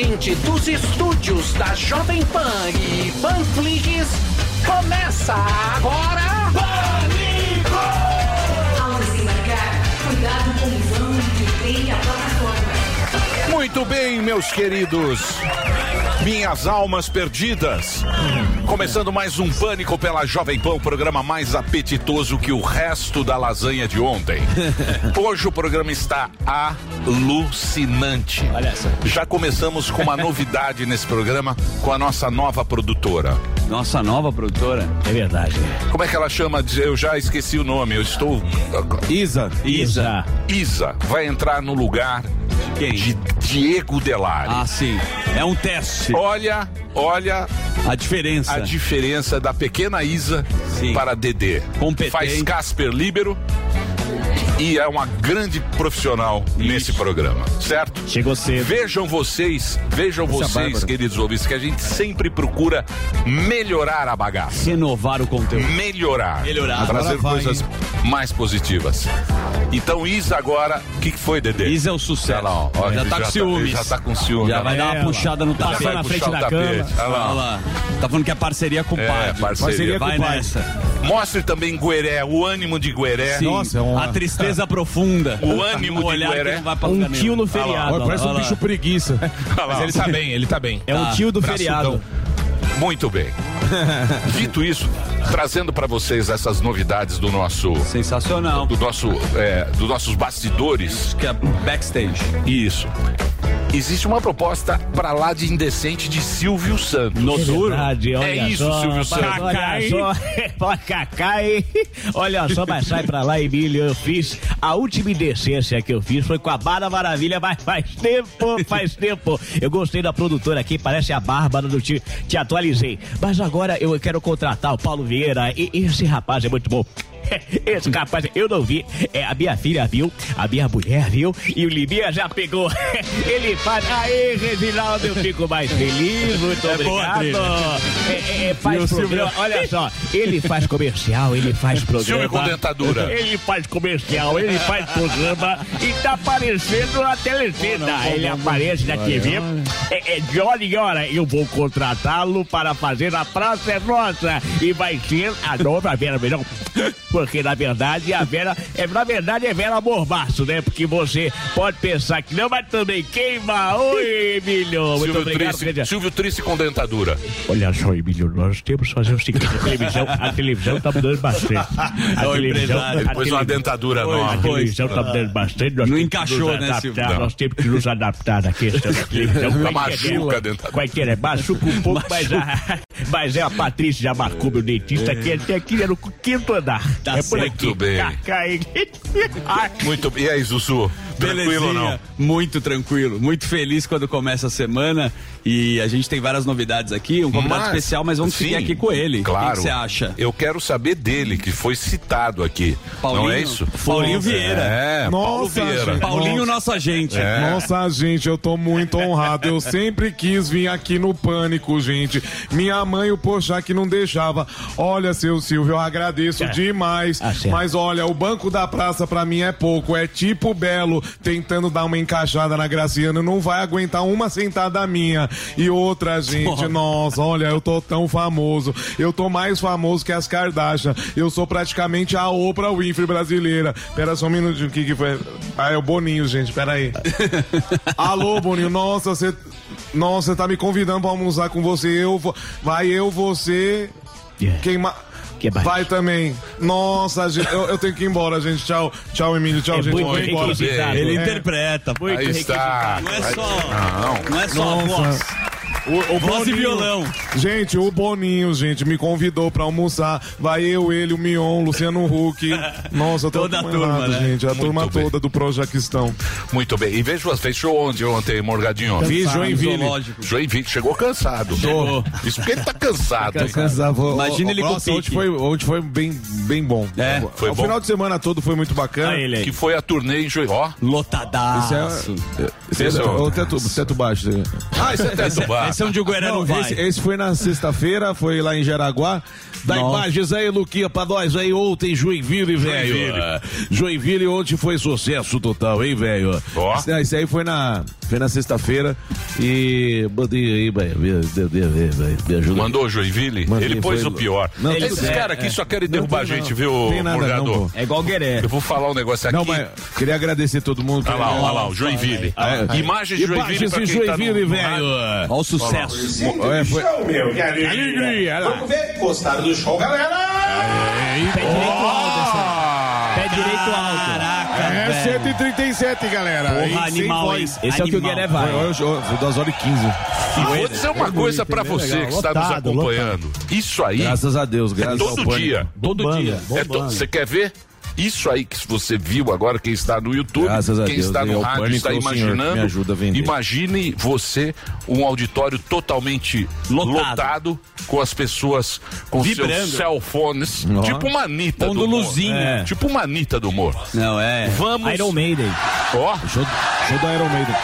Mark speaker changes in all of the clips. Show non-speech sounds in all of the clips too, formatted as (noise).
Speaker 1: Diretamente dos estúdios da Jovem Pan e Panflix, começa agora... Pânico!
Speaker 2: Ao desembarcar, cuidado com o vão que tem a plataforma.
Speaker 3: Muito bem, meus queridos. Minhas almas perdidas. Começando mais um Pânico pela Jovem Pan, o programa mais apetitoso que o resto da lasanha de ontem. (laughs) Hoje o programa está alucinante.
Speaker 4: Olha só.
Speaker 3: Já começamos com uma novidade nesse programa com a nossa nova produtora.
Speaker 4: Nossa nova produtora.
Speaker 5: É verdade.
Speaker 3: Como é que ela chama? Eu já esqueci o nome. Eu estou.
Speaker 5: Isa.
Speaker 4: Isa.
Speaker 3: Isa vai entrar no lugar
Speaker 4: Quem?
Speaker 3: de Diego Delari.
Speaker 4: Ah, sim. É um teste.
Speaker 3: Olha, olha
Speaker 4: A diferença.
Speaker 3: a diferença da pequena Isa
Speaker 4: Sim.
Speaker 3: para Dedê.
Speaker 4: Competente.
Speaker 3: Faz Casper Libero e é uma grande profissional nesse programa, certo?
Speaker 5: Chegou cedo.
Speaker 3: Vejam vocês, vejam vocês,
Speaker 5: Bárbara.
Speaker 3: queridos ouvintes, que a gente sempre procura melhorar a bagaça.
Speaker 4: Renovar o conteúdo.
Speaker 3: Melhorar.
Speaker 4: Melhorar.
Speaker 3: Trazer
Speaker 5: vai,
Speaker 3: coisas mais positivas. Então, Isa agora, o que, que foi, Dedê?
Speaker 4: Isa é o sucesso.
Speaker 3: Olha lá, ó, ó,
Speaker 4: já
Speaker 3: ele
Speaker 4: tá com
Speaker 3: ele
Speaker 4: ciúmes.
Speaker 3: Já tá com ciúmes.
Speaker 4: Já vai dar uma
Speaker 5: Ela.
Speaker 4: puxada no tapete.
Speaker 5: na frente da
Speaker 3: tapete.
Speaker 5: cama.
Speaker 3: Olha lá.
Speaker 4: Olha lá. Tá falando que é parceria com o
Speaker 3: É,
Speaker 4: padre.
Speaker 3: parceria.
Speaker 5: Parceria com
Speaker 4: Vai nessa.
Speaker 3: Mostre também Gueré, o ânimo de Gueré.
Speaker 4: Sim.
Speaker 5: Nossa, é uma-
Speaker 4: A tristeza profunda.
Speaker 3: O ânimo
Speaker 4: Um
Speaker 3: de
Speaker 4: olhar
Speaker 3: Gueré.
Speaker 4: que não vai pra
Speaker 5: Um tio no feriado.
Speaker 4: Olha
Speaker 5: parece um bicho preguiça. (laughs)
Speaker 6: Mas ele tá bem, ele tá bem.
Speaker 5: É um
Speaker 4: Tá.
Speaker 5: tio do feriado.
Speaker 3: Muito bem. Dito (laughs) isso, trazendo para vocês essas novidades do nosso,
Speaker 4: Sensacional.
Speaker 3: do nosso, é, dos nossos bastidores.
Speaker 4: Que é backstage.
Speaker 3: Isso. Existe uma proposta para lá de indecente de Silvio Santos.
Speaker 4: Noturno.
Speaker 5: Verdade, olha
Speaker 3: É isso,
Speaker 5: só,
Speaker 3: Silvio Santos.
Speaker 5: Olha só, (laughs) hein? Olha só, mas sai pra lá, Emílio. Eu fiz a última indecência que eu fiz foi com a Bárbara Maravilha, mas faz tempo, faz tempo. Eu gostei da produtora aqui, parece a Bárbara do te, te atualizei. Mas agora eu quero contratar o Paulo Vieira. E esse rapaz é muito bom. (laughs) Esse rapaz, eu não vi. É, a minha filha viu, a minha mulher viu e o Liminha já pegou. (laughs) Ele faz. Aê, Reginaldo, eu fico mais feliz. Muito
Speaker 4: É boa
Speaker 5: obrigado.
Speaker 4: trilha.
Speaker 5: É, é, faz programa. Olha só, ele faz comercial, ele faz programa.
Speaker 3: Com dentadura.
Speaker 5: Ele faz comercial, ele faz programa e tá aparecendo na telecena. ele aparece na TV. É, é Johnny, olha, eu vou contratá-lo para fazer a Praça é Nossa. E vai a nova Vera Verão. Porque na verdade a Vera, é, na verdade é Vera Morbaço, né? Porque você pode pensar que não, mas também queima. Oi, Emílio. Muito
Speaker 3: Silvio
Speaker 5: obrigado,
Speaker 3: Triste,
Speaker 5: grande-
Speaker 3: Silvio Triste com dentadura.
Speaker 5: Olha só, Emílio, nós temos que fazer o seguinte: a televisão, a televisão tá mudando bastante. A
Speaker 4: empresário,
Speaker 5: a
Speaker 3: Ele pôs uma dentadura nova.
Speaker 5: a televisão tá mudando bastante. Nós
Speaker 4: Não encaixou, né,
Speaker 5: adaptar,
Speaker 4: Silvio?
Speaker 5: Nós temos que nos adaptar na questão da televisão.
Speaker 3: Tá
Speaker 5: Qualquer
Speaker 3: machuca
Speaker 5: é-
Speaker 3: a dentadura.
Speaker 5: Qualquer é, machuca um pouco, mas a, mas é a Patrícia já marcou meu dentista, que até aqui era no quinto andar.
Speaker 4: Tá
Speaker 5: é por aqui. (laughs)
Speaker 3: Muito bem. Muito bem. E aí, Sussu? Tranquilo ou não?
Speaker 4: Muito tranquilo. Muito feliz quando começa a semana. E a gente tem várias novidades aqui. Um convidado
Speaker 3: Mas-
Speaker 4: especial, mas vamos
Speaker 3: sim,
Speaker 4: seguir aqui com ele.
Speaker 3: Claro.
Speaker 4: O que que você acha?
Speaker 3: Eu quero saber dele, que foi citado aqui.
Speaker 4: Paulinho?
Speaker 3: Não é isso?
Speaker 4: Paulinho Vieira.
Speaker 3: É, Paulo
Speaker 7: Nossa,
Speaker 3: Vieira.
Speaker 7: gente.
Speaker 4: Paulinho,
Speaker 7: Nossa.
Speaker 4: nosso agente.
Speaker 3: É.
Speaker 7: Nossa, gente, eu tô muito honrado. Eu sempre quis vir aqui no Pânico, gente. Minha mãe, o Pochá, não deixava. Olha, seu Silvio, eu agradeço demais.
Speaker 5: Ah,
Speaker 7: mas olha, o banco da praça pra mim é pouco. É tipo Belo tentando dar uma encaixada na Graciana. Não vai aguentar uma sentada minha. E outra, gente, nossa, olha, eu tô tão famoso. Eu tô mais famoso que as Kardashian. Eu sou praticamente a Oprah Winfrey brasileira. Pera só um minutinho, o que que foi? Ah, é o Boninho, gente, pera aí. (laughs) Alô, Boninho, nossa, você. Nossa, tá me convidando pra almoçar com você. Eu vou. Vai eu, você.
Speaker 5: Yeah.
Speaker 7: Quem mais? Vai também. Nossa, gente, eu, eu tenho que ir embora, gente. Tchau, tchau, Emílio. Tchau,
Speaker 5: É
Speaker 7: gente.
Speaker 5: muito
Speaker 7: embora.
Speaker 4: Ele
Speaker 7: É.
Speaker 4: interpreta.
Speaker 5: Muito
Speaker 3: Aí está.
Speaker 4: Não é só,
Speaker 3: Não.
Speaker 4: não é só a
Speaker 7: Nossa.
Speaker 4: voz.
Speaker 7: O, o
Speaker 4: Voz e
Speaker 7: Boninho-
Speaker 4: violão.
Speaker 7: Gente, o Boninho, gente, me convidou pra almoçar. Vai eu, ele, o Mion, Luciano Huck. (laughs) Nossa, eu tô
Speaker 4: Toda a turma, né?
Speaker 7: gente. A
Speaker 3: Muito
Speaker 7: turma
Speaker 3: bem.
Speaker 7: toda do Projaquistão.
Speaker 3: Muito bem. E veja, fez show onde ontem, Morgadinho?
Speaker 7: Fiz Joinville.
Speaker 3: Joinville, chegou cansado.
Speaker 4: Chegou.
Speaker 3: Isso porque ele tá cansado.
Speaker 4: Imagina ele com
Speaker 7: Nossa, ontem
Speaker 4: pique.
Speaker 7: foi, ontem foi bem, bem bom.
Speaker 4: É,
Speaker 3: foi
Speaker 7: o
Speaker 3: bom.
Speaker 7: final de semana todo foi muito bacana.
Speaker 5: Aí.
Speaker 3: Que foi a turnê em Joinville. Ó,
Speaker 4: Lotadaço.
Speaker 7: Esse é,
Speaker 3: Esse é
Speaker 7: o
Speaker 3: outro.
Speaker 7: teto, teto baixo.
Speaker 3: Ah, esse é teto baixo.
Speaker 4: Esse é onde o Gueré não,
Speaker 7: Não,
Speaker 4: vai.
Speaker 7: esse, esse foi na sexta-feira, foi lá em Jaraguá. Dá
Speaker 4: Nossa.
Speaker 7: imagens aí, Luquinha, pra nós aí ontem, Joinville, velho.
Speaker 3: Joinville.
Speaker 7: Joinville ontem foi sucesso total, hein, velho?
Speaker 3: Ó.
Speaker 7: Esse- Esse aí foi na,
Speaker 6: Foi na sexta-feira e mandei aí, vai, me, ajuda.
Speaker 3: Mandou o Joinville?
Speaker 6: Mandei,
Speaker 3: ele pôs
Speaker 6: foi-
Speaker 3: o pior.
Speaker 6: Não,
Speaker 3: Esses
Speaker 6: bem.
Speaker 3: caras aqui só querem derrubar a gente,
Speaker 6: não.
Speaker 3: viu,
Speaker 6: nada
Speaker 3: Morgador?
Speaker 5: É igual Gueré.
Speaker 3: Eu vou falar um negócio aqui.
Speaker 6: Não, mas queria agradecer todo mundo.
Speaker 3: Olha lá, olha lá, o Joinville.
Speaker 6: É.
Speaker 3: Imagens de Joinville
Speaker 6: Imagens de
Speaker 3: quem tá
Speaker 6: Joinville, velho.
Speaker 4: Olha o sucesso.
Speaker 6: É, foi...
Speaker 8: Meu, que alegria. Vamos ver, gostaram do show, galera?
Speaker 5: Pé direito alto, essa.
Speaker 3: Ah,
Speaker 5: Pé direito alto.
Speaker 7: É 137, galera.
Speaker 4: Porra,
Speaker 7: sem
Speaker 4: animal,
Speaker 7: voz.
Speaker 4: hein?
Speaker 5: Esse é o que o
Speaker 4: Animal.
Speaker 5: Gueré vai.
Speaker 6: Foi, foi, foi duas horas e 15.
Speaker 3: E vou dizer uma coisa pra você que está nos acompanhando. Isso aí
Speaker 6: Graças a Deus,
Speaker 3: é
Speaker 6: graças ao
Speaker 3: todo
Speaker 6: pânico.
Speaker 3: dia.
Speaker 4: Todo dia.
Speaker 3: É to-
Speaker 5: bombando.
Speaker 3: Você quer ver? Isso aí que você viu agora, quem está no YouTube,
Speaker 6: Graças
Speaker 3: quem
Speaker 6: Deus,
Speaker 3: está no rádio
Speaker 6: pânico
Speaker 3: está
Speaker 6: é
Speaker 3: imaginando.
Speaker 6: me ajuda a vender.
Speaker 3: Imagine você, um auditório totalmente
Speaker 4: Lotado.
Speaker 3: lotado, com as pessoas com
Speaker 4: Vibrando.
Speaker 3: seus cell phones, tipo uma Anitta
Speaker 4: Pondo
Speaker 3: do humor.
Speaker 4: luzinha.
Speaker 3: É. Tipo uma Anitta do humor.
Speaker 4: Não, é.
Speaker 3: Vamos,
Speaker 5: Iron Maiden.
Speaker 3: ó,
Speaker 6: Show, show da Iron Maiden.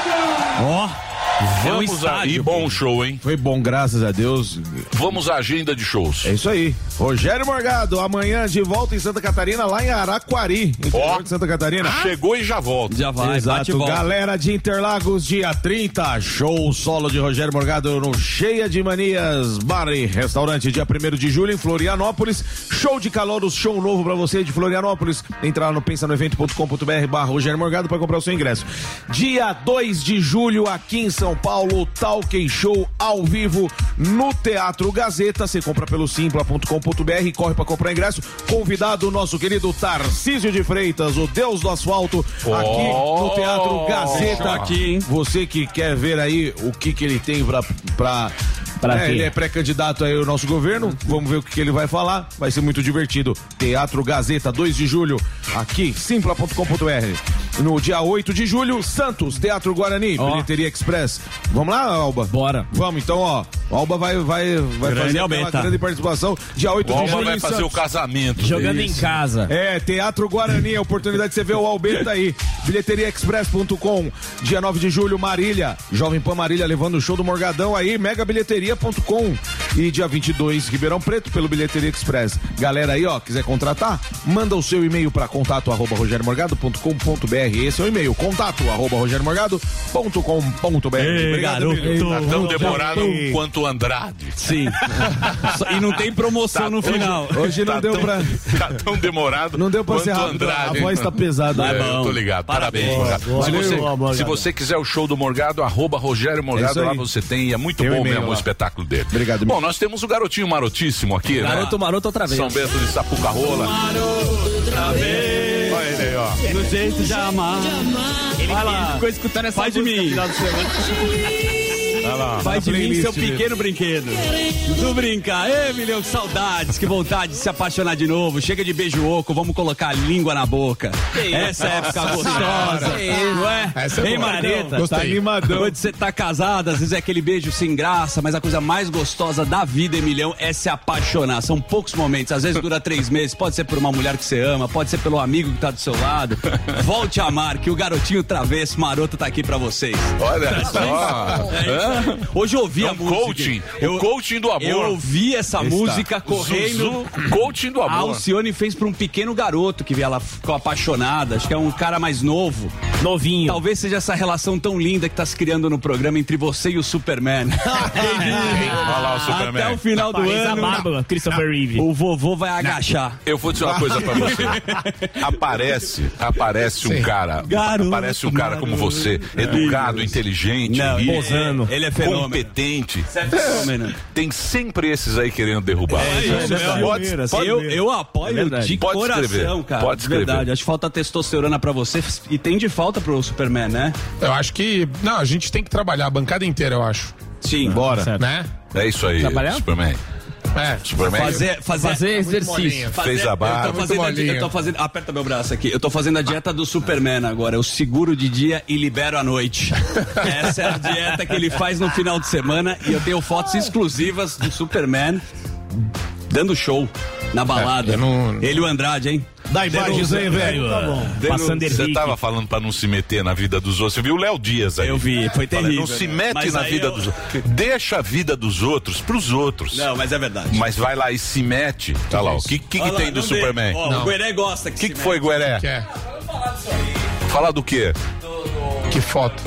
Speaker 4: Ó. É um
Speaker 3: vamos aí, bom show, hein?
Speaker 6: Foi bom, graças a Deus.
Speaker 3: Vamos à agenda de shows.
Speaker 6: É isso aí. Rogério Morgado, amanhã de volta em Santa Catarina, lá em Araquari, interior
Speaker 3: Ó.
Speaker 6: de Santa Catarina.
Speaker 3: Chegou e já volta.
Speaker 4: Já vai, bate
Speaker 6: Exato, galera de Interlagos, dia 30, show solo de Rogério Morgado no Cheia de Manias Bar e Restaurante, dia 1 de julho em Florianópolis. Show de calouros, show novo pra você de Florianópolis. Entra lá no pensanoevento.com.br barra Rogério Morgado para comprar o seu ingresso. Dia 2 de julho aqui em São Paulo, Talk Show ao vivo no Teatro Gazeta. Você compra pelo simpla.com.br e corre pra comprar ingresso. Convidado o nosso querido Tarcísio de Freitas, o Deus do Asfalto, aqui no Teatro Gazeta.
Speaker 4: Aqui, hein?
Speaker 6: Você que quer ver aí o que que ele tem pra... pra é,
Speaker 5: quê?
Speaker 6: ele é pré-candidato aí ao nosso governo. Vamos ver o que, que ele vai falar. Vai ser muito divertido. Teatro Gazeta, 2 de julho, aqui, simpla.com.br. No dia 8 de julho, Santos, Teatro Guarani,
Speaker 5: Ó.
Speaker 6: Bilheteria Express. Vamos lá, Alba?
Speaker 5: Bora.
Speaker 6: Vamos, então, ó. O Alba vai, vai, vai
Speaker 4: Grande
Speaker 6: fazer
Speaker 4: Albeta.
Speaker 6: grande participação. Dia 8
Speaker 3: O
Speaker 6: de
Speaker 3: Alba
Speaker 6: julho
Speaker 3: vai
Speaker 6: em
Speaker 3: fazer o
Speaker 6: Santos.
Speaker 3: casamento.
Speaker 5: Jogando
Speaker 3: dele.
Speaker 5: em casa.
Speaker 6: É, Teatro Guarani, a oportunidade de você ver o Albeta aí. Bilheteriaexpress.com. Dia 9 de julho, Marília. Jovem Pan Marília levando o show do Morgadão aí, megabilheteria.com. E dia 22, Ribeirão Preto, pelo Bilheteria Express. Galera aí, ó, quiser contratar, manda o seu e-mail para contato arroba rogeriomorgado.com.br. Esse é o e-mail, contato arroba rogeriomorgado.com.br.
Speaker 4: Ei, garoto.
Speaker 6: Emílio.
Speaker 3: Tá tão demorado quanto o Andrade.
Speaker 4: Sim. E não tem promoção
Speaker 3: Tá
Speaker 4: no
Speaker 3: tão-
Speaker 4: final.
Speaker 6: Hoje não
Speaker 3: Tá
Speaker 6: deu
Speaker 3: tão-
Speaker 6: pra...
Speaker 3: Tá tão demorado.
Speaker 6: Não deu pra
Speaker 3: quanto
Speaker 6: ser rápido,
Speaker 3: Andrade.
Speaker 6: a voz tá pesada.
Speaker 3: É,
Speaker 4: Tá
Speaker 3: eu
Speaker 4: bom.
Speaker 3: tô ligado. Parabéns. Morgado. Se você,
Speaker 5: Morgado.
Speaker 3: se você quiser o show do Morgado, arroba Rogério
Speaker 6: É
Speaker 3: Morgado,
Speaker 6: isso
Speaker 3: lá você tem. É muito
Speaker 6: Tem
Speaker 3: bom mesmo o
Speaker 6: lá.
Speaker 3: Espetáculo dele.
Speaker 6: Obrigado,
Speaker 3: Bom, nós temos o garotinho marotíssimo aqui, né?
Speaker 5: Garoto maroto outra vez.
Speaker 3: São Bento de Sapucarola.
Speaker 4: Outra vez.
Speaker 3: Olha ele aí, ó.
Speaker 4: No jeito de amar. Vai lá.
Speaker 5: Ficou escutando essa
Speaker 4: de
Speaker 5: música
Speaker 4: mim.
Speaker 5: de semana.
Speaker 3: Vai lá.
Speaker 4: De mim, seu pequeno brinquedo. Tu brinca. Ê, milhão, que saudades, que vontade de se apaixonar de novo. Chega de beijo oco, vamos colocar a língua na boca. Essa é época gostosa. Não é?
Speaker 8: Essa é boa.
Speaker 4: Mareta.
Speaker 8: Gostei.
Speaker 6: Tá animadão.
Speaker 4: Quando você tá casado, às vezes é aquele beijo sem graça, mas a coisa mais gostosa da vida, Emilhão, é se apaixonar. São poucos momentos, às vezes dura três meses, pode ser por uma mulher que você ama, pode ser pelo amigo que tá do seu lado. Volte a amar, que o garotinho travesso maroto tá aqui pra vocês.
Speaker 3: Olha só. Hã? (laughs)
Speaker 4: Hoje eu ouvi
Speaker 3: É
Speaker 4: a
Speaker 3: um
Speaker 4: música.
Speaker 3: coaching. O coaching do amor.
Speaker 4: Eu ouvi essa música correndo.
Speaker 3: Zuzu, coaching do
Speaker 4: A
Speaker 3: amor.
Speaker 4: Alcione fez pra um pequeno garoto que ela ficou apaixonada. Acho que é um cara mais novo.
Speaker 5: Novinho.
Speaker 4: Talvez seja essa relação tão linda que tá se criando no programa entre você e o Superman. (laughs)
Speaker 3: Olha lá o Superman.
Speaker 4: Até o final do
Speaker 5: Parece a
Speaker 4: ano,
Speaker 5: barba, Christopher Reeve.
Speaker 4: o vovô vai agachar.
Speaker 3: Eu vou dizer uma coisa pra você. (laughs) Aparece, aparece um cara,
Speaker 4: Garoto,
Speaker 3: aparece um cara como você, educado, inteligente,
Speaker 4: Não,
Speaker 3: rico,
Speaker 4: ele- ele é fenômeno.
Speaker 3: competente.
Speaker 4: É fenômeno.
Speaker 3: Tem sempre esses aí querendo derrubar.
Speaker 4: isso é verdade.
Speaker 3: pode, pode,
Speaker 4: eu, eu apoio
Speaker 5: É
Speaker 4: de
Speaker 3: Pode
Speaker 4: coração,
Speaker 3: escrever,
Speaker 4: cara.
Speaker 3: pode
Speaker 4: de
Speaker 3: escrever.
Speaker 4: verdade. Acho que falta testosterona pra você e tem de falta pro Superman, né?
Speaker 8: Eu acho que. Não, a gente tem que trabalhar a bancada inteira, eu acho.
Speaker 4: Sim.
Speaker 6: Bora.
Speaker 5: Certo.
Speaker 8: Né?
Speaker 3: É isso aí,
Speaker 5: Trabalhar?
Speaker 3: Superman.
Speaker 8: É.
Speaker 3: Superman
Speaker 4: Fazer, fazer,
Speaker 5: Fazer exercício.
Speaker 8: molinha.
Speaker 4: fazer-
Speaker 3: fez a barba.
Speaker 4: Eu tô, fazendo a, eu tô fazendo. Aperta meu braço aqui. Eu tô fazendo a dieta do Superman agora. Eu seguro de dia e libero à noite. (laughs) Essa é a dieta que ele faz no final de semana. E eu tenho fotos exclusivas do Superman dando show na balada.
Speaker 8: É, não-
Speaker 4: Ele e o Andrade, hein?
Speaker 6: Dá imagens aí, velho.
Speaker 5: Tá bom. Passando
Speaker 3: Você tava falando pra não se meter na vida dos outros. Você viu o Léo Dias aí?
Speaker 4: Eu vi, foi
Speaker 3: Falei,
Speaker 4: terrível.
Speaker 3: Não se
Speaker 4: né?
Speaker 3: mete
Speaker 4: Mas
Speaker 3: na vida
Speaker 4: eu-
Speaker 3: dos outros. Deixa a vida dos outros pros outros.
Speaker 4: Não, mas é verdade.
Speaker 3: Mas vai lá e se mete. Tá lá, o que, que, que
Speaker 4: lá,
Speaker 3: tem do
Speaker 4: não dê.
Speaker 3: Superman?
Speaker 4: Ó, o Gueré gosta
Speaker 3: O que, que foi, Gueré?
Speaker 8: Que é.
Speaker 3: Falar do quê?
Speaker 8: Que foto.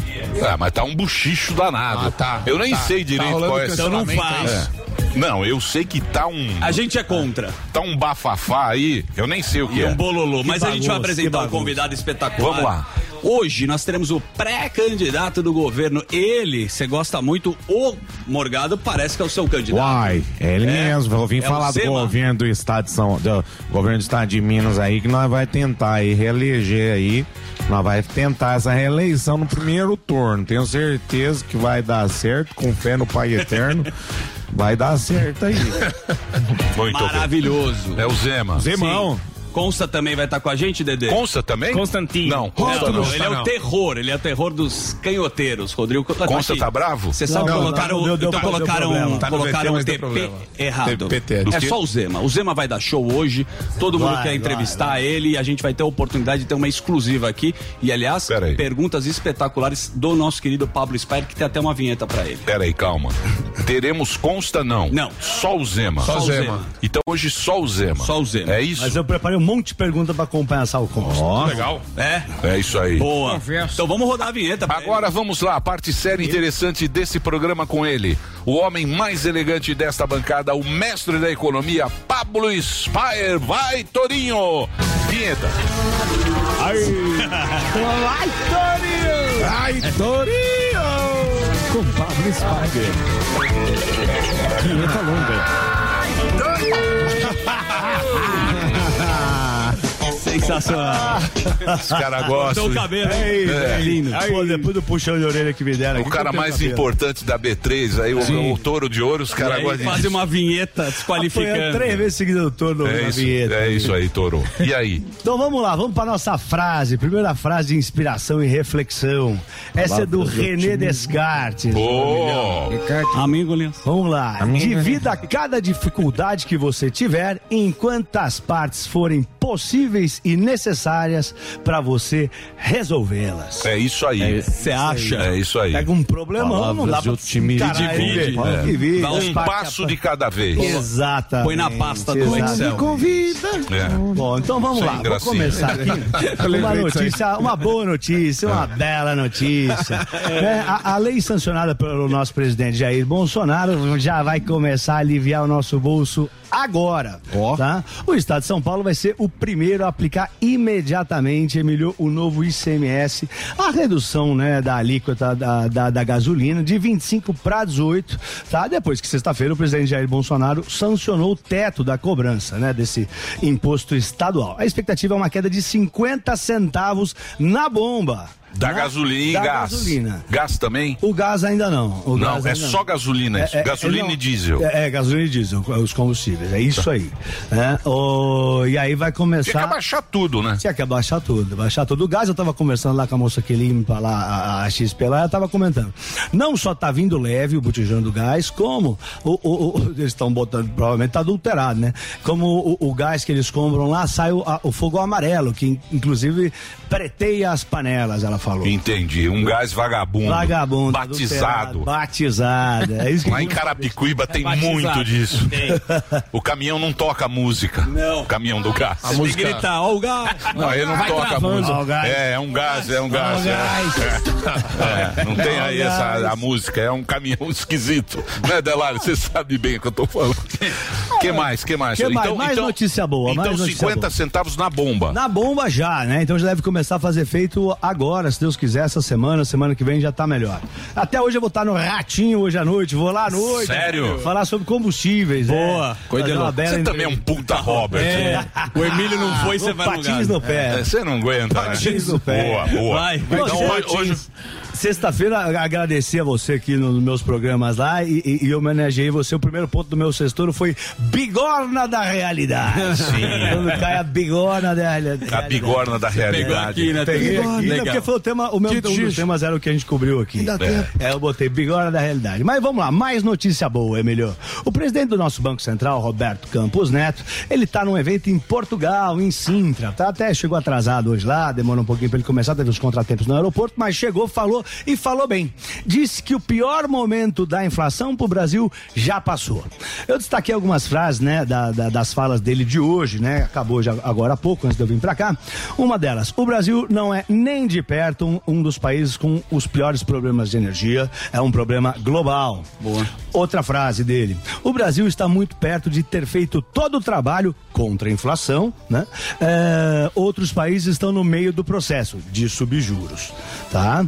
Speaker 3: Ah, mas tá um buchicho danado.
Speaker 9: Ah, tá,
Speaker 3: eu nem
Speaker 9: tá.
Speaker 3: sei
Speaker 9: Tá
Speaker 3: direito
Speaker 9: rolando
Speaker 3: qual é esse
Speaker 4: Então não faz.
Speaker 3: É. Não, eu sei que tá um.
Speaker 4: A gente é contra.
Speaker 3: Tá um bafafá aí, eu nem sei o que
Speaker 4: E
Speaker 3: é.
Speaker 4: um bololô. Mas a gente vai
Speaker 10: bagunça, que
Speaker 4: apresentar um
Speaker 10: bagunça.
Speaker 4: convidado espetacular.
Speaker 3: Vamos lá.
Speaker 4: Hoje nós teremos o pré-candidato do governo. Ele, você gosta muito, o Morgado parece que é o seu candidato.
Speaker 6: Uai, é ele
Speaker 4: É?
Speaker 6: mesmo. Eu vim
Speaker 4: É
Speaker 6: falar do governo do estado de São do governo do estado de Minas aí, que nós vai tentar aí reeleger aí. Nós vai tentar essa reeleição no primeiro turno. Tenho certeza que vai dar certo, com fé no Pai Eterno. (laughs) Vai dar certo aí. (laughs)
Speaker 3: Muito.
Speaker 4: Maravilhoso.
Speaker 3: É o Zema.
Speaker 6: Zemão.
Speaker 4: Sim. Consta também vai estar com a gente, Dedê?
Speaker 3: Consta também?
Speaker 9: Constantino.
Speaker 3: Não, Consta
Speaker 4: Não,
Speaker 3: não.
Speaker 4: não, ele é o terror, ele é o terror dos canhoteiros, Rodrigo.
Speaker 3: Consta tá bravo?
Speaker 4: Você sabe colocaram,
Speaker 10: não,
Speaker 4: então
Speaker 10: deu
Speaker 4: colocaram.
Speaker 9: Tá
Speaker 4: colocaram
Speaker 9: VT, deu
Speaker 4: TP errado.
Speaker 9: PT.
Speaker 4: É
Speaker 3: quê?
Speaker 4: só o Zema. O Zema vai dar show hoje, todo mundo
Speaker 10: Vai,
Speaker 4: quer
Speaker 10: vai,
Speaker 4: entrevistar ele e a gente vai ter a oportunidade de ter uma exclusiva aqui. E aliás, perguntas espetaculares do nosso querido Pablo Spire, que tem até uma vinheta pra ele.
Speaker 3: Pera aí, calma. Teremos consta não?
Speaker 4: Não.
Speaker 3: Só o Zema.
Speaker 9: Só o Zema.
Speaker 4: Zema.
Speaker 3: Então hoje só o Zema.
Speaker 4: Só o Zema.
Speaker 3: É isso?
Speaker 10: Mas eu preparei um monte de perguntas pra compensar o consta.
Speaker 9: Legal.
Speaker 4: É?
Speaker 3: É isso aí.
Speaker 4: Boa. Então vamos rodar a vinheta.
Speaker 3: Agora vamos lá, a parte séria e interessante desse programa com ele. O homem mais elegante desta bancada, o mestre da economia, Pablo Spire. Vai, Torinho! Vinheta.
Speaker 10: Ai, Torinho!
Speaker 6: Ai, Torinho!
Speaker 10: Com Pablo Spagher. Vinheta longa. Sensacional. (laughs)
Speaker 3: Esse cara gosta.
Speaker 4: Então o cabelo.
Speaker 10: Ei,
Speaker 3: É.
Speaker 10: é lindo. Pô, depois do puxão de orelha que me deram
Speaker 3: O
Speaker 10: aqui,
Speaker 3: cara mais
Speaker 10: cabelo.
Speaker 3: importante da B3, aí o, o touro de ouro, os caras
Speaker 4: aí
Speaker 3: gostam
Speaker 4: fazem
Speaker 3: de.
Speaker 4: uma vinheta desqualificando.
Speaker 10: três vezes seguidas do turno
Speaker 3: É
Speaker 10: na
Speaker 3: isso,
Speaker 10: vinheta.
Speaker 3: é isso aí, touro. E aí?
Speaker 10: Então vamos lá, vamos para nossa frase. Primeira frase de inspiração e reflexão. Essa é do René Descartes.
Speaker 3: Ô,
Speaker 4: Amigo, Linhas.
Speaker 10: Vamos lá. Divida cada dificuldade que você tiver em quantas partes forem possíveis e necessárias para você resolvê-las.
Speaker 3: é isso aí.
Speaker 4: Você acha?
Speaker 3: É isso aí.
Speaker 10: Pega um problemão, não dá pra
Speaker 6: otimismo.
Speaker 4: Divide,
Speaker 3: é.
Speaker 10: dividir,
Speaker 4: Dá um
Speaker 3: Passo de cada vez.
Speaker 10: Exatamente.
Speaker 4: Põe na pasta do
Speaker 10: exatamente.
Speaker 4: Excel.
Speaker 10: convida.
Speaker 3: É.
Speaker 10: Bom, então vamos
Speaker 3: Sem
Speaker 10: lá. Vou
Speaker 3: gracinha.
Speaker 10: começar aqui. (laughs) Uma notícia, uma boa notícia, uma bela notícia. (laughs) É, a, a lei sancionada pelo nosso presidente Jair Bolsonaro já vai começar a aliviar o nosso bolso agora. Tá? O estado de São Paulo vai ser o primeiro a aplicar imediatamente, Emilio, o novo ICMS, a redução né, da alíquota da, da, da gasolina de 25 para 18, tá? Depois que sexta-feira o presidente Jair Bolsonaro sancionou o teto da cobrança, né, desse imposto estadual. A expectativa é uma queda de 50 centavos na bomba.
Speaker 3: Da
Speaker 10: Na-
Speaker 3: gasolina e
Speaker 10: da
Speaker 3: gás.
Speaker 10: gasolina.
Speaker 3: Gás também?
Speaker 10: O gás ainda não. O
Speaker 3: Não, é só gasolina isso. gasolina
Speaker 10: não.
Speaker 3: e diesel.
Speaker 10: É, é, gasolina e diesel, os combustíveis. É isso aí. né? O- e aí vai
Speaker 3: Tinha que
Speaker 10: começar.
Speaker 3: abaixar tudo, né?
Speaker 10: Tinha que abaixar tudo, baixar tudo. O gás, eu tava conversando lá com a moça que limpa lá, a, a XP lá, ela tava comentando. Não só tá vindo leve o botijão do gás, como o, o- o- (laughs) eles estão botando, provavelmente tá adulterado, né? Como o, gás que eles compram lá, sai o, a- o fogo amarelo, que in- inclusive preteia as panelas, ela falou.
Speaker 3: Entendi. Um gás vagabundo.
Speaker 10: Vagabundo.
Speaker 3: Batizado.
Speaker 10: Batizado. É isso que
Speaker 3: Lá em Carapicuíba tem
Speaker 4: batizado.
Speaker 3: muito disso. O caminhão não toca música.
Speaker 4: Não.
Speaker 3: O caminhão do gás.
Speaker 4: Você tem que gritar, ó o gás.
Speaker 3: Não, ele não
Speaker 4: Vai
Speaker 3: toca
Speaker 4: travando.
Speaker 3: música.
Speaker 10: Ó gás.
Speaker 3: É, é um gás, é um gás. é. É, não tem aí essa a música, é um caminhão (laughs) esquisito. Né, Delário? Você sabe bem o que eu tô falando. que mais? Que mais?
Speaker 10: Que mais? Mais notícia boa,
Speaker 3: Então,
Speaker 10: mais notícia
Speaker 3: 50
Speaker 10: boa.
Speaker 3: centavos na bomba.
Speaker 10: Na bomba já, né? Então já deve começar a fazer feito agora, se Deus quiser, essa semana, semana que vem já tá melhor. Até hoje eu vou estar no Ratinho hoje à noite, vou lá à noite.
Speaker 3: Sério?
Speaker 10: Falar sobre combustíveis.
Speaker 4: Boa.
Speaker 10: É,
Speaker 4: Coisa
Speaker 10: uma bela
Speaker 3: Você também é um puta Robert.
Speaker 4: É. O Emílio não foi, você vai no
Speaker 10: Patins no pé.
Speaker 3: É, Você não aguenta, né?
Speaker 10: Patins no pé.
Speaker 3: Boa, boa.
Speaker 4: Vai, vai
Speaker 3: Então, hoje-
Speaker 10: Sexta-feira, agradecer a você aqui nos meus programas lá e, e, e homenageei você. O primeiro ponto do meu sextor foi bigorna da realidade. (laughs)
Speaker 3: Sim.
Speaker 10: Quando cai a bigorna da realidade.
Speaker 3: a bigorna da
Speaker 4: Pegou
Speaker 3: realidade.
Speaker 4: aqui, né?
Speaker 10: Peguei aqui, né,
Speaker 4: Legal.
Speaker 10: porque foi o tema, o meu um dos temas era o que a gente cobriu aqui. É, eu botei bigorna da realidade. Mas vamos lá, mais notícia boa, Emilio. O presidente do nosso Banco Central, Roberto Campos Neto, ele tá num evento em Portugal, em Sintra. Tá? Até chegou atrasado hoje lá, demorou um pouquinho pra ele começar, teve os contratempos no aeroporto, mas chegou, falou e falou bem. Disse que o pior momento da inflação para o Brasil já passou. Eu destaquei algumas frases, né, da, da, das falas dele de hoje, né? Acabou já agora há pouco, antes de eu vir para cá. Uma delas, o Brasil não é nem de perto um, um dos países com os piores problemas de energia, é um problema global.
Speaker 4: Boa.
Speaker 10: Outra frase dele: o Brasil está muito perto de ter feito todo o trabalho contra a inflação, né? É, outros países estão no meio do processo de subjuros, tá?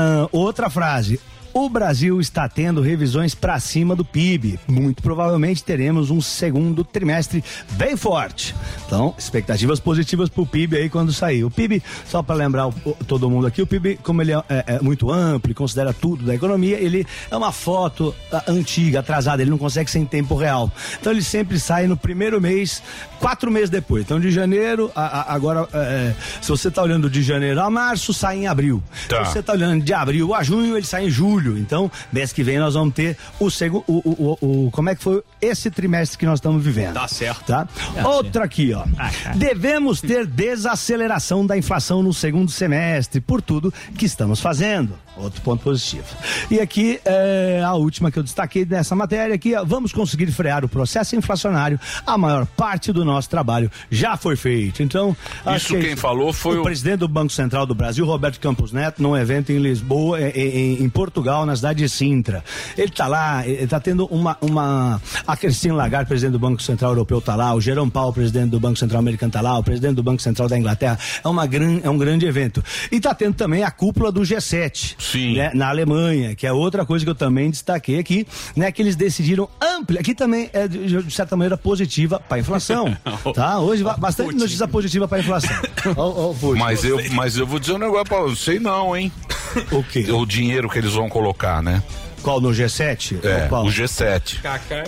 Speaker 10: Ah, outra frase. O Brasil está tendo revisões para cima do PIB. Muito provavelmente teremos um segundo trimestre bem forte. Então, expectativas positivas para o PIB aí quando sair. O PIB, só para lembrar o- todo mundo aqui, o PIB, como ele é, é- é muito amplo e considera tudo da economia, ele é uma foto antiga, atrasada, ele não consegue ser em tempo real. Então, ele sempre sai no primeiro mês, quatro meses depois. Então, de janeiro, a- a- agora, é, se você está olhando de janeiro a março, sai em abril.
Speaker 3: Tá.
Speaker 10: Se você tá olhando de abril a junho, ele sai em julho. Então, mês que vem nós vamos ter o segundo. O, o, o, como é que foi esse trimestre que nós estamos vivendo?
Speaker 4: Tá certo.
Speaker 10: Tá? Outra aqui, ó. Devemos ter desaceleração da inflação no segundo semestre, por tudo que estamos fazendo. Outro ponto positivo. E aqui é a última que eu destaquei nessa matéria aqui, vamos conseguir frear o processo inflacionário. A maior parte do nosso trabalho já foi feito. Então,
Speaker 3: Isso
Speaker 10: que é
Speaker 3: quem falou foi
Speaker 10: o
Speaker 3: o-
Speaker 10: presidente do Banco Central do Brasil, Roberto Campos Neto, num evento em Lisboa, eh, em, em Portugal, na cidade de Sintra. Ele está lá, ele está tendo uma, uma. A Christine Lagarde, presidente do Banco Central Europeu, está lá, o Jerome Powell, presidente do Banco Central Americano, está lá, o presidente do Banco Central da Inglaterra. É, uma gran, é um grande evento. E está tendo também a cúpula do G7.
Speaker 3: Sim.
Speaker 10: né, na Alemanha, que é outra coisa que eu também destaquei aqui, né? Que eles decidiram ampliar. Aqui também é, de, de certa maneira, positiva para a inflação. (laughs) tá? Hoje, ba- bastante notícia positiva para a inflação. (laughs) Ó, Putin.
Speaker 3: Mas eu, mas eu vou dizer um negócio pra você, sei não, hein?
Speaker 10: O quê?
Speaker 3: O dinheiro que eles vão colocar, né?
Speaker 10: Qual no G7?
Speaker 3: É,
Speaker 10: Qual?
Speaker 3: o G7.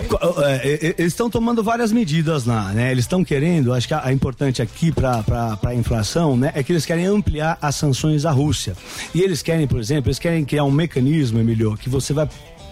Speaker 10: Qual- é, é, é, Eles estão tomando várias medidas lá, né? Eles estão querendo, acho que a, a importante aqui para a inflação, né, é que eles querem ampliar as sanções à Rússia. E eles querem, por exemplo, eles querem criar um mecanismo, Emílio, que você vai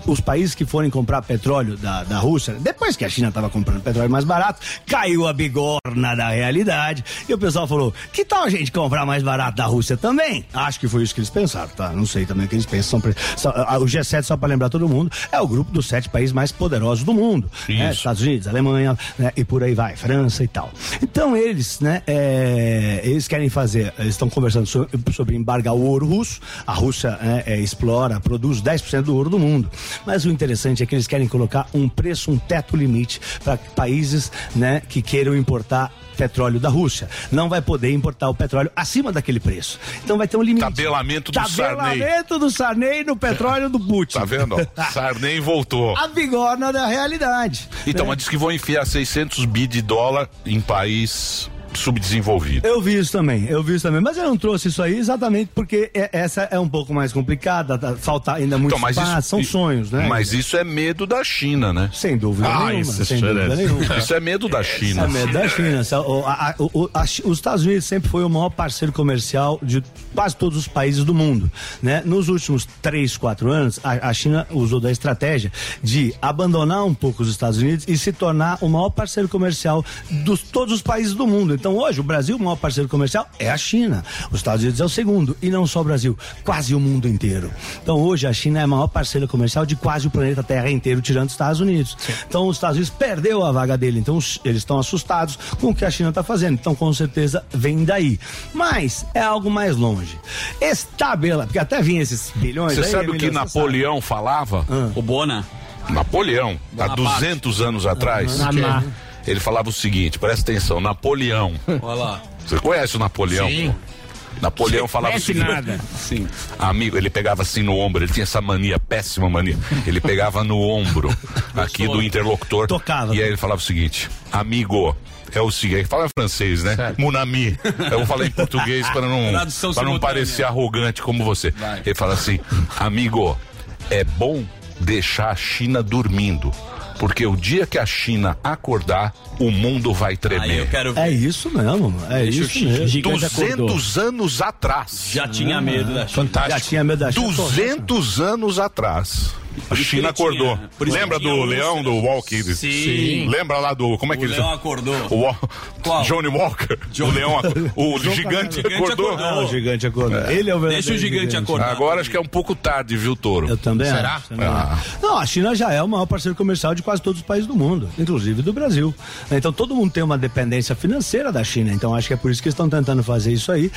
Speaker 10: os países que forem comprar petróleo da, da Rússia, depois que a China estava comprando petróleo mais barato, caiu a bigorna da realidade. E o pessoal falou: que tal a gente comprar mais barato da Rússia também? Acho que foi isso que eles pensaram, tá? Não sei também o que eles pensam. São o G7, só para lembrar todo mundo, é o grupo dos sete países mais poderosos do mundo. né? Estados Unidos, Alemanha, né? e por aí vai, França e tal. Então eles, né, é, eles querem fazer, eles estão conversando sobre, sobre embargar o ouro russo. A Rússia né, é, explora, produz 10% do ouro do mundo. Mas o interessante é que eles querem colocar um preço, um teto limite para países, né, que queiram importar petróleo da Rússia. Não vai poder importar o petróleo acima daquele preço. Então vai ter um limite.
Speaker 3: Tabelamento do Sarney.
Speaker 10: Tabelamento do Sarney no petróleo do Putin.
Speaker 3: Tá vendo? (laughs) Sarney voltou.
Speaker 10: A bigorna da realidade.
Speaker 3: Então,
Speaker 10: né?
Speaker 3: mas diz que vão enfiar 600 bi de dólar em país subdesenvolvido.
Speaker 10: Eu vi isso também, eu vi isso também, mas eu não trouxe isso aí exatamente porque é- essa é um pouco mais complicada, tá- falta ainda muito
Speaker 3: Então,
Speaker 10: espaço,
Speaker 3: isso-
Speaker 10: são
Speaker 3: i-
Speaker 10: sonhos, né?
Speaker 3: Mas isso é medo da China, né?
Speaker 10: Sem dúvida
Speaker 6: Ah,
Speaker 10: nenhuma,
Speaker 6: isso
Speaker 10: sem
Speaker 6: é
Speaker 10: dúvida
Speaker 6: verdade.
Speaker 10: nenhuma. (laughs)
Speaker 3: Isso é medo da China.
Speaker 10: É medo da China. O- a- a- o- a Chi- os Estados Unidos sempre foi o maior parceiro comercial de quase todos os países do mundo. Né? Nos últimos três, quatro anos, a, a China usou da estratégia de abandonar um pouco os Estados Unidos e se tornar o maior parceiro comercial de todos os países do mundo. Então, hoje, o Brasil, o maior parceiro comercial é a China. Os Estados Unidos é o segundo. E não só o Brasil, quase o mundo inteiro. Então, hoje, a China é a maior parceira comercial de quase o planeta Terra inteiro, tirando os Estados Unidos. Então, os Estados Unidos perdeu a vaga dele. Então, eles estão assustados com o que a China está fazendo. Então, com certeza, vem daí. Mas é algo mais longe. Estabela, porque até vinha esses bilhões
Speaker 3: Você
Speaker 10: aí,
Speaker 3: sabe o que Napoleão falava?
Speaker 4: O Bona.
Speaker 3: Napoleão, há
Speaker 4: Bonaparte.
Speaker 3: 200 anos atrás,
Speaker 5: Namá.
Speaker 3: Ele falava o seguinte: presta atenção, Napoleão.
Speaker 4: Olha lá.
Speaker 3: Você conhece o Napoleão? pô? Napoleão falava o
Speaker 5: Conhece
Speaker 3: seguinte:
Speaker 5: nada.
Speaker 4: Sim.
Speaker 3: Amigo, ele pegava assim no ombro, ele tinha essa mania, péssima mania. Ele pegava no ombro aqui do interlocutor.
Speaker 10: Tocava.
Speaker 3: E aí ele falava o seguinte: Amigo. É o seguinte, fala francês, né? Mon ami. Eu vou falar em português para não, para não parecer arrogante como você.
Speaker 4: Vai.
Speaker 3: Ele fala assim: Amigo, é bom deixar a China dormindo. Porque o dia que a China acordar, o mundo vai tremer.
Speaker 4: quero ver.
Speaker 10: É isso mesmo, é
Speaker 4: Deixa
Speaker 10: isso mesmo.
Speaker 5: Gigante acordou.
Speaker 3: 200 anos atrás.
Speaker 4: Já tinha medo da China.
Speaker 10: Já tinha medo da China.
Speaker 3: 200 anos atrás. A China acordou. Lembra do leão do Walking?
Speaker 4: Sim.
Speaker 3: Lembra lá do. Como é que
Speaker 4: O
Speaker 3: ele
Speaker 4: leão acordou.
Speaker 3: O? Johnny Walker. O leão. (laughs) O gigante
Speaker 4: Gigante
Speaker 3: acordou.
Speaker 4: acordou.
Speaker 10: Ah, o gigante acordou. Ele é o verdadeiro
Speaker 4: Deixa o gigante acordar.
Speaker 3: Agora acho que é um pouco tarde, viu, Toro?
Speaker 10: Eu também
Speaker 6: Será?
Speaker 10: acho. também
Speaker 3: Ah.
Speaker 10: acho. Não, a China já é o maior parceiro comercial de quase todos os países do mundo, inclusive do Brasil. Então todo mundo tem uma dependência financeira da China. Então acho que é por isso que eles estão tentando fazer isso aí.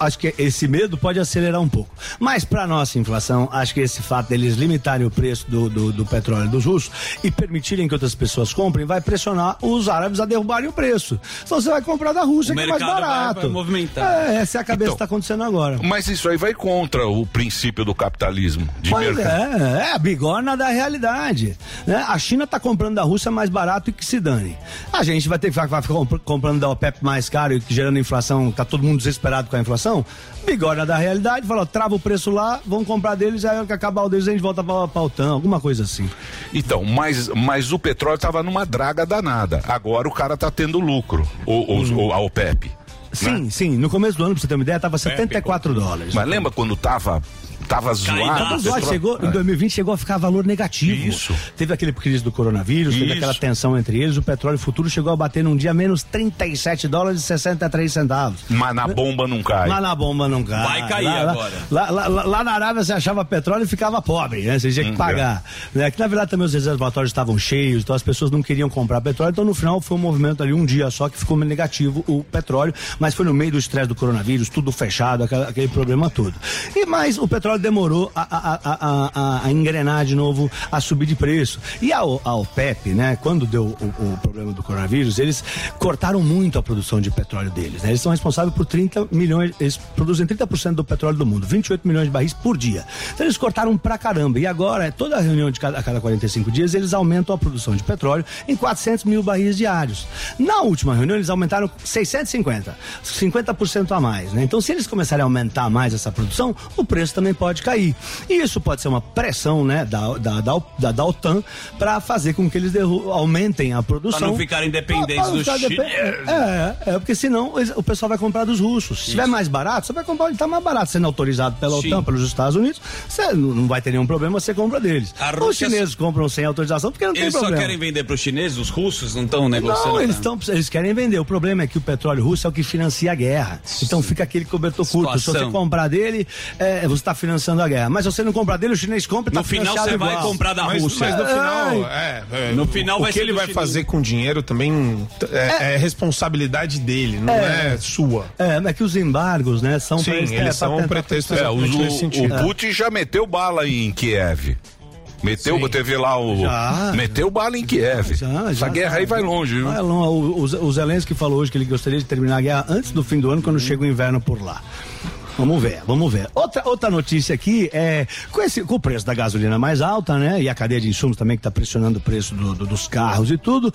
Speaker 10: Acho que esse medo pode acelerar um pouco. Mas para nossa inflação, acho que esse fato deles limitarem o preço do, do, do petróleo dos russos e permitirem que outras pessoas comprem vai pressionar os árabes a derrubarem o preço. Então você vai comprar da Rússia,
Speaker 4: O
Speaker 10: que é mais
Speaker 4: mercado vai-
Speaker 10: barato.
Speaker 4: vai movimentar.
Speaker 10: É, essa é a cabeça
Speaker 3: Então,
Speaker 10: que está acontecendo agora.
Speaker 3: Mas isso aí vai contra o princípio do capitalismo. De
Speaker 10: Pois
Speaker 3: mercado.
Speaker 10: é, é a bigorna da realidade. Né? A China está comprando da Rússia mais barato e que se dane. A gente vai ter que ficar, vai ficar comp- comprando da OPEP mais caro e que gerando inflação, tá todo mundo desesperado com a inflação. Bigorna da realidade, falou, trava o preço lá, vamos comprar deles, aí que acabar o deles a gente volta para a OTAN, alguma coisa assim.
Speaker 3: Então, mas, mas o petróleo estava numa draga danada. Agora o cara tá tendo lucro. O, os- o- a OPEP.
Speaker 10: Sim, sim, no começo do ano, pra você ter uma ideia, tava 74 dólares.
Speaker 3: Mas lembra quando tava. Tava zoado?
Speaker 10: Tava zoado, chegou, em 2020 chegou a ficar valor negativo.
Speaker 3: Isso.
Speaker 10: Teve aquele crise do coronavírus, teve
Speaker 3: Isso.
Speaker 10: aquela tensão entre eles, o petróleo futuro chegou a bater num dia menos 37 dólares e 63 centavos.
Speaker 3: Mas na bomba não cai.
Speaker 10: Lá na bomba não cai.
Speaker 4: Vai cair
Speaker 10: lá,
Speaker 4: agora.
Speaker 10: Lá, lá- lá- lá na Arábia você achava petróleo e ficava pobre, né? Você tinha que pagar. Né? Que na verdade também os reservatórios estavam cheios, então as pessoas não queriam comprar petróleo. Então no final foi um movimento ali, um dia só, que ficou negativo o petróleo, mas foi no meio do estresse do coronavírus, tudo fechado, aquela- aquele problema todo. E mais o petróleo demorou a, a- a- a- engrenar de novo, a subir de preço. E a, a OPEP, né, quando deu o, o problema do coronavírus, eles cortaram muito a produção de petróleo deles. né? Eles são responsáveis por 30 milhões, eles produzem 30% do petróleo do mundo, 28 milhões de barris por dia. Então eles cortaram pra caramba. E agora, toda reunião de cada, a cada 45 dias, eles aumentam a produção de petróleo em 400 mil barris diários. Na última reunião, eles aumentaram 650, 50% a mais. Né? Então, se eles começarem a aumentar mais essa produção, o preço também pode cair. E isso pode ser uma pressão né, da, da, da, da, OTAN para fazer com que eles aumentem a produção.
Speaker 4: Pra não ficarem dependentes
Speaker 10: Pra não
Speaker 4: dos
Speaker 10: ficar
Speaker 4: chineses.
Speaker 10: É, é, porque senão eles- o pessoal vai comprar dos russos. Se tiver mais barato, você vai comprar onde está mais barato. Sendo autorizado pela
Speaker 4: Sim.
Speaker 10: OTAN, pelos Estados Unidos, você não vai ter nenhum problema, você compra deles.
Speaker 4: A
Speaker 10: Os
Speaker 4: Rússia-
Speaker 10: chineses compram sem autorização porque não
Speaker 4: Eles
Speaker 10: tem
Speaker 4: só
Speaker 10: problema.
Speaker 4: querem vender para os chineses, os russos não estão negociando.
Speaker 10: Não, eles, tão, eles querem vender. O problema é que o petróleo russo é o que financia a guerra. Então fica aquele cobertor curto. Se você comprar dele, é, você está financiando a guerra. Mas se você não comprar dele, o chinês compra e
Speaker 4: No
Speaker 10: tá
Speaker 4: final
Speaker 10: financiado
Speaker 4: você vai comprar da
Speaker 6: Mas,
Speaker 4: Rússia.
Speaker 6: mas no final, é, é,
Speaker 4: No final
Speaker 6: o
Speaker 4: vai
Speaker 6: que
Speaker 4: ser
Speaker 6: ele vai
Speaker 4: chinês.
Speaker 6: fazer com o dinheiro também é, é responsabilidade dele, não é, sua.
Speaker 10: É, é que os embargos, né, são
Speaker 6: Sim,
Speaker 10: pra- é,
Speaker 6: eles
Speaker 10: pra
Speaker 6: são um pretexto
Speaker 3: É, o,
Speaker 6: nesse sentido.
Speaker 3: o Putin já meteu bala em Kiev. Meteu,
Speaker 6: Sim.
Speaker 3: teve lá o.
Speaker 10: Já.
Speaker 3: Meteu bala em Kiev.
Speaker 10: Já, já,
Speaker 3: Essa guerra
Speaker 10: já.
Speaker 3: aí vai longe, viu?
Speaker 10: Vai longe. O, o, o Zelensky falou hoje que ele gostaria de terminar a guerra antes do fim do ano, quando chega o inverno por lá. Vamos ver, vamos ver. Outra, outra notícia aqui é com, esse, com o preço da gasolina mais alta, né? E a cadeia de insumos também que está pressionando o preço do- do- dos carros e tudo.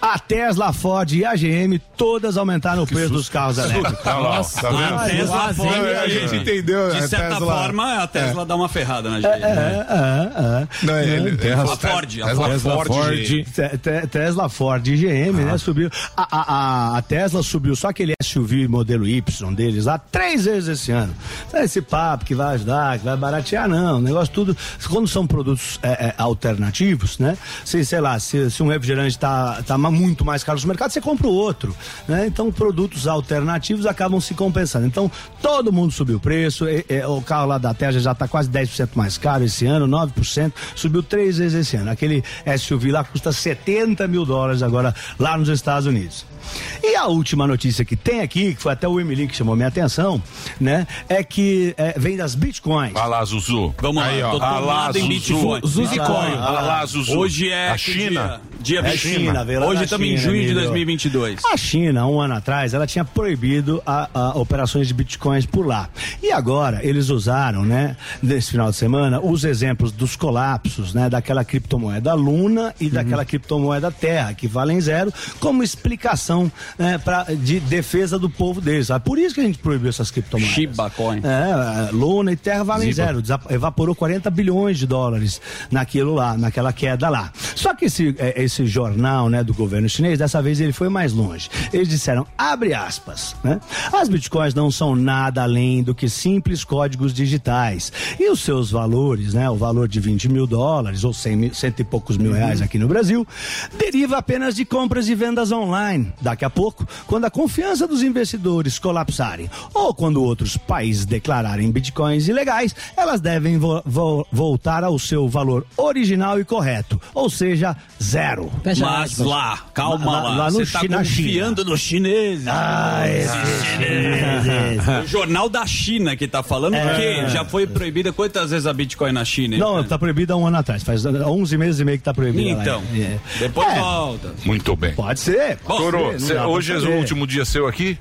Speaker 10: A Tesla, a Ford e a GM todas aumentaram o preço dos carros elétricos.
Speaker 3: Olha lá, tá
Speaker 4: A
Speaker 3: vendo?
Speaker 4: Tesla pode,
Speaker 6: a gente entendeu.
Speaker 4: De
Speaker 6: a
Speaker 4: certa
Speaker 6: Tesla-
Speaker 4: forma, a Tesla dá uma ferrada na gente.
Speaker 10: É, é, é.
Speaker 6: Não, ele, ele falou
Speaker 4: A Ford, a
Speaker 6: Tesla,
Speaker 4: Ford.
Speaker 6: Ford,
Speaker 7: Ford.
Speaker 10: Te- te- Tesla, Ford e GM, né? Subiu. A, a- a- a Tesla subiu só aquele SUV modelo Y deles lá três vezes esse ano. Então, esse papo que vai ajudar, que vai baratear, não. O negócio tudo. Quando são produtos é, é, alternativos, né? Se, sei lá, se, se um refrigerante tá, tá ma- muito mais caro no mercado, você compra o outro. Né? Então, produtos alternativos acabam se compensando. Então, todo mundo subiu o preço. e- e- o carro lá da Tesla já está quase 10% mais caro esse ano, 9%. Subiu três vezes esse ano. Aquele SUV lá custa 70 mil dólares agora lá nos Estados Unidos. E a última notícia que tem aqui, que foi até o Emily que chamou minha atenção, né? É que é, vem das bitcoins.
Speaker 3: Olha lá, Zuzu.
Speaker 4: Vamos
Speaker 6: Aí,
Speaker 4: lá,
Speaker 6: ó.
Speaker 3: Zuzu.
Speaker 4: Bitcoin.
Speaker 3: Zuzicoin.
Speaker 10: Ah,
Speaker 3: Olha lá, Zuzu.
Speaker 4: Hoje é
Speaker 3: a China.
Speaker 4: Dia, dia
Speaker 10: É
Speaker 4: 20.
Speaker 10: China, lá
Speaker 4: Hoje estamos em
Speaker 10: China,
Speaker 4: junho de
Speaker 10: Emílio.
Speaker 4: 2022.
Speaker 10: A China, um ano atrás, ela tinha proibido a, a operações de bitcoins por lá. E agora eles usaram, né, nesse final de semana, os exemplos dos colapsos, né, daquela criptomoeda Luna e daquela criptomoeda Terra, que valem zero, como explicação né, pra, de defesa do povo deles. sabe? Por isso que a gente proibiu essas criptomoedas.
Speaker 4: Shiba Coin.
Speaker 10: É, Luna e Terra valem
Speaker 4: Ziba.
Speaker 10: zero. Evaporou 40 bilhões de dólares naquilo lá, naquela queda lá. Só que esse, é, esse jornal né, do governo chinês, dessa vez ele foi mais longe. Eles disseram, abre aspas, né? As bitcoins não são nada além do que simples códigos digitais. E os seus valores, né? O valor de 20 mil dólares ou 100 mil, cento e poucos mil reais aqui no Brasil, deriva apenas de compras e vendas online. Daqui a pouco, quando a confiança dos investidores colapsarem ou quando outros países declararem bitcoins ilegais, elas devem vo- vo- voltar ao seu valor original e correto, ou seja, zero.
Speaker 4: Mas lá, calma
Speaker 10: Lá-
Speaker 4: lá,
Speaker 10: lá no
Speaker 4: você tá
Speaker 10: na
Speaker 4: confiando nos chineses.
Speaker 10: Ah, esses chineses.
Speaker 4: O jornal da China que tá falando
Speaker 10: É.
Speaker 4: que já foi proibida quantas vezes a Bitcoin na China? hein?
Speaker 10: Não, tá proibido há um ano atrás. Faz 11 meses e meio que tá proibido. lá.
Speaker 4: Então,
Speaker 10: É.
Speaker 4: depois
Speaker 10: É.
Speaker 4: volta.
Speaker 3: Muito bem.
Speaker 10: Pode ser. Pode
Speaker 3: Toro, cê- hoje é o último dia seu aqui?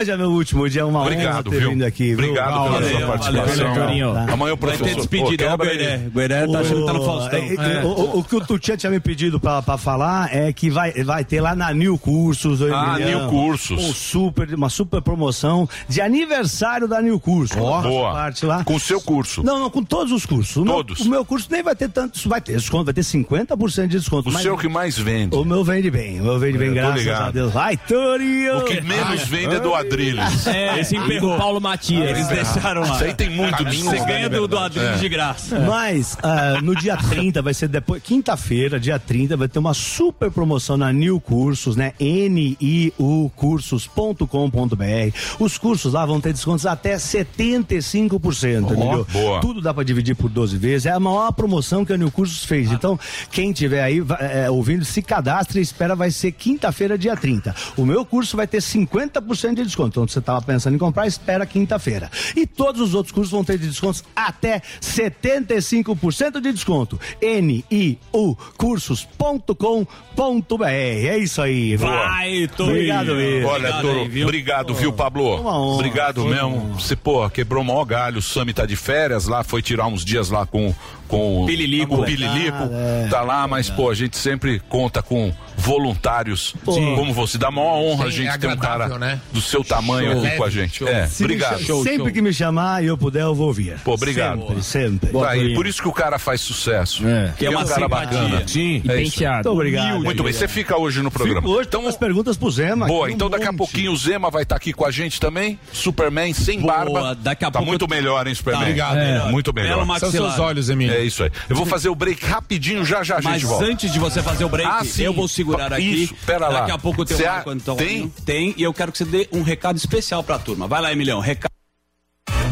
Speaker 10: Hoje é meu último dia, é uma honra
Speaker 3: Obrigado,
Speaker 10: ter
Speaker 3: viu?
Speaker 10: vindo aqui. viu?
Speaker 3: Obrigado pela
Speaker 4: Valeu,
Speaker 3: sua
Speaker 4: valeu,
Speaker 3: participação.
Speaker 4: Torinho.
Speaker 10: Tá.
Speaker 3: Amanhã o
Speaker 4: Vai
Speaker 3: professor...
Speaker 4: ter despedida,
Speaker 3: Pô,
Speaker 4: ó, o. Gueré. O Gueré tá achando que tá no
Speaker 10: O-
Speaker 4: Faustão.
Speaker 10: é, o, o- o que o Tutinha tinha me pedido pra, pra falar é que vai, vai ter lá na New Cursos.
Speaker 3: Ah,
Speaker 10: Emiliano,
Speaker 3: New Cursos.
Speaker 10: Um super, uma super promoção de aniversário da New Cursos. Ó,
Speaker 3: Boa.
Speaker 10: parte lá.
Speaker 3: Com o seu curso.
Speaker 10: Não, não, com todos os cursos. O meu-
Speaker 3: Todos.
Speaker 10: o meu curso nem vai ter tanto, vai ter desconto, vai ter 50% de desconto.
Speaker 3: O
Speaker 10: mas
Speaker 3: seu que mais vende.
Speaker 10: O meu vende bem, o meu vende bem, graças
Speaker 3: ligado.
Speaker 10: a Deus. Vai, Torinho!
Speaker 3: O que menos vende é do Adrilles.
Speaker 4: É, esse emperrou. Paulo Matias. Eles deixaram lá.
Speaker 3: Isso aí tem muito
Speaker 4: Você
Speaker 3: desconto.
Speaker 4: ganha do, do Adriano de graça.
Speaker 10: Mas ah, no dia 30, vai ser depois, quinta-feira, dia 30, vai ter uma super promoção na New Cursos, né? niucursos.com.br. Os cursos lá vão ter descontos até 75%, entendeu?
Speaker 3: boa.
Speaker 10: Tudo dá pra dividir por 12 vezes. É a maior promoção que a New Cursos fez. Então, quem tiver aí é, ouvindo, se cadastre e espera, vai ser quinta-feira, dia 30. O meu curso vai ter 50% de desconto. Então, se você tava pensando em comprar, espera quinta-feira. E todos os outros cursos vão ter de descontos até 75% de desconto. niucursos.com.br. É isso aí.
Speaker 4: Vai, Torinho.
Speaker 10: Obrigado, mesmo.
Speaker 3: Olha,
Speaker 4: Obrigado
Speaker 3: Toro,
Speaker 4: aí, viu?
Speaker 3: obrigado, viu, Pablo?
Speaker 10: Uma honra.
Speaker 3: Obrigado mesmo. Você, pô, quebrou o maior galho. O Sami tá de férias lá, foi tirar uns dias lá com, com
Speaker 4: Pililico.
Speaker 3: o Pililico.
Speaker 10: É.
Speaker 3: Tá lá, mas, pô, a gente sempre conta com voluntários como você. Dá a maior honra a
Speaker 9: Sim,
Speaker 3: gente
Speaker 9: é
Speaker 3: ter um cara
Speaker 9: né?
Speaker 3: do seu tamanho
Speaker 9: Show.
Speaker 3: aqui com a gente.
Speaker 9: show.
Speaker 3: É,
Speaker 10: Se
Speaker 3: obrigado.
Speaker 10: cha- sempre que me chamar e eu puder, eu vou vir.
Speaker 3: Pô, obrigado.
Speaker 10: Sempre, sempre.
Speaker 3: Tá aí, por isso que o cara faz sucesso.
Speaker 4: Que é
Speaker 3: Ele
Speaker 4: uma
Speaker 3: um cara
Speaker 4: simpatia.
Speaker 3: bacana.
Speaker 6: Sim.
Speaker 3: É isso.
Speaker 10: Muito obrigado.
Speaker 3: Muito bem, você fica hoje no programa.
Speaker 10: Fico hoje,
Speaker 3: então,
Speaker 10: as perguntas pro Zema.
Speaker 3: Boa,
Speaker 10: um
Speaker 3: então daqui a pouquinho o Zema vai estar aqui com a gente também. Superman sem
Speaker 4: Boa,
Speaker 3: barba.
Speaker 4: daqui a
Speaker 3: tá
Speaker 4: pouco-
Speaker 3: muito melhor, hein, Superman?
Speaker 4: Tá,
Speaker 9: obrigado,
Speaker 3: É, muito melhor.
Speaker 9: São seus olhos, Emílio.
Speaker 3: É isso aí. Eu vou fazer o break rapidinho, já já a gente
Speaker 4: Mas
Speaker 3: volta.
Speaker 4: antes de você fazer o break,
Speaker 3: Ah,
Speaker 4: eu vou segurar aqui.
Speaker 3: Isso, pera lá.
Speaker 4: Daqui a pouco tem o Marco Antônio.
Speaker 3: tem?
Speaker 4: Tem, e eu quero que você dê um recado especial pra turma. Vai lá, Emilhão, recado.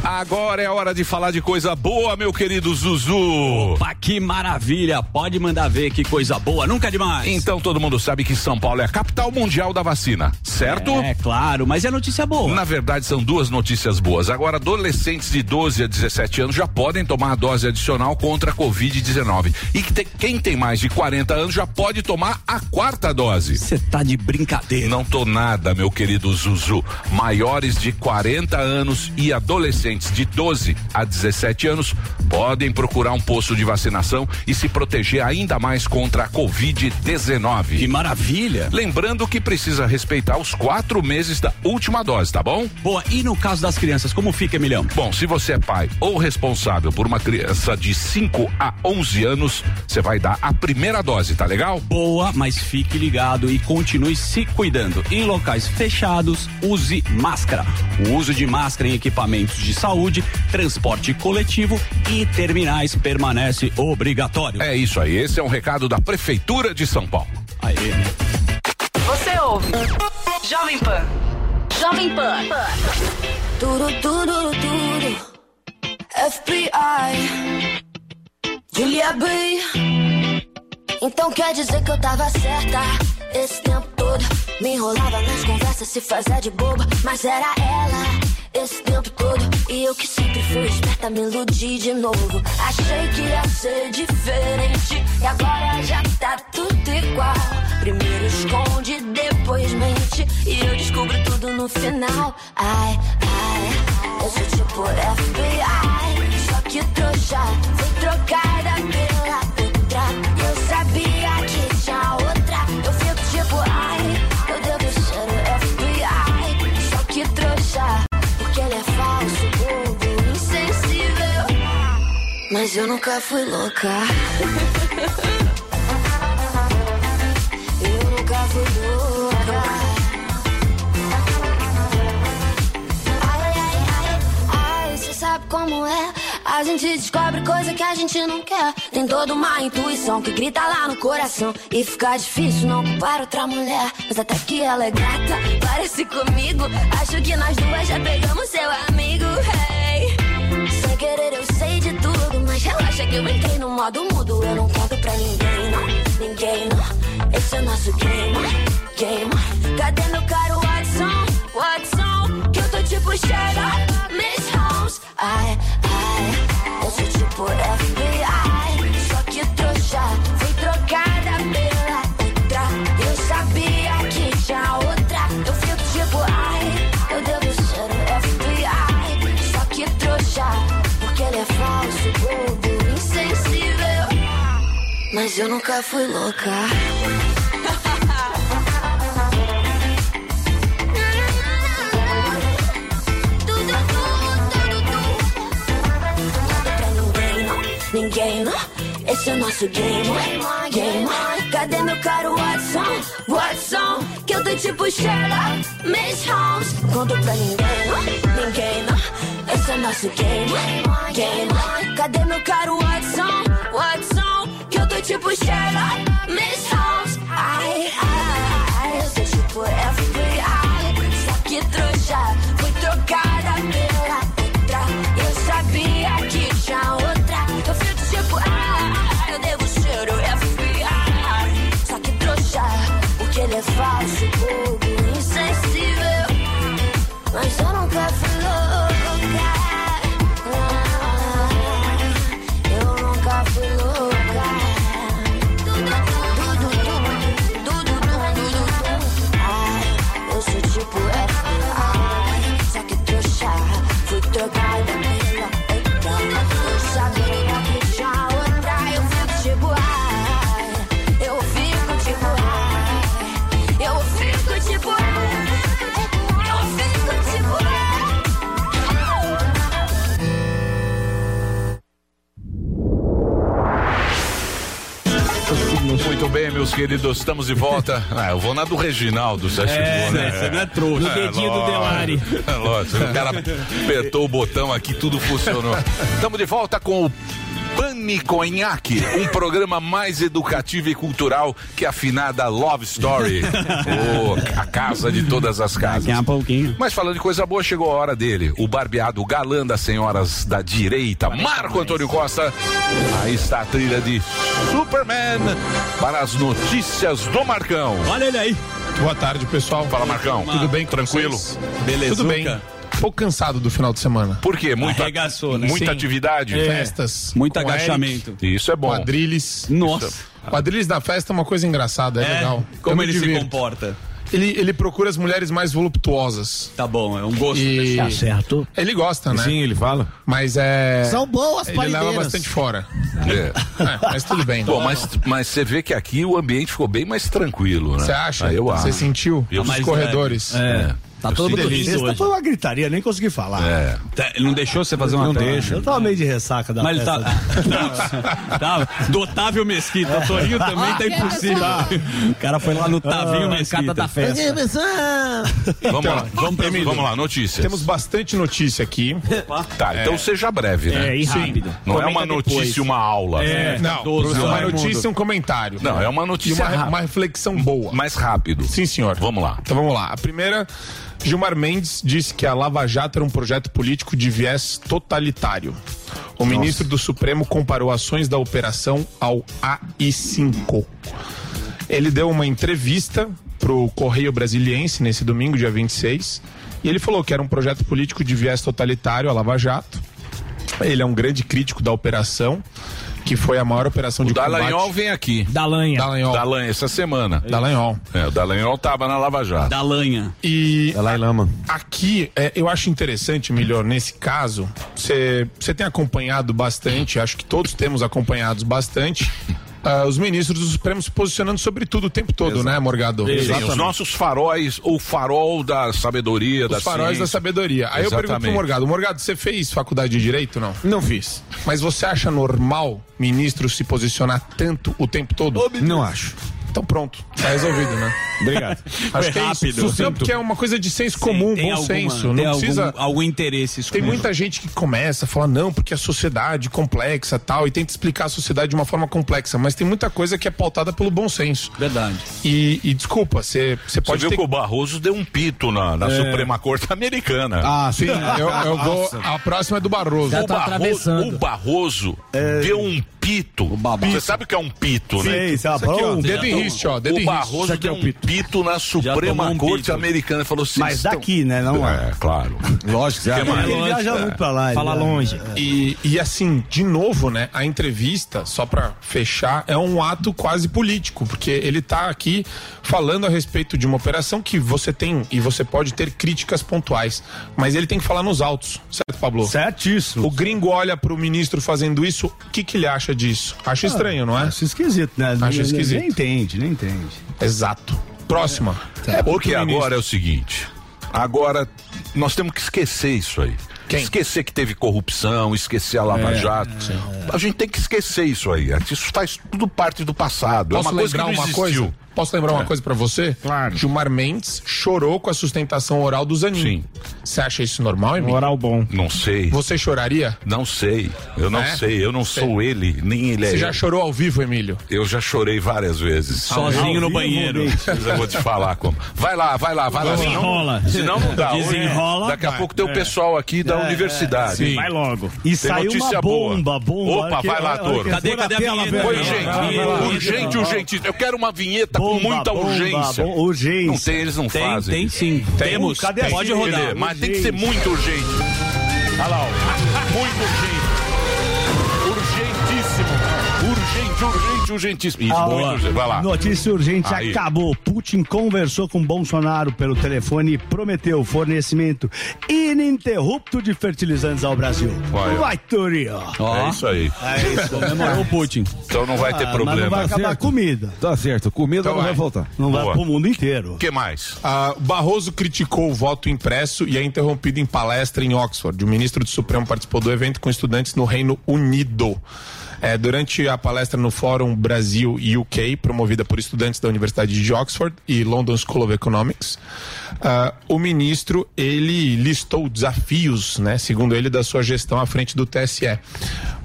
Speaker 3: Agora é hora de falar de coisa boa, meu querido Zuzu.
Speaker 4: Opa, que maravilha! Pode mandar ver que coisa boa, nunca é demais.
Speaker 3: Então todo mundo sabe que São Paulo é a capital mundial da vacina, certo?
Speaker 4: É, claro, mas é notícia boa.
Speaker 3: Na verdade, são duas notícias boas. Agora, adolescentes de 12 a 17 anos já podem tomar a dose adicional contra a Covid-19. E que tem- quem tem mais de 40 anos já pode tomar a quarta dose.
Speaker 4: Você tá de brincadeira.
Speaker 3: Não tô nada, meu querido Zuzu. Maiores de 40 anos e adolescentes de 12 a 17 anos podem procurar um posto de vacinação e se proteger ainda mais contra a
Speaker 4: Que
Speaker 3: Covid-19.
Speaker 4: maravilha.
Speaker 3: Lembrando que precisa respeitar os quatro meses da última dose, tá bom?
Speaker 4: Boa, e no caso das crianças, como fica, Emilhão?
Speaker 3: Bom, se você é pai ou responsável por uma criança de 5 a 11 anos, você vai dar a primeira dose, tá legal?
Speaker 4: Boa, mas fique ligado e continue se cuidando. Em locais fechados, use máscara. O uso de máscara em equipamentos de saúde, transporte coletivo e terminais permanece obrigatório.
Speaker 3: É isso aí, esse é um recado da Prefeitura de São Paulo.
Speaker 4: Aê.
Speaker 2: Você ouve. Jovem Pan. Jovem Pan.
Speaker 11: Tudo, tudo, tudo. FBI. Julia B. Então quer dizer que eu tava certa esse tempo todo. Me enrolava nas conversas, se fazia de boba. Mas era ela esse tempo todo. E eu que sempre fui esperta, me iludi de novo. Achei que ia ser diferente. E agora já tá tudo igual. Primeiro esconde, depois mente. E eu descubro tudo no final. Ai, ai, eu sou tipo FBI. Só que trouxa, fui trocada Mas eu nunca fui louca. Eu nunca fui louca. Ai, ai, ai, ai, você sabe como é. A gente descobre coisa que a gente não quer. Tem toda uma intuição que grita lá no coração. E fica difícil não culpar outra mulher. Mas até que ela é gata, parece comigo. Acho que nós duas já pegamos seu amigo. Hey. Sem querer eu sei de tudo, mas relaxa que eu entrei no modo mudo. Eu não conto pra ninguém, não, ninguém não. Esse é nosso game, game. Cadê meu caro Watson, Watson? Que eu tô tipo Sherlock, Miss Holmes. Ai, ai, eu sou tipo FBI. Só que trouxa, fui trocada pela outra. Eu sabia que tinha outra. Mas eu nunca fui louca. Ninguém, não. Esse é o nosso game, game. Cadê meu caro Watson, Watson? Que eu tô tipo Sherlock, Miss Holmes. Conto pra ninguém, não. Ninguém, não. Esse é o nosso game, game. Cadê meu caro Watson, Watson? Que eu tô tipo Sherlock, Miss Holmes. Ai, ai, ai, eu sou tipo FBI. Só que trouxa, fui trocada pela outra. Eu sabia que tinha outra. Eu fico tipo, ah, eu devo ser o FBI. Só que trouxa, porque ele é falso,
Speaker 3: meus queridos, estamos de volta. (laughs) Ah, eu vou na do Reginaldo, você acha que
Speaker 4: É,
Speaker 3: né?
Speaker 4: você não é trouxa. No dedinho do
Speaker 3: lógico,
Speaker 4: Delari. (laughs)
Speaker 3: É lógico, o cara apertou o botão aqui, tudo funcionou. (laughs) Estamos de volta com o Paniconhaque, um programa mais educativo e cultural que a afinada Love Story. (laughs) Ô, a casa de todas as casas.
Speaker 4: Daqui a pouquinho.
Speaker 3: Mas falando de coisa boa, chegou a hora dele. O barbeado galã das senhoras da direita, Marco Antônio Costa. Aí está a trilha de Superman para as notícias do Marcão.
Speaker 4: Olha ele aí.
Speaker 9: Boa tarde, pessoal.
Speaker 3: Fala, Marcão.
Speaker 9: Tudo bem?
Speaker 3: Tranquilo?
Speaker 4: Belezuca.
Speaker 9: Tudo bem. Um pouco cansado do final de semana.
Speaker 3: Por quê? Muita,
Speaker 4: Arregaçou, né?
Speaker 3: muita
Speaker 9: Sim.
Speaker 3: atividade?
Speaker 9: É. Festas.
Speaker 4: Muito agachamento.
Speaker 3: Isso é bom.
Speaker 9: Quadrilhas.
Speaker 4: Nossa.
Speaker 9: Quadrilhas da festa é uma coisa engraçada, é,
Speaker 4: É,
Speaker 9: legal.
Speaker 4: Como ele se
Speaker 9: divirto.
Speaker 4: comporta.
Speaker 9: Ele, ele procura as mulheres mais voluptuosas.
Speaker 4: Tá bom, é um gosto.
Speaker 9: E
Speaker 5: Tá certo.
Speaker 9: ele gosta, né?
Speaker 6: Sim, ele fala.
Speaker 9: Mas é.
Speaker 5: São boas
Speaker 9: Ele leva
Speaker 5: parideiras.
Speaker 9: bastante fora.
Speaker 3: É.
Speaker 9: É, mas tudo bem.
Speaker 3: Bom, mas, mas você vê que aqui o ambiente ficou bem mais tranquilo, né?
Speaker 9: Você acha?
Speaker 3: Ah, eu
Speaker 9: Você
Speaker 3: acho.
Speaker 9: sentiu?
Speaker 3: Eu mais
Speaker 9: corredores.
Speaker 4: É. Tá todo mundo
Speaker 10: Sexta
Speaker 4: hoje.
Speaker 10: foi uma gritaria, nem consegui falar.
Speaker 3: É.
Speaker 4: Tá, Ele não deixou você fazer uma
Speaker 10: Não
Speaker 4: perna.
Speaker 10: deixa. Eu tava meio de ressaca da
Speaker 4: Mas ele
Speaker 10: festa.
Speaker 4: tá. (laughs) tá. Do Otávio Mesquita. O Torinho também tá impossível. O cara foi lá no Tavinho Mesquita.
Speaker 5: da festa.
Speaker 3: Vamos lá,
Speaker 9: Então,
Speaker 3: vamos,
Speaker 9: Emílio,
Speaker 3: vamos lá, notícias.
Speaker 9: Temos bastante notícia aqui.
Speaker 3: Tá, então seja breve, né?
Speaker 5: É, e rápido.
Speaker 3: Não é uma notícia e uma aula.
Speaker 4: É.
Speaker 9: Não,
Speaker 4: Doze,
Speaker 9: uma notícia e um comentário.
Speaker 3: Não, é uma notícia
Speaker 9: uma reflexão boa.
Speaker 3: mais rápido.
Speaker 9: Sim, senhor.
Speaker 3: Vamos lá.
Speaker 9: Então vamos lá. A primeira, Gilmar Mendes disse que a Lava Jato era um projeto político de viés totalitário. O ministro do Supremo comparou ações da operação ao AI-5. Ele deu uma entrevista pro Correio Brasiliense nesse domingo, dia 26, e ele falou que era um projeto político de viés totalitário, a Lava Jato. Ele é um grande crítico da operação, que foi a maior operação
Speaker 3: O
Speaker 9: de combate...
Speaker 3: Dallagnol vem aqui.
Speaker 5: Dalanha.
Speaker 9: Dallagnol.
Speaker 3: Dallagnol, essa semana.
Speaker 9: Dallagnol.
Speaker 3: É, o Dallagnol tava na Lava Jato.
Speaker 4: Da lanha.
Speaker 9: E
Speaker 6: Dalai Lama.
Speaker 9: Aqui, é, eu acho interessante, melhor, nesse caso, você tem acompanhado bastante, acho que todos temos acompanhado bastante ah, os ministros do Supremo se posicionando sobre tudo o tempo todo, né, Morgado?
Speaker 3: Sim, os nossos faróis, o farol da sabedoria, da
Speaker 9: Os faróis da
Speaker 3: ciência.
Speaker 9: sabedoria. Aí eu pergunto pro
Speaker 3: Exatamente.
Speaker 9: Morgado, Morgado, você fez faculdade de Direito, não?
Speaker 6: Não fiz.
Speaker 9: Mas você acha normal ministro se posicionar tanto o tempo todo?
Speaker 6: Não acho.
Speaker 9: Então pronto, tá resolvido, né?
Speaker 6: Obrigado. (laughs)
Speaker 9: Acho que é isso. Não, porque é uma coisa de senso comum,
Speaker 4: tem
Speaker 9: bom
Speaker 4: alguma-
Speaker 9: senso.
Speaker 4: tem
Speaker 9: Não
Speaker 4: algum-
Speaker 9: precisa.
Speaker 4: algum interesse
Speaker 9: Tem
Speaker 4: escondido.
Speaker 9: muita gente que começa a falar, não, porque a sociedade complexa tal, e tenta explicar a sociedade de uma forma complexa, mas tem muita coisa que é pautada pelo bom senso.
Speaker 4: Verdade.
Speaker 9: E, e desculpa, você você
Speaker 3: Você
Speaker 9: pode
Speaker 3: viu
Speaker 9: ter
Speaker 3: que o Barroso deu um pito na, na
Speaker 9: É.
Speaker 3: Suprema Corte Americana.
Speaker 6: Ah,
Speaker 9: Sim, eu, eu vou. A próxima é do Barroso.
Speaker 3: o, Barroso o Barroso deu um pito. Você sabe o que é um pito, né?
Speaker 10: Sei, sabe? um
Speaker 9: Dedo em riste, ó. Dedo
Speaker 3: o. Barroso
Speaker 9: Isso é
Speaker 3: deu
Speaker 9: o
Speaker 3: um
Speaker 9: pito.
Speaker 3: Pito na Suprema
Speaker 4: um
Speaker 3: Corte
Speaker 4: pito.
Speaker 3: Americana. Falou assim,
Speaker 10: Mas
Speaker 3: "Vocês
Speaker 10: daqui, né? Não
Speaker 3: estão-"
Speaker 10: é.
Speaker 3: É, claro. (laughs)
Speaker 6: Lógico, você
Speaker 3: Que
Speaker 6: acha.
Speaker 3: mais?
Speaker 10: Ele viaja muito pra lá.
Speaker 5: Fala
Speaker 10: ele-
Speaker 5: longe.
Speaker 9: E, e assim, de novo, né? A entrevista, só pra fechar, é um ato quase político, porque ele tá aqui falando a respeito de uma operação que você tem e você pode ter críticas pontuais, mas ele tem que falar nos autos, certo, Pablo?
Speaker 10: Certíssimo.
Speaker 9: O gringo olha pro ministro fazendo isso, o que que ele acha disso? Acha estranho, não é?
Speaker 10: Acho esquisito, né?
Speaker 9: Acho esquisito.
Speaker 10: Nem entende, nem entende.
Speaker 9: Exato. Próxima.
Speaker 3: É porque agora é o seguinte. Agora nós temos que esquecer isso aí.
Speaker 9: Quem?
Speaker 3: Esquecer que teve corrupção, esquecer a Lava Jato. A gente tem que esquecer isso aí. Isso faz tudo parte do passado.
Speaker 9: Posso
Speaker 3: é uma coisa que
Speaker 9: lembrar
Speaker 3: não
Speaker 9: uma
Speaker 3: existiu.
Speaker 9: coisa? Posso lembrar uma coisa pra você?
Speaker 5: Claro.
Speaker 9: Gilmar Mendes chorou com a sustentação oral do Zanin.
Speaker 3: Sim.
Speaker 9: Você acha isso normal, Emílio?
Speaker 5: Moral bom.
Speaker 3: Não sei.
Speaker 9: Você choraria?
Speaker 3: Não sei. Eu não
Speaker 9: É?
Speaker 3: sei. Eu não sou ele, nem ele é
Speaker 9: Você já chorou ao vivo, Emílio?
Speaker 3: Eu já chorei várias vezes.
Speaker 4: Sozinho no banheiro.
Speaker 3: Mas eu vou te falar como. Vai lá, vai lá, vai lá.
Speaker 5: Desenrola.
Speaker 3: senão não dá.
Speaker 5: Desenrola.
Speaker 3: Daqui a pouco tem o pessoal aqui
Speaker 9: É,
Speaker 3: da universidade.
Speaker 9: Sim.
Speaker 5: Vai logo.
Speaker 10: E
Speaker 3: Tem
Speaker 10: saiu
Speaker 3: notícia
Speaker 10: uma bomba, bomba.
Speaker 3: Opa,
Speaker 10: que-
Speaker 3: vai lá,
Speaker 10: que-
Speaker 4: Cadê, cadê a
Speaker 10: tela,
Speaker 4: vinheta?
Speaker 3: Urgente, urgente. Eu quero uma vinheta com muita
Speaker 10: bomba,
Speaker 3: urgência.
Speaker 10: urgência.
Speaker 3: Não tem, eles não
Speaker 4: Tem,
Speaker 3: fazem.
Speaker 4: tem sim. Temos.
Speaker 10: Cadê
Speaker 4: Pode rodar.
Speaker 3: Mas tem que ser muito urgente. Olha lá, ó. Muito urgente. Urgentíssimo. Isso,
Speaker 10: Ah,
Speaker 3: muito urgente. Vai lá.
Speaker 10: Notícia urgente
Speaker 3: Aí.
Speaker 10: acabou. Putin conversou com Bolsonaro pelo telefone e prometeu fornecimento ininterrupto de fertilizantes ao Brasil.
Speaker 3: Vai, ó.
Speaker 10: Vai, Turinho.
Speaker 3: É isso aí.
Speaker 10: É isso.
Speaker 4: Comemorou o Putin.
Speaker 3: Então não vai ter
Speaker 10: Ah, mas não
Speaker 3: problema.
Speaker 10: vai acabar a
Speaker 6: certo.
Speaker 10: comida.
Speaker 6: Tá certo, comida
Speaker 9: Então
Speaker 6: não vai
Speaker 9: vai.
Speaker 6: faltar.
Speaker 10: Não vai
Speaker 3: Boa.
Speaker 10: pro mundo inteiro.
Speaker 3: O que mais?
Speaker 9: Ah, Barroso criticou o voto impresso e é interrompido em palestra em Oxford. O ministro do Supremo participou do evento com estudantes no Reino Unido. É, durante a palestra no Fórum Brasil e UK, promovida por estudantes da Universidade de Oxford e London School of Economics, ah, o ministro ele listou desafios, né, segundo ele, da sua gestão à frente do TSE.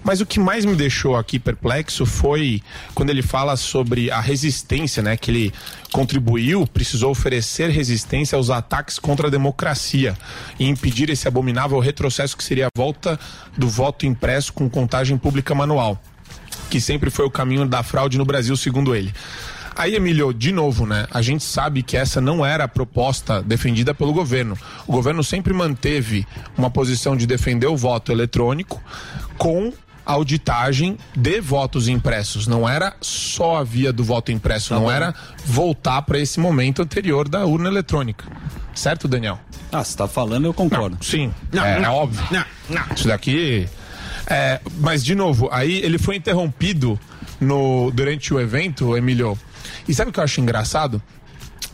Speaker 9: Mas o que mais me deixou aqui perplexo foi quando ele fala sobre a resistência, né, que ele contribuiu, precisou oferecer resistência aos ataques contra a democracia e impedir esse abominável retrocesso que seria a volta do voto impresso com contagem pública manual, que sempre foi o caminho da fraude no Brasil, segundo ele. Aí, Emílio, de novo, né? A gente sabe que essa não era a proposta defendida pelo governo. O governo sempre manteve uma posição de defender o voto eletrônico com auditagem de votos impressos. Não era só a via do voto impresso, não era voltar para esse momento anterior da urna eletrônica. Certo, Daniel?
Speaker 4: Ah, você tá falando, eu concordo.
Speaker 9: Sim, é, é óbvio. Isso daqui. é, mas, de novo, aí ele foi interrompido no, durante o evento, Emílio. E sabe o que eu acho engraçado?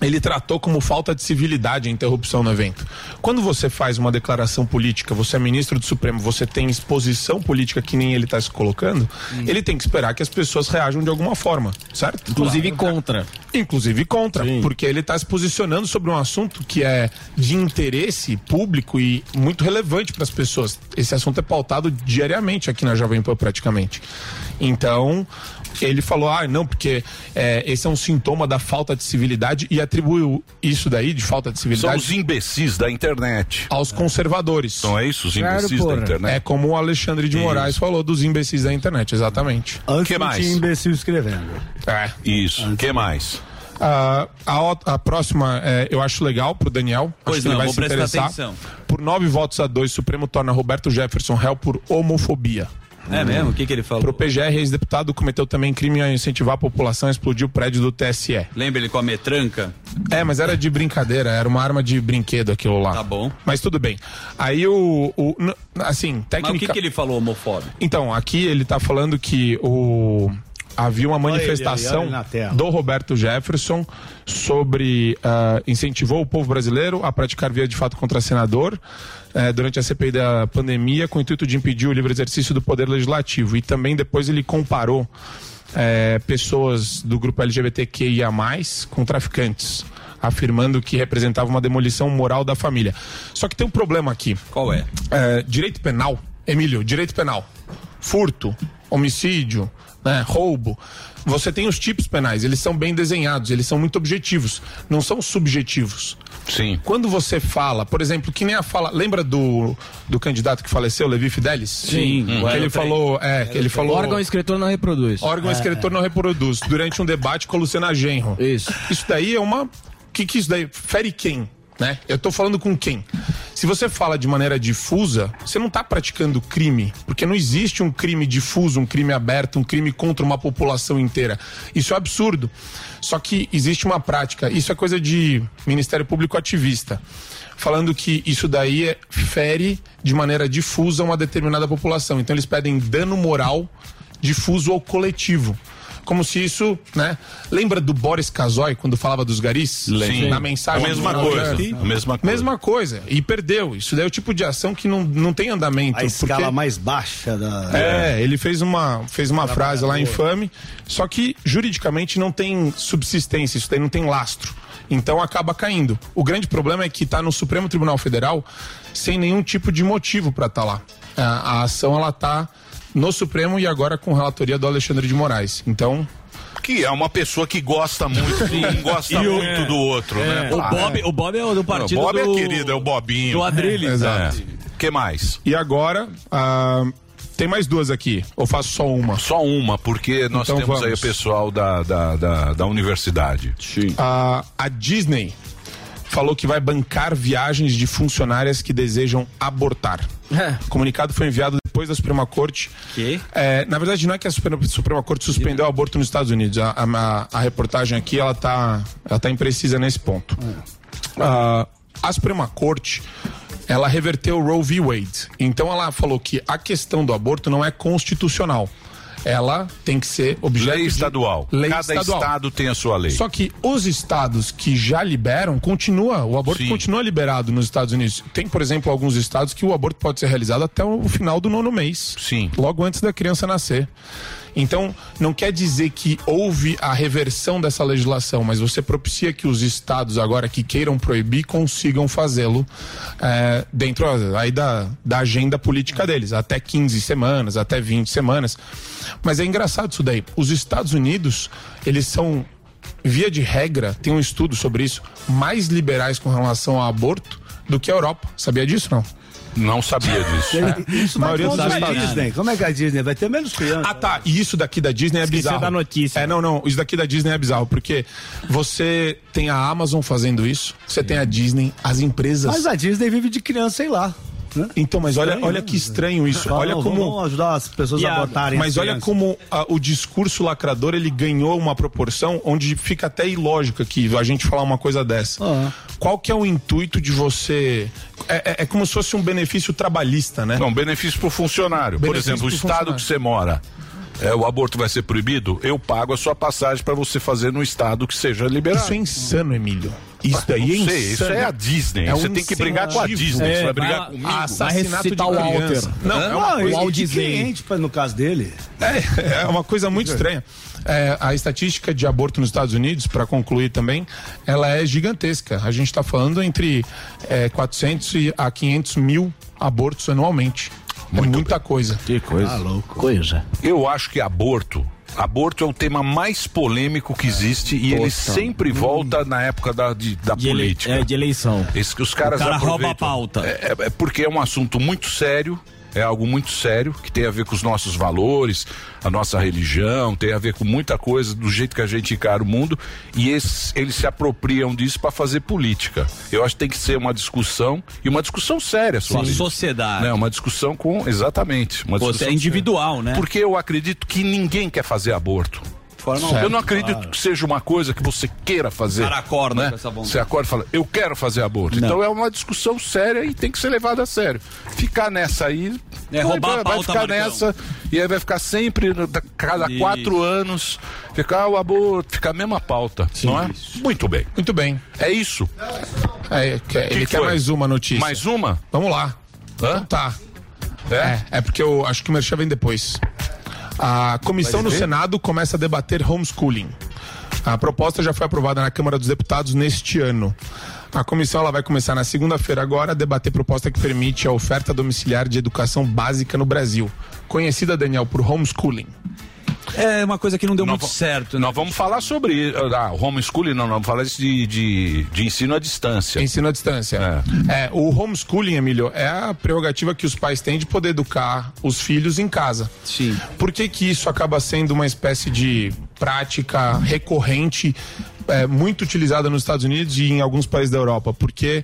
Speaker 9: Ele tratou como falta de civilidade a interrupção no evento. Quando você faz uma declaração política, você é ministro do Supremo, você tem exposição política que nem ele está se colocando, ele tem que esperar que as pessoas reajam de alguma forma, certo?
Speaker 5: Inclusive contra.
Speaker 9: Inclusive contra, porque ele está se posicionando sobre um assunto que é de interesse público e muito relevante para as pessoas. Esse assunto é pautado diariamente aqui na Jovem Pan, praticamente. Então, ele falou: ah, não, porque é, esse é um sintoma da falta de civilidade e atribuiu isso daí, de falta de
Speaker 3: São
Speaker 9: civilidade,
Speaker 3: os imbecis da internet.
Speaker 9: aos conservadores.
Speaker 3: Não é isso? Os
Speaker 5: Claro,
Speaker 3: imbecis da
Speaker 5: porra.
Speaker 3: internet.
Speaker 9: É como o Alexandre de
Speaker 3: Isso.
Speaker 9: Moraes falou dos imbecis da internet, exatamente.
Speaker 10: Antes
Speaker 3: Que mais?
Speaker 10: tinha imbecil escrevendo.
Speaker 9: É.
Speaker 3: Isso. O que mais?
Speaker 9: Ah, a, o- a próxima é, eu acho legal pro Daniel.
Speaker 4: Pois
Speaker 9: acho que
Speaker 4: não,
Speaker 9: ele vai
Speaker 4: vou
Speaker 9: se
Speaker 4: prestar
Speaker 9: interessar.
Speaker 4: atenção.
Speaker 9: Por nove votos a dois, Supremo torna Roberto Jefferson réu por homofobia.
Speaker 4: É mesmo? O que, que ele falou?
Speaker 9: Pro PGR, ex-deputado cometeu também crime a incentivar a população a explodir o prédio do TSE.
Speaker 4: Lembra ele com a metranca?
Speaker 9: É, mas era de brincadeira, era uma arma de brinquedo aquilo lá.
Speaker 4: Tá bom.
Speaker 9: Mas tudo bem. Aí o. o assim,
Speaker 4: Mas o
Speaker 9: técnica.
Speaker 4: que, que ele falou homofóbico?
Speaker 9: Então, aqui ele tá falando que o, havia uma
Speaker 10: Olha ele
Speaker 9: manifestação
Speaker 10: olha ele na tela.
Speaker 9: do Roberto Jefferson sobre ah, incentivou o povo brasileiro a praticar via de fato contra senador eh, durante a CPI da pandemia com o intuito de impedir o livre exercício do poder legislativo e também depois ele comparou eh, pessoas do grupo LGBTQIA+, com traficantes afirmando que representava uma demolição moral da família. Só que tem um problema aqui.
Speaker 4: Qual é?
Speaker 9: É, direito penal, Emílio, direito penal. Furto, homicídio, né, roubo. Você tem os tipos penais, eles são bem desenhados, eles são muito objetivos, não são subjetivos.
Speaker 3: Sim.
Speaker 9: Quando você fala, por exemplo, que nem a fala. Lembra do, do candidato que faleceu, Levi Fidelis?
Speaker 12: Sim.
Speaker 9: Que
Speaker 12: Hum.
Speaker 9: ele falou. É, que ele falou.
Speaker 12: Órgão escritor não reproduz.
Speaker 9: Órgão
Speaker 12: É.
Speaker 9: escritor não reproduz. Durante um debate com a Luciana Genro.
Speaker 12: Isso.
Speaker 9: Isso daí é uma. O que, que isso daí? Fere quem? Né? Eu tô falando com quem? Se você fala de maneira difusa, você não tá praticando crime, porque não existe um crime difuso, um crime aberto, um crime contra uma população inteira. Isso é absurdo. Só que existe uma prática, isso é coisa de Ministério Público ativista, falando que isso daí é- fere de maneira difusa uma determinada população. Então eles pedem dano moral difuso ao coletivo. Como se isso, né? Lembra do Boris Casoy quando falava dos garis?
Speaker 3: Sim.
Speaker 9: Na mensagem.
Speaker 3: A mesma coisa, a mesma coisa.
Speaker 9: Mesma coisa. E perdeu. Isso daí é o tipo de ação que não, não tem andamento.
Speaker 10: A escala
Speaker 9: porque-
Speaker 10: mais baixa da.
Speaker 9: é, ele fez uma, fez uma frase lá infame, só que juridicamente não tem subsistência, isso daí não tem lastro. Então acaba caindo. O grande problema é que está no Supremo Tribunal Federal sem nenhum tipo de motivo para estar lá. A, a ação ela tá no Supremo e agora com relatoria do Alexandre de Moraes. Então,
Speaker 3: Que é uma pessoa que gosta muito de um, gosta
Speaker 4: E o-
Speaker 3: muito do outro, né?
Speaker 4: O
Speaker 3: Ah,
Speaker 4: Bob, o Bob é o do partido
Speaker 3: o Bob
Speaker 4: do...
Speaker 3: é querido, é o Bobinho.
Speaker 4: do Adrilles.
Speaker 9: Exato.
Speaker 3: O que mais?
Speaker 9: e agora ah, tem mais duas aqui. Ou faço só uma?
Speaker 3: Só uma, porque nós
Speaker 9: Então
Speaker 3: temos aí o
Speaker 9: vamos.
Speaker 3: pessoal da, da, da, da universidade.
Speaker 4: Sim.
Speaker 9: a, a Disney falou que vai bancar viagens de funcionárias que desejam abortar. O comunicado foi enviado depois da Suprema Corte.
Speaker 4: Que?
Speaker 9: É, na verdade, não é que a Suprema, Suprema Corte suspendeu o aborto nos Estados Unidos. A, a- a reportagem aqui ela tá, ela tá imprecisa nesse ponto. Ah, a Suprema Corte ela reverteu Roe v. Wade. Então ela falou que a questão do aborto não é constitucional. Ela tem que ser objeto
Speaker 3: Lei
Speaker 9: de-
Speaker 3: estadual.
Speaker 9: Lei
Speaker 3: Cada
Speaker 9: estadual.
Speaker 3: estado tem a sua lei.
Speaker 9: Só que os estados que já liberam, continua, o aborto
Speaker 3: Sim.
Speaker 9: continua liberado nos Estados Unidos. Tem, por exemplo, alguns estados que o aborto pode ser realizado até o final do nono mês.
Speaker 3: Sim.
Speaker 9: Logo antes da criança nascer. Então, não quer dizer que houve a reversão dessa legislação, mas você propicia que os estados agora que queiram proibir consigam fazê-lo é, dentro aí da, da agenda política deles, até 15 semanas, até 20 semanas. Mas é engraçado isso daí. Os Estados Unidos, eles são via de regra, tem um estudo sobre isso, mais liberais com relação ao aborto do que a Europa. Sabia disso, não?
Speaker 3: Não sabia disso.
Speaker 10: Isso vai
Speaker 9: maioria dos
Speaker 10: contra a
Speaker 9: estados.
Speaker 10: Disney. Como é que a Disney vai ter menos crianças?
Speaker 9: Ah, tá. E isso daqui da Disney é
Speaker 12: Esqueceu
Speaker 9: bizarro.
Speaker 12: da notícia.
Speaker 9: É, não, não. Isso daqui da Disney é bizarro, porque você tem a Amazon fazendo isso, você tem a Disney, as empresas.
Speaker 10: Mas a Disney vive de criança, sei lá. Né?
Speaker 9: Então, mas olha,
Speaker 10: Estranho,
Speaker 9: olha
Speaker 10: né?
Speaker 9: que estranho isso.
Speaker 10: Fala,
Speaker 9: olha
Speaker 10: não,
Speaker 9: como.
Speaker 10: Vamos ajudar as pessoas a
Speaker 12: a-
Speaker 10: botarem
Speaker 9: Mas
Speaker 10: as
Speaker 9: olha como ah, o discurso lacrador ele ganhou uma proporção onde fica até ilógico aqui a gente falar uma coisa dessa.
Speaker 10: Ah.
Speaker 9: Qual que é o intuito de você. É, é- é como se fosse um benefício trabalhista, né?
Speaker 3: Não, benefício para o funcionário. Por
Speaker 9: Benefício
Speaker 3: exemplo, o estado que você mora, é, o aborto vai ser proibido, eu pago a sua passagem para você fazer no estado que seja liberado.
Speaker 9: Isso é insano, Emílio. Isso daí é
Speaker 3: Não
Speaker 9: insano.
Speaker 3: sei, isso é a Disney.
Speaker 9: É um
Speaker 3: você tem que brigar com a. Disney.
Speaker 12: É,
Speaker 3: você vai brigar
Speaker 12: vai-
Speaker 3: comigo.
Speaker 9: Assassinato de
Speaker 12: o Walter.
Speaker 9: Não, é uma
Speaker 10: Não,
Speaker 9: coisa
Speaker 10: e-
Speaker 12: Walt Disney.
Speaker 10: no caso dele.
Speaker 9: É, é uma coisa muito (laughs) estranha. É, a estatística de aborto nos Estados Unidos, para concluir também, ela é gigantesca. A gente está falando entre é, 400 e a 500 mil abortos anualmente. É muita coisa.
Speaker 6: Que coisa.
Speaker 10: Tá louco.
Speaker 12: Coisa.
Speaker 3: Eu acho que aborto. Aborto é o tema mais polêmico que existe e ele sempre volta na época da, de- da
Speaker 12: De, ele-
Speaker 3: política.
Speaker 12: é, de eleição.
Speaker 3: Esse que os caras
Speaker 4: O cara rouba a pauta.
Speaker 3: É, é- é porque é um assunto muito sério, é algo muito sério, que tem a ver com os nossos valores, a nossa religião, tem a ver com muita coisa, do jeito que a gente encara o mundo, e esses, eles se apropriam disso para fazer política. Eu acho que tem que ser uma discussão, e uma discussão séria sobre isso.
Speaker 4: sociedade.
Speaker 3: Né, uma discussão com. Exatamente. Uma
Speaker 4: Pô,
Speaker 3: discussão
Speaker 4: é individual, né?
Speaker 3: Porque eu acredito que ninguém quer fazer aborto.
Speaker 4: Forma
Speaker 3: Eu não acredito que seja uma coisa que você queira fazer.
Speaker 4: O cara acorda
Speaker 3: né?
Speaker 4: com essa vontade.
Speaker 3: Você acorda e fala, eu quero fazer aborto.
Speaker 4: Não.
Speaker 3: Então é uma discussão séria e tem que ser levada a sério. Ficar nessa aí.
Speaker 4: É, roubar
Speaker 3: vai,
Speaker 4: a
Speaker 3: vai
Speaker 4: pauta,
Speaker 3: ficar
Speaker 4: Marcão.
Speaker 3: nessa e aí vai ficar sempre, cada
Speaker 9: Isso.
Speaker 3: quatro anos, ficar o aborto, ficar a mesma pauta. não é? Muito bem.
Speaker 9: Muito bem.
Speaker 3: É isso.
Speaker 9: É, quer-
Speaker 3: Que
Speaker 9: ele
Speaker 3: que
Speaker 9: quer
Speaker 3: foi?
Speaker 9: mais uma notícia.
Speaker 3: Mais uma?
Speaker 9: Vamos lá. Então tá. É? é, porque eu acho que o Merchan vem depois. A comissão no? Senado começa a debater homeschooling. A proposta já foi aprovada na Câmara dos Deputados neste ano. A comissão ela vai começar na segunda-feira agora a debater proposta que permite a oferta domiciliar de educação básica no Brasil, conhecida, Daniel, por homeschooling.
Speaker 4: É uma coisa que não deu
Speaker 3: Nós
Speaker 4: muito certo. né?
Speaker 3: Nós vamos falar sobre ah, homeschooling, não, nós vamos falar isso de, de, de ensino à distância.
Speaker 9: Ensino à distância. É. o homeschooling, Emílio, é a prerrogativa que os pais têm de poder educar os filhos em casa.
Speaker 4: Sim.
Speaker 9: Por que, que isso acaba sendo uma espécie de prática recorrente? É, muito utilizada nos Estados Unidos e em alguns países da Europa, porque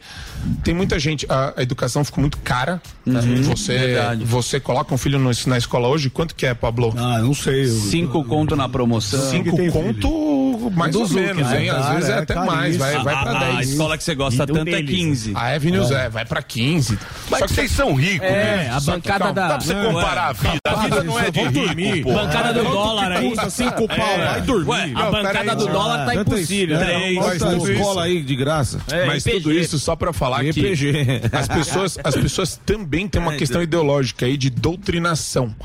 Speaker 9: tem muita gente, a, a educação ficou muito cara. né?
Speaker 4: Uhum,
Speaker 9: Você,
Speaker 4: verdade.
Speaker 9: você coloca um filho no- na escola hoje, quanto que é, Pablo?
Speaker 10: Ah, não sei.
Speaker 4: Cinco conto na promoção.
Speaker 9: Cinco conto, mais ou menos,
Speaker 4: né?
Speaker 9: hein? Às
Speaker 4: Cara,
Speaker 9: vezes é
Speaker 4: é
Speaker 9: até
Speaker 4: caríssimo.
Speaker 9: mais, vai, vai pra
Speaker 4: A- a
Speaker 9: 10.
Speaker 4: escola que você gosta tanto é
Speaker 9: deles.
Speaker 4: 15.
Speaker 9: A Avenues
Speaker 4: É.
Speaker 9: é, vai pra 15.
Speaker 3: Mas
Speaker 9: Só que
Speaker 3: vocês são ricos,
Speaker 9: É,
Speaker 3: né?
Speaker 9: a bancada
Speaker 3: calma,
Speaker 9: da-
Speaker 3: Dá pra você comparar a vida. A vida não é de rico, pô.
Speaker 5: Bancada do dólar aí.
Speaker 6: Cinco pau,
Speaker 5: É.
Speaker 6: vai dormir.
Speaker 5: A bancada do dólar tá impossível.
Speaker 6: Três,
Speaker 9: Mas tudo isso-
Speaker 6: escola aí de graça.
Speaker 9: Mas tudo isso só pra falar que
Speaker 6: EPG. (laughs)
Speaker 9: as pessoas, as pessoas também têm uma questão ideológica aí de doutrinação.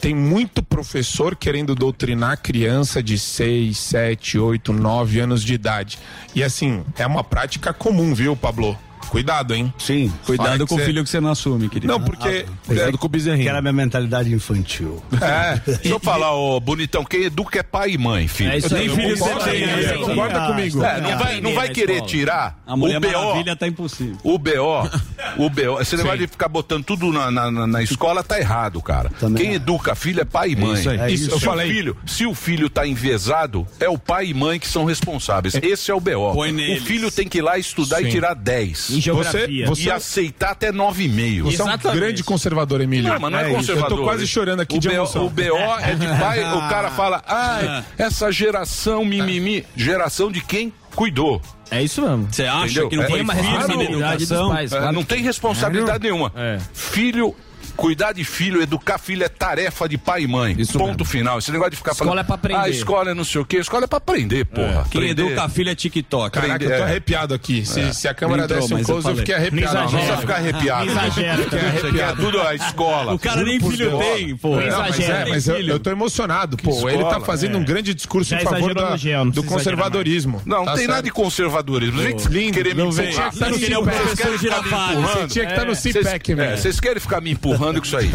Speaker 9: Tem muito professor querendo doutrinar criança de 6, 7, 8, 9 anos de idade. E assim, é uma prática comum, viu, Pablo? Cuidado, hein?
Speaker 10: Sim.
Speaker 4: Cuidado com o filho que você não assume, querido.
Speaker 9: Não, porque.
Speaker 10: Cuidado
Speaker 6: com o bezerrinho.
Speaker 10: Que era a minha mentalidade infantil.
Speaker 3: É, deixa eu falar, ô bonitão, quem educa é pai e mãe, filho.
Speaker 4: É isso aí,
Speaker 3: Eu
Speaker 4: filho, você tem,
Speaker 3: né?
Speaker 4: né?
Speaker 3: Concorda
Speaker 4: Ah,
Speaker 3: comigo? É, não vai, não vai
Speaker 4: Na
Speaker 3: querer
Speaker 4: escola.
Speaker 3: tirar
Speaker 4: A Mulher
Speaker 3: o BO.
Speaker 4: Maravilha tá impossível.
Speaker 3: O BO, o BO, esse negócio de ficar botando tudo na, na, na- na escola tá errado, cara. Quem educa filho é pai e mãe.
Speaker 6: Isso aí. É
Speaker 3: Isso,
Speaker 6: Eu falei.
Speaker 3: filho, se o filho tá enviesado, é o pai e mãe que são responsáveis. Esse é o BO. O filho tem que ir lá estudar
Speaker 9: Sim.
Speaker 3: e tirar 10.
Speaker 9: Geografia.
Speaker 3: Você,
Speaker 9: Você-
Speaker 3: e aceitar até 9,5.
Speaker 9: Você é um grande conservador, Emílio.
Speaker 3: Não, mas não é,
Speaker 9: isso.
Speaker 3: conservador.
Speaker 9: Eu tô quase chorando aqui
Speaker 3: o
Speaker 9: de
Speaker 3: BO,
Speaker 9: emoção.
Speaker 3: O BO é de pai, o cara (laughs) fala, ah, essa geração mimimi, geração de quem cuidou.
Speaker 5: É isso mesmo.
Speaker 4: Você acha
Speaker 3: Entendeu?
Speaker 4: que não
Speaker 3: É,
Speaker 4: foi
Speaker 5: uma
Speaker 3: claro,
Speaker 5: responsabilidade dos
Speaker 4: educação?
Speaker 5: pais.
Speaker 3: É,
Speaker 5: claro
Speaker 3: não tem responsabilidade nenhuma.
Speaker 5: É.
Speaker 3: Filho, cuidar de filho, educar filho é tarefa de pai e mãe. Ponto final. Esse negócio de ficar
Speaker 5: Escola
Speaker 3: falando.
Speaker 5: é pra aprender.
Speaker 3: Ah, escola é não sei o quê. Escola é pra aprender, porra.
Speaker 4: Quem
Speaker 3: Aprender.
Speaker 4: educa a filha é TikTok.
Speaker 9: Caraca, eu tô
Speaker 3: É.
Speaker 9: arrepiado aqui. Se, se a câmera
Speaker 4: entrou,
Speaker 9: desse um
Speaker 4: mas eu
Speaker 9: close, eu
Speaker 4: falei.
Speaker 9: fiquei arrepiado.
Speaker 5: Não
Speaker 3: Não precisa ficar arrepiado. Você quer arrepiado. Tudo a escola.
Speaker 4: O cara nem filho tem, pô.
Speaker 9: Não, mas é, eu,
Speaker 4: filho.
Speaker 9: eu tô emocionado, pô.
Speaker 3: escola,
Speaker 9: ele tá fazendo um grande discurso em favor
Speaker 5: no
Speaker 9: do conservadorismo.
Speaker 3: Não, não
Speaker 9: Tá
Speaker 3: tem nada de conservadorismo.
Speaker 9: Lindo,
Speaker 3: querer me empurrar.
Speaker 9: vem.
Speaker 3: Vocês
Speaker 9: Tá no tinha que estar no
Speaker 3: Vocês-
Speaker 9: Cipec,
Speaker 3: é,
Speaker 9: velho.
Speaker 3: Vocês querem ficar me empurrando com isso aí.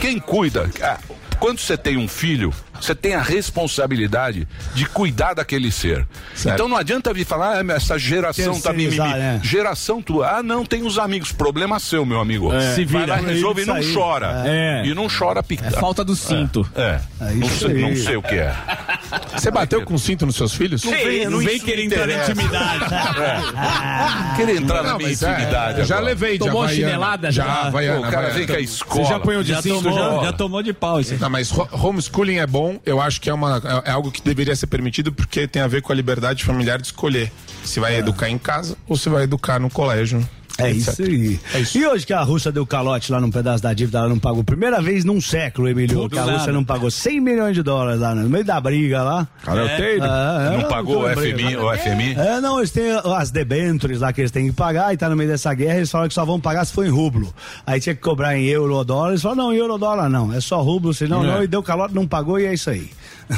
Speaker 3: Quem cuida? ah, Quando você tem um filho, você tem a responsabilidade de cuidar daquele ser.
Speaker 9: Certo.
Speaker 3: Então não adianta vir falar, ah, essa geração tá mimimi.
Speaker 10: Né?
Speaker 3: Geração tua. Ah, não, tem os amigos. Problema seu, meu amigo.
Speaker 5: Se
Speaker 3: Vai lá,
Speaker 5: vira.
Speaker 3: resolve e não
Speaker 10: aí.
Speaker 3: chora.
Speaker 5: É.
Speaker 3: E não chora pica.
Speaker 5: É falta do cinto.
Speaker 3: É.
Speaker 10: É
Speaker 3: não,
Speaker 10: isso
Speaker 3: sei,
Speaker 10: aí.
Speaker 3: não sei o que é.
Speaker 9: Você bateu com cinto nos seus filhos?
Speaker 3: Não vem,
Speaker 4: Não vem querer entrar na intimidade.
Speaker 3: Querer entrar na
Speaker 9: Não,
Speaker 3: minha
Speaker 9: mas é,
Speaker 3: intimidade.
Speaker 9: já levei de
Speaker 5: Tomou chinelada
Speaker 9: Já,
Speaker 5: já?
Speaker 3: Pô, o cara vem com a escola.
Speaker 6: Você já apanhou de
Speaker 4: Já
Speaker 6: cinto
Speaker 4: tomou,
Speaker 6: já?
Speaker 4: já tomou de pau isso.
Speaker 9: Não, mas ho- homeschooling é bom, eu acho que é, uma, é é algo que deveria ser permitido porque tem a ver com a liberdade familiar de escolher se vai educar em casa ou se vai educar no colégio.
Speaker 10: É
Speaker 9: etc.
Speaker 10: isso aí.
Speaker 9: É isso.
Speaker 10: E hoje que a Rússia deu calote lá num pedaço da dívida, ela não pagou. Primeira vez num século, Emílio,
Speaker 4: Tudo
Speaker 10: que a
Speaker 4: nada.
Speaker 10: Rússia não pagou 100 milhões de dólares lá no meio da briga lá.
Speaker 6: Caroteiro.
Speaker 10: É, é,
Speaker 3: Não pagou o
Speaker 10: não,
Speaker 3: FMI, o FMI?
Speaker 10: É, não, eles têm as debentures lá que eles têm que pagar e tá no meio dessa guerra, eles falaram que só vão pagar se for em rublo. Aí tinha que cobrar em euro ou dólar, eles falaram, não, em euro ou dólar não, é só rublo, senão não, e deu calote, não pagou e é isso aí.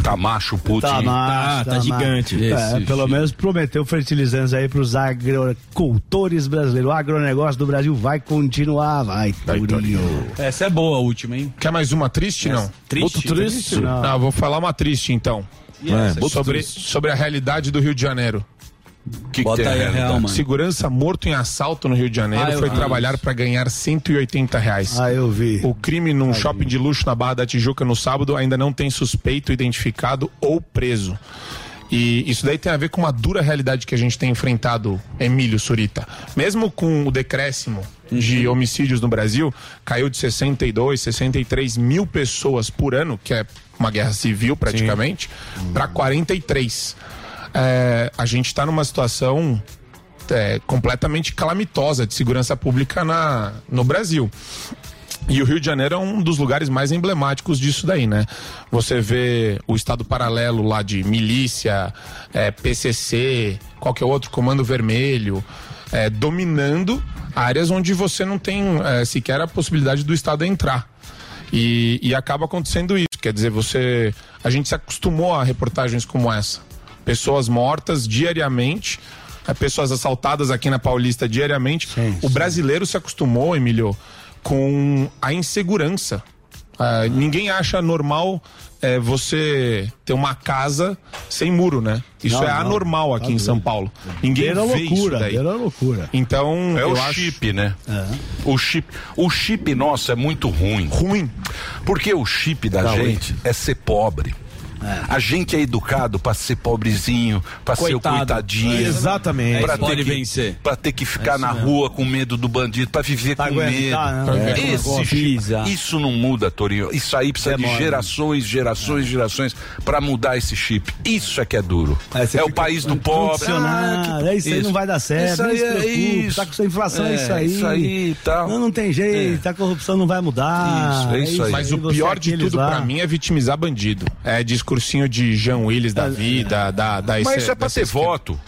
Speaker 3: Tá macho, Putin.
Speaker 10: Tá, macho,
Speaker 5: tá gigante.
Speaker 10: É,
Speaker 4: Esse
Speaker 10: pelo
Speaker 4: filho.
Speaker 10: menos prometeu fertilizantes aí pros agricultores brasileiros. O agronegócio do Brasil vai continuar, vai, Tourinho.
Speaker 4: Essa é boa a última, hein?
Speaker 9: Quer mais uma triste, não?
Speaker 4: Triste?
Speaker 9: Outro triste?
Speaker 10: Não.
Speaker 9: Não, vou falar uma triste então.
Speaker 4: Essa?
Speaker 6: É,
Speaker 9: sobre, sobre a realidade do Rio de Janeiro.
Speaker 3: Que que
Speaker 4: Bota
Speaker 3: tem
Speaker 4: aí a real, mano.
Speaker 9: Segurança morto em assalto no Rio de Janeiro
Speaker 4: Ah,
Speaker 9: foi
Speaker 4: vi
Speaker 9: trabalhar para ganhar 180 reais.
Speaker 10: Ah, eu vi.
Speaker 9: O crime num shopping de luxo na Barra da Tijuca no sábado ainda não tem suspeito identificado ou preso. E isso daí tem a ver com uma dura realidade que a gente tem enfrentado, Emílio Surita. Mesmo com o decréscimo de homicídios no Brasil, caiu de 62, 63 mil pessoas por ano, que é uma guerra civil praticamente, para 43. É, a gente está numa situação é, completamente calamitosa de segurança pública na, no Brasil. E o Rio de Janeiro é um dos lugares mais emblemáticos disso daí, né? Você vê o estado paralelo lá de milícia, é, PCC, qualquer outro, Comando Vermelho, é, dominando áreas onde você não tem é, sequer a possibilidade do Estado entrar. E, e acaba acontecendo isso. Quer dizer, você. A gente se acostumou a reportagens como essa. Pessoas mortas diariamente, é, pessoas assaltadas aqui na Paulista diariamente. o brasileiro se acostumou, Emílio, com a insegurança. Ah, ninguém acha normal é, você ter uma casa sem muro, né? Isso
Speaker 10: Não,
Speaker 9: é
Speaker 10: não.
Speaker 9: anormal aqui em São Paulo. Ninguém
Speaker 10: Beira
Speaker 9: vê
Speaker 10: loucura,
Speaker 9: isso daí.
Speaker 10: beira loucura.
Speaker 9: Então,
Speaker 3: É
Speaker 9: eu
Speaker 3: o
Speaker 9: acho...
Speaker 3: chip, né? O chip, o chip nosso é muito ruim.
Speaker 9: Ruim.
Speaker 3: Porque o chip da
Speaker 9: Tá
Speaker 3: gente é ser pobre. A gente é educado pra ser pobrezinho, pra ser o coitadinho.
Speaker 4: É, exatamente.
Speaker 3: Pra
Speaker 4: Aí pode
Speaker 3: ter que,
Speaker 4: vencer.
Speaker 3: Pra ter que ficar
Speaker 4: É
Speaker 3: na
Speaker 4: mesmo.
Speaker 3: rua com medo do bandido, pra viver
Speaker 10: Pra
Speaker 3: com medo.
Speaker 10: né? É.
Speaker 3: Esse isso não muda, Torinho. Isso aí precisa de
Speaker 10: Demora.
Speaker 3: gerações, gerações, gerações pra mudar esse chip. Isso é que é duro.
Speaker 10: Você
Speaker 3: é o país do pobre. Ah, que-
Speaker 10: é isso aí não vai dar certo,
Speaker 3: Isso
Speaker 10: não
Speaker 3: aí é isso.
Speaker 10: tá com essa inflação, é,
Speaker 3: É,
Speaker 10: isso aí.
Speaker 3: isso aí e tal.
Speaker 10: Não, não tem jeito, a corrupção não vai mudar.
Speaker 3: Isso, é isso aí.
Speaker 9: Mas o pior
Speaker 10: é
Speaker 9: de tudo pra mim é vitimizar bandido. É discursinho de Jean Willis da vida, da, da
Speaker 3: Mas isso é pra ter
Speaker 9: esquerda.
Speaker 3: voto.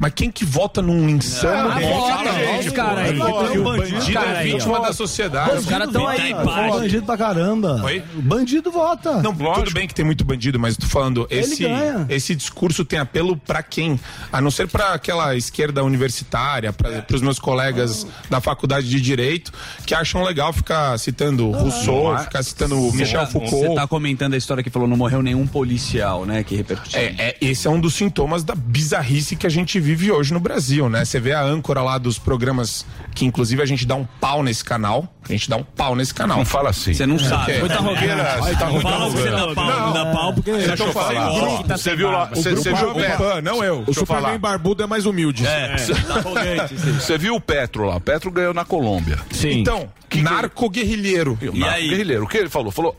Speaker 9: Mas quem que vota num insano?
Speaker 3: Ah,
Speaker 9: desse?
Speaker 3: vota,
Speaker 9: Fala,
Speaker 3: gente,
Speaker 9: gente,
Speaker 3: pô.
Speaker 9: cara aí.
Speaker 10: Um
Speaker 9: o
Speaker 10: bandido,
Speaker 9: bandido
Speaker 10: cara,
Speaker 9: é vítima da sociedade.
Speaker 10: Os caras estão aí, bandido pra caramba.
Speaker 9: Oi?
Speaker 10: Bandido vota.
Speaker 9: Não, tudo bem que tem muito bandido, mas tô falando, esse, esse discurso tem apelo pra quem? A não ser pra aquela esquerda universitária, para os meus colegas da faculdade de direito, que acham legal ficar citando Rousseau, ficar citando Michel
Speaker 4: tá-
Speaker 9: Foucault.
Speaker 4: Você tá comentando a história que falou não morreu nenhum policial, né? Que repercutiu.
Speaker 9: É, é, esse é um dos sintomas da bizarrice que a gente vive hoje no Brasil, né? Você vê a âncora lá dos programas que, inclusive, a gente dá um pau nesse canal. A gente dá um pau nesse canal.
Speaker 3: Não fala assim.
Speaker 4: Você não sabe.
Speaker 9: Muita
Speaker 3: arrogância. Você tá muito
Speaker 4: Fala que você dá pau, não dá pau, porque
Speaker 3: Deixa
Speaker 9: tô
Speaker 3: eu
Speaker 9: falando tá
Speaker 3: Você viu lá? Você viu o?
Speaker 9: Pan, não eu.
Speaker 7: O Superman barbudo é mais humilde.
Speaker 4: É, tá arrogante. sim.
Speaker 3: Você viu o Petro lá? O Petro ganhou na Colômbia.
Speaker 10: Sim.
Speaker 9: Então, narco-guerrilheiro.
Speaker 3: E
Speaker 4: aí?
Speaker 3: Guerrilheiro, o que ele falou? Falou.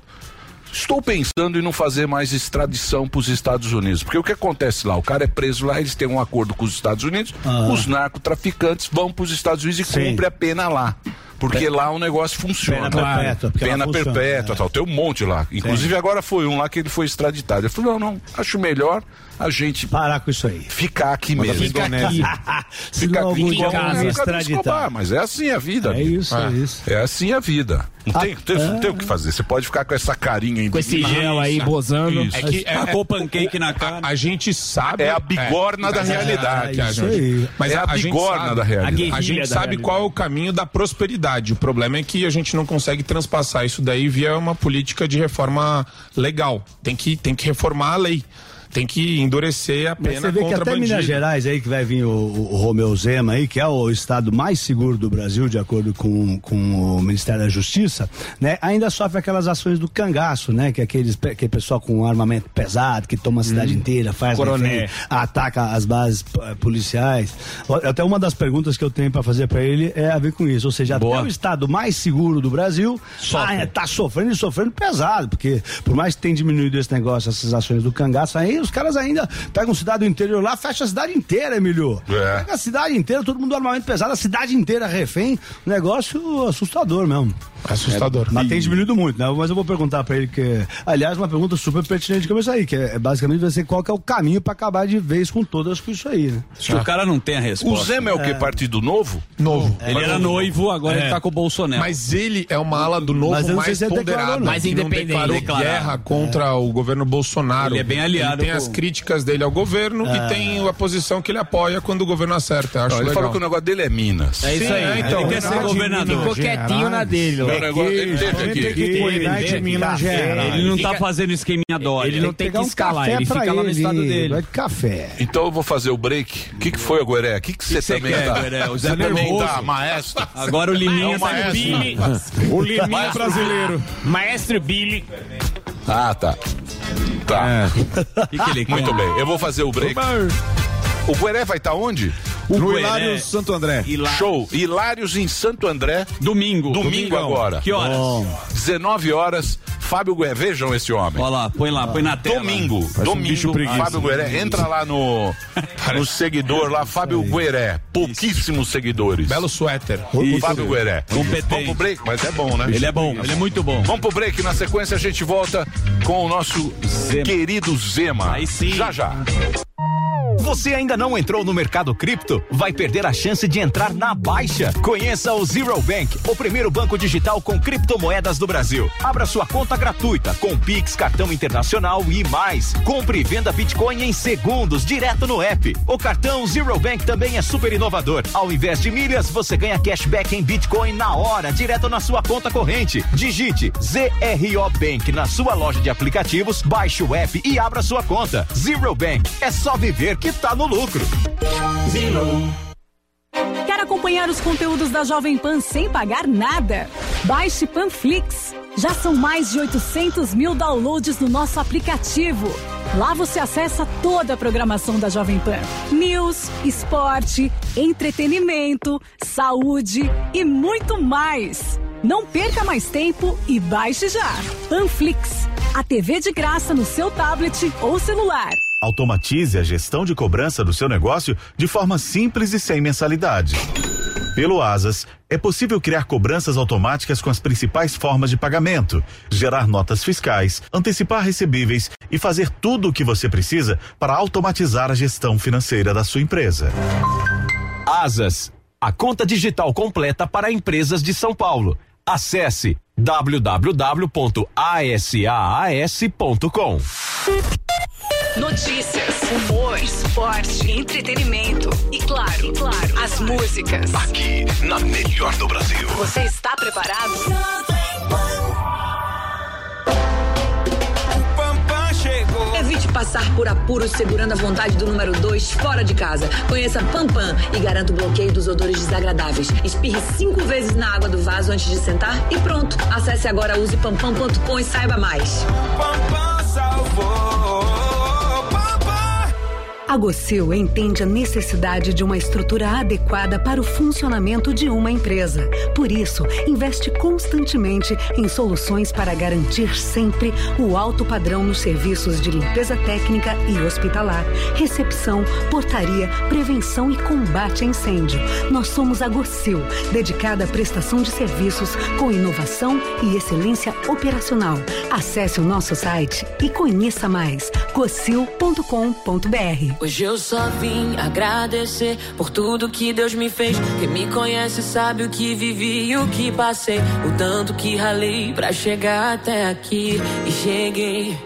Speaker 3: Estou pensando em não fazer mais extradição para os Estados Unidos. Porque o que acontece lá? O cara é preso lá, eles têm um acordo com os Estados Unidos, os narcotraficantes vão para os Estados Unidos e
Speaker 10: Sim.
Speaker 3: cumprem a pena lá. Porque lá o negócio funciona.
Speaker 10: Pena perpétua,
Speaker 3: Pena
Speaker 10: funciona,
Speaker 3: perpétua,
Speaker 10: é.
Speaker 3: tal. Tem um monte lá. Inclusive agora foi um lá que ele foi extraditado. Ele falou: não, não, acho melhor a gente
Speaker 10: Parar com isso aí.
Speaker 3: ficar aqui mesmo.
Speaker 10: Fica aqui.
Speaker 3: Fica (laughs)
Speaker 10: Senão
Speaker 3: aqui
Speaker 10: algum
Speaker 3: igual
Speaker 10: extraditar.
Speaker 3: Escobar, mas é assim a vida.
Speaker 10: É isso, é isso.
Speaker 3: É assim a vida. Não tem, tem, não tem o que fazer. Você pode ficar com essa carinha
Speaker 12: Com esse gel aí, bozando.
Speaker 3: Isso.
Speaker 9: É que é,
Speaker 4: Tacou pancake na
Speaker 9: a,
Speaker 4: cara.
Speaker 9: a gente sabe.
Speaker 3: É a bigorna da
Speaker 9: mas-
Speaker 3: realidade.
Speaker 9: é,
Speaker 10: Isso aí.
Speaker 9: Mas
Speaker 3: É a bigorna da realidade.
Speaker 12: A
Speaker 9: A gente
Speaker 12: da
Speaker 9: sabe
Speaker 12: realidade.
Speaker 9: qual é o caminho da prosperidade. O problema é que a gente não consegue transpassar isso daí via uma política de reforma legal. Tem que, tem que reformar a lei. Tem que endurecer a
Speaker 10: Mas
Speaker 9: pena
Speaker 10: você vê que até
Speaker 9: bandido.
Speaker 10: Minas Gerais aí, que vai vir o, o Romeu Zema aí, que é o estado mais seguro do Brasil, de acordo com, com o Ministério da Justiça, né? Ainda sofre aquelas ações do cangaço, né? Que é aqueles, aquele pessoal com armamento pesado, que toma a cidade inteira, faz
Speaker 12: Coroné.
Speaker 10: refém, ataca as bases eh, policiais. Até uma das perguntas que eu tenho para fazer para ele é a ver com isso. Ou seja, até o estado mais seguro do Brasil ah, tá sofrendo e sofrendo pesado, porque por mais que tenha diminuído esse negócio, essas ações do cangaço, aí os caras ainda pegam cidade do interior lá, fecha a cidade inteira, Emílio.
Speaker 3: É.
Speaker 10: Pega a cidade inteira, todo mundo armamento pesado, a cidade inteira refém. Um negócio assustador mesmo.
Speaker 9: Assustador.
Speaker 10: Mas tem diminuído muito, né? Mas eu vou perguntar pra ele que. Aliás, uma pergunta super pertinente que começar aí, que é basicamente vai ser qual que é o caminho pra acabar de vez com todas com isso aí, né?
Speaker 4: Acho que o cara não tem a
Speaker 3: O
Speaker 4: resposta.
Speaker 3: Zema é o que? Partido Novo?
Speaker 9: Novo.
Speaker 4: Ele era noivo, agora
Speaker 9: É.
Speaker 4: ele tá com o Bolsonaro.
Speaker 9: Mas ele é uma ala do novo
Speaker 10: Mas eu
Speaker 9: mais
Speaker 10: se ele declarou,
Speaker 9: ponderada.
Speaker 12: Mais independente.
Speaker 9: declarou
Speaker 4: Declarado.
Speaker 9: guerra contra o governo Bolsonaro.
Speaker 4: Ele é bem aliado
Speaker 9: Ele tem as críticas dele ao governo e tem a posição que ele apoia quando o governo acerta. Acho
Speaker 3: Não, ele
Speaker 9: legal.
Speaker 3: falou que o negócio dele é Minas.
Speaker 4: É isso
Speaker 9: Sim,
Speaker 4: aí.
Speaker 9: é, então.
Speaker 4: ele quer ser governador.
Speaker 12: Ficou quietinho na dele.
Speaker 3: Meu
Speaker 12: ó.
Speaker 3: negócio, ele teve aqui.
Speaker 4: Não tá fazendo esqueminha Dória.
Speaker 12: Ele não tem que escalar, ele fica lá no estado dele.
Speaker 10: Vai de café.
Speaker 3: Então eu vou fazer o break. O que, que foi, Gueré? O que, que você também
Speaker 4: quer,
Speaker 3: tá?
Speaker 4: O Zé
Speaker 3: Você também tá, maestro?
Speaker 4: Agora o Liminha
Speaker 3: É o
Speaker 4: tá. Billy.
Speaker 7: O Liminha brasileiro.
Speaker 12: Maestro Billy.
Speaker 3: Ah, tá. Tá. (laughs)
Speaker 4: ele
Speaker 3: Muito bem, eu vou fazer o break. O Gueré vai estar onde?
Speaker 6: No Hilário Santo André.
Speaker 3: Show. Hilários em Santo André.
Speaker 4: Domingo.
Speaker 3: Domingo
Speaker 6: Domingão.
Speaker 3: agora.
Speaker 4: Que horas?
Speaker 3: Bom. 19 horas. Fábio Gueré, vejam esse homem.
Speaker 4: Olha lá, põe lá, põe na tela.
Speaker 3: Domingo,
Speaker 6: um
Speaker 3: domingo,
Speaker 6: bicho preguiça.
Speaker 3: Fábio Gueré, entra lá no, (laughs) no seguidor lá, Fábio Gueré, pouquíssimos seguidores.
Speaker 9: Belo suéter.
Speaker 3: Isso. Fábio Gueré.
Speaker 4: Competente.
Speaker 3: Vamos pro break, mas é bom, né?
Speaker 4: Ele é bom, ele é muito bom.
Speaker 3: Vamos pro break, na sequência a gente volta com o nosso
Speaker 4: Zema.
Speaker 3: querido Zema.
Speaker 4: Aí sim.
Speaker 3: Já já.
Speaker 13: Você ainda não entrou no mercado cripto? Vai perder a chance de entrar na baixa. Conheça o Zero Bank, o primeiro banco digital com criptomoedas do Brasil. Abra sua conta gratuita com Pix, cartão internacional e mais. Compre e venda Bitcoin em segundos, direto no app. O cartão Zero Bank também é super inovador. Ao invés de milhas, você ganha cashback em Bitcoin na hora, direto na sua conta corrente. Digite ZRO Bank na sua loja de aplicativos, baixe o app e abra sua conta. Zero Bank, é só viver que tá no lucro.
Speaker 14: Quer acompanhar os conteúdos da Jovem Pan sem pagar nada? Baixe Panflix. Já são mais de 800 mil downloads no nosso aplicativo. Lá você acessa toda a programação da Jovem Pan: news, esporte, entretenimento, saúde e muito mais. Não perca mais tempo e baixe já. Panflix, a TV de graça no seu tablet ou celular.
Speaker 15: Automatize a gestão de cobrança do seu negócio de forma simples e sem mensalidade. Pelo Asas, é possível criar cobranças automáticas com as principais formas de pagamento, gerar notas fiscais, antecipar recebíveis e fazer tudo o que você precisa para automatizar a gestão financeira da sua empresa.
Speaker 13: Asas, a conta digital completa para empresas de São Paulo. Acesse www.asaas.com.
Speaker 14: Notícias, humor, esporte, entretenimento e claro, e claro, as músicas.
Speaker 1: Aqui, na melhor do Brasil.
Speaker 14: Você está preparado?
Speaker 16: Evite passar por apuros segurando a vontade do número 2 fora de casa. Conheça Pampam e garanta o bloqueio dos odores desagradáveis. Espirre cinco vezes na água do vaso antes de sentar e pronto. Acesse agora usepampam.com e saiba mais.
Speaker 17: A Gocil entende a necessidade de uma estrutura adequada para o funcionamento de uma empresa. Por isso, investe constantemente em soluções para garantir sempre o alto padrão nos serviços de limpeza técnica e hospitalar, recepção, portaria, prevenção e combate a incêndio. Nós somos a Gocil, dedicada à prestação de serviços com inovação e excelência operacional. Acesse o nosso site e conheça mais. gocil.com.br
Speaker 18: Hoje eu só vim agradecer por tudo que Deus me fez. Quem me conhece sabe o que vivi e o que passei. O tanto que ralei pra chegar até aqui. E cheguei,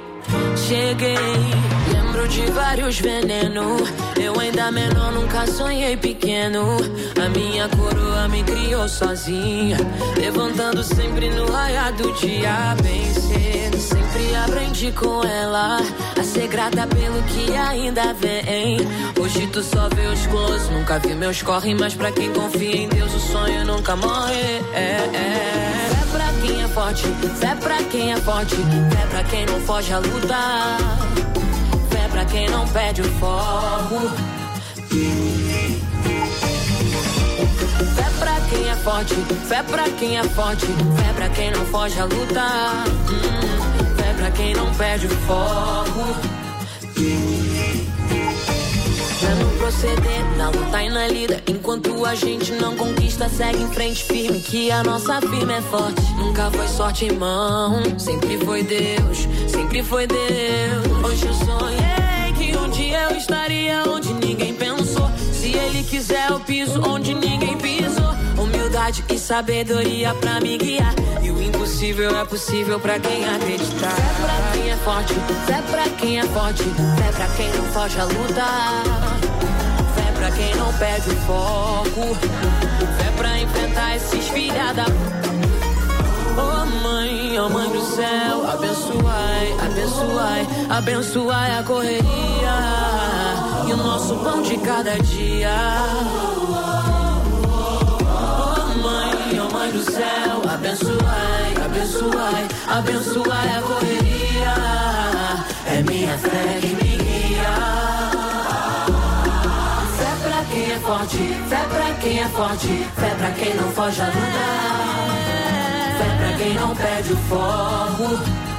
Speaker 18: cheguei. Lembro de vários venenos. Eu ainda menor, nunca sonhei pequeno. A minha coroa me criou sozinha. Levantando sempre no raiar do dia, bem cedo. Sempre aprendi com ela a ser grata pelo que ainda vem. Hoje tu só vê os close, nunca vi meus corre. Mas pra quem confia em Deus, o sonho nunca morre. É, é. Fé pra quem é forte, fé pra quem é forte. Fé pra quem não foge a lutar. Pra quem não perde o foco. Fé pra quem é forte, fé pra quem é forte, fé pra quem não foge a lutar. Hum, fé pra quem não perde o foco. Fé no proceder, na luta e na lida. Enquanto a gente não conquista, segue em frente firme. Que a nossa firma é forte. Nunca foi sorte, irmão. Sempre foi Deus, sempre foi Deus. Hoje eu sonhei dia eu estaria onde ninguém pensou. Se ele quiser, eu piso onde ninguém pisou. Humildade e sabedoria pra me guiar. E o impossível é possível pra quem acreditar. Fé pra quem é forte, fé pra quem é forte, fé pra quem não foge a lutar. Fé pra quem não perde o foco, fé pra enfrentar esses filha da. Oh mãe, oh mãe do céu, abençoai, abençoai, abençoai a correria e o nosso pão de cada dia. Oh mãe, oh mãe do céu, abençoai, abençoai, abençoai a correria minha fé que me guia. Quem é forte, fé pra quem é forte, fé pra quem não foge a lutar. Fé pra quem não perde o foco.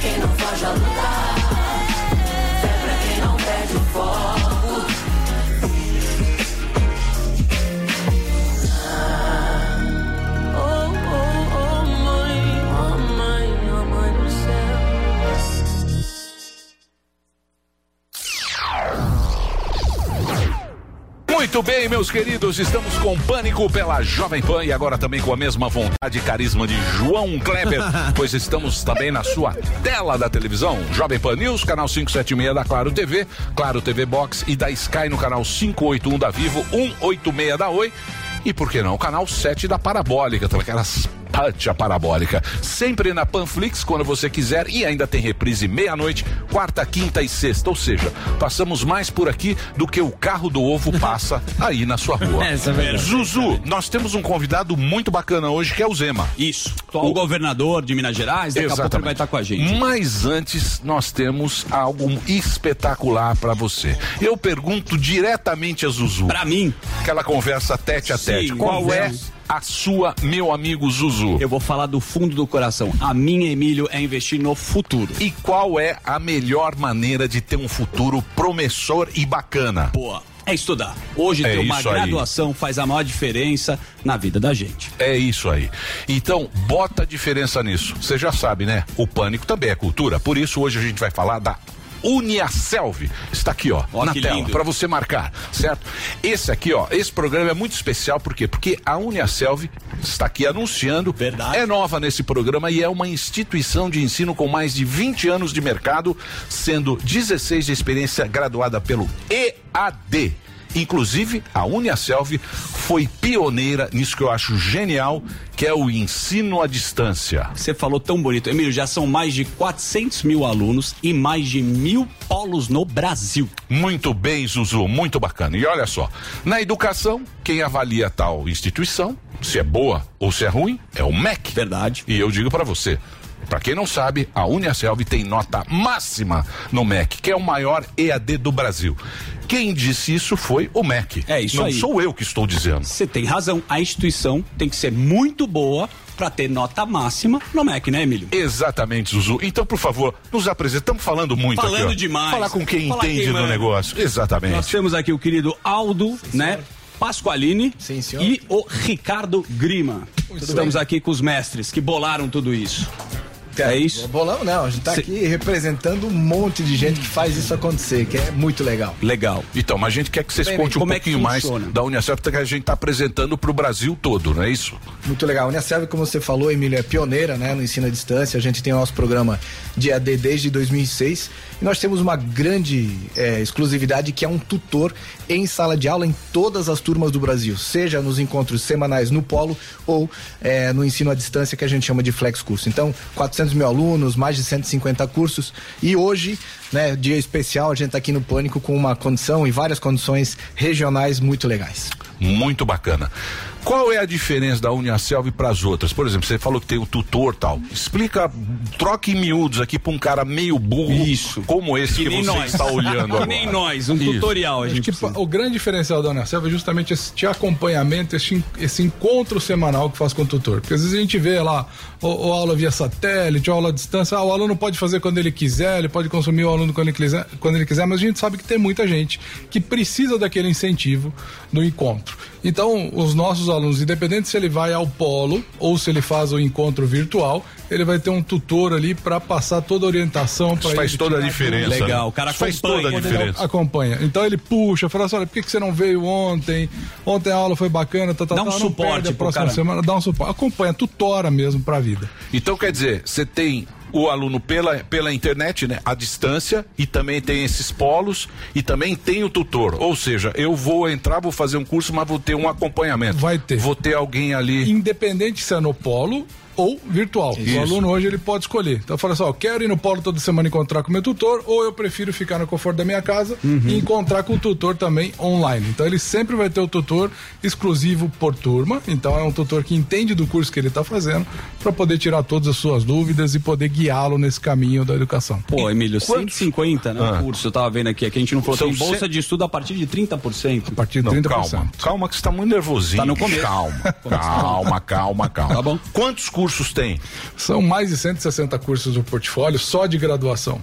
Speaker 18: Quem não foge a lutar. Fé pra quem não perde o foco.
Speaker 3: Muito bem, meus queridos, estamos com Pânico pela Jovem Pan e agora também com a mesma vontade e carisma de João Kleber, (laughs) pois estamos também na sua tela da televisão. Jovem Pan News, canal 576 da Claro TV, Claro TV Box e da Sky no canal 581 da Vivo, 186 da Oi. E por que não? O canal 7 da Parabólica, também aquelas pátia parabólica. Sempre na Panflix, quando você quiser. E ainda tem reprise meia-noite, quarta, quinta e sexta. Ou seja, passamos mais por aqui do que o carro do ovo passa (laughs) aí na sua rua.
Speaker 4: Essa é verdade.
Speaker 3: Zuzu, nós temos um convidado muito bacana hoje que é o Zema.
Speaker 4: Isso. O governador de Minas Gerais, daqui a pouco ele vai estar com a gente.
Speaker 3: Mas antes, nós temos algo espetacular pra você. Eu pergunto diretamente a Zuzu.
Speaker 4: Pra mim.
Speaker 3: Aquela conversa tete a tete.
Speaker 4: Sim,
Speaker 3: Qual é
Speaker 4: conversa.
Speaker 3: A sua, meu amigo Zuzu?
Speaker 4: Eu vou falar do fundo do coração. A minha, Emílio, é investir no futuro.
Speaker 3: E qual é a melhor maneira de ter um futuro promissor e bacana?
Speaker 4: Boa. É estudar. Hoje
Speaker 3: É
Speaker 4: ter uma
Speaker 3: isso aí.
Speaker 4: graduação faz a maior diferença na vida da gente.
Speaker 3: É isso aí. Então, bota a diferença nisso. Você já sabe, né? O pânico também é cultura. Por isso, hoje a gente vai falar da Uniaselv. Está aqui, ó,
Speaker 4: Ó,
Speaker 3: na tela, para você marcar, certo? Esse aqui, ó, esse programa é muito especial, por quê? Porque a Uniaselv está aqui anunciando,
Speaker 4: Verdade.
Speaker 3: é nova nesse programa e é uma instituição de ensino com mais de 20 anos de mercado, sendo 16 de experiência graduada pelo EAD. Inclusive, a Uniaselv foi pioneira nisso que eu acho genial, que é o ensino à distância.
Speaker 4: Você falou tão bonito. Emílio, já são mais de 400 mil alunos e mais de mil polos no Brasil.
Speaker 3: Muito bem, Zuzu, muito bacana. E olha só, na educação, quem avalia tal instituição, se é boa ou se é ruim, é o MEC.
Speaker 4: Verdade.
Speaker 3: E eu digo pra você, pra quem não sabe, a Uniaselv tem nota máxima no MEC, que é o maior EAD do Brasil. Quem disse isso foi o MEC.
Speaker 4: É isso
Speaker 3: não
Speaker 4: aí.
Speaker 3: sou eu que estou dizendo.
Speaker 4: Você tem razão. A instituição tem que ser muito boa para ter nota máxima no MEC, né, Emílio?
Speaker 3: Exatamente, Zuzu. Então, por favor, nos apresentamos falando muito
Speaker 4: Falando
Speaker 3: aqui. ó.
Speaker 4: demais.
Speaker 3: Falar com quem
Speaker 4: Falar
Speaker 3: entende
Speaker 4: quem
Speaker 3: do negócio. Exatamente.
Speaker 4: Nós temos aqui o querido Aldo, né? Pasqualini e o Ricardo Grima. Estamos aqui com os mestres que bolaram tudo isso. É isso?
Speaker 19: Bolão não, a gente tá
Speaker 4: Cê-
Speaker 19: aqui representando um monte de gente que faz isso acontecer, que é muito legal.
Speaker 4: Legal.
Speaker 3: Então, mas a gente quer que vocês contem um
Speaker 19: como é que
Speaker 3: pouquinho mais
Speaker 19: funciona?
Speaker 3: da Unicef, que a gente está apresentando para o Brasil todo, não é isso?
Speaker 19: Muito legal. A Uniaselv, como você falou, Emílio, é pioneira né, no ensino à distância. A gente tem o nosso programa de AD desde 2006 e nós temos uma grande eh, exclusividade que é um tutor em sala de aula em todas as turmas do Brasil, seja nos encontros semanais no Polo ou eh, no ensino à distância que a gente chama de Flex Curso. Então, 400 mil alunos, mais de 150 cursos e hoje, né, dia especial, a gente está aqui no Pânico com uma condição e várias condições regionais muito legais.
Speaker 3: Muito bacana. Qual é a diferença da Uniaselv para as outras? Por exemplo, você falou que tem o tutor tal. Explica, troque em miúdos aqui para um cara meio burro
Speaker 4: Isso.
Speaker 3: como esse que,
Speaker 4: Que nem
Speaker 3: você
Speaker 4: nós.
Speaker 3: está olhando (laughs)
Speaker 4: Que
Speaker 3: agora.
Speaker 4: nem nós, um
Speaker 3: Isso.
Speaker 4: tutorial a
Speaker 9: Acho
Speaker 4: gente
Speaker 9: que o grande diferencial da Unicef é justamente esse acompanhamento, esse, esse encontro semanal que faz com o tutor. Porque às vezes a gente vê lá, ou, ou aula via satélite, ou aula à distância, ah, o aluno pode fazer quando ele quiser, ele pode consumir o aluno quando ele quiser, quando ele quiser mas a gente sabe que tem muita gente que precisa daquele incentivo do encontro. Então, os nossos alunos, independente se ele vai ao polo ou se ele faz o encontro virtual, ele vai ter um tutor ali para passar toda a orientação para
Speaker 3: Isso faz toda a diferença,
Speaker 4: Legal,
Speaker 3: né?
Speaker 4: o cara
Speaker 3: Isso faz
Speaker 4: acompanha.
Speaker 3: toda a
Speaker 9: ele
Speaker 3: diferença.
Speaker 9: acompanha. Então ele puxa, fala assim: olha, por que, que você não veio ontem? Ontem a aula foi bacana, tá, tá,
Speaker 4: Dá um
Speaker 9: tá, não
Speaker 4: suporte
Speaker 9: perde a próxima
Speaker 4: cara.
Speaker 9: semana, dá um suporte. Acompanha, tutora mesmo pra vida.
Speaker 3: Então quer dizer, você tem o aluno pela, pela internet, né, à distância, e também tem esses polos, e também tem o tutor. Ou seja, eu vou entrar, vou fazer um curso, mas vou ter um acompanhamento.
Speaker 9: Vai ter.
Speaker 3: Vou ter alguém ali.
Speaker 9: Independente se é no polo
Speaker 20: ou virtual. O
Speaker 3: Isso.
Speaker 20: aluno hoje ele pode escolher. Então fala assim, ó, quero ir no polo toda semana encontrar com o meu tutor, ou eu prefiro ficar no conforto da minha casa e encontrar com o tutor também online. Então ele sempre vai ter o tutor exclusivo por turma. Então é um tutor que entende do curso que ele está fazendo para poder tirar todas as suas dúvidas e poder guiá-lo nesse caminho da educação.
Speaker 4: Pô, Emílio, 150, né?
Speaker 3: Ah.
Speaker 4: O curso, eu tava vendo aqui. Aqui a gente não falou,
Speaker 3: São
Speaker 4: tem bolsa de estudo a partir de 30%. A
Speaker 20: partir
Speaker 3: Não, calma, calma que você tá muito nervosinho.
Speaker 4: Tá no começo.
Speaker 3: Calma, calma, calma, calma.
Speaker 4: Tá bom.
Speaker 3: Quantos cursos tem?
Speaker 20: São mais de 160 cursos do portfólio só de graduação,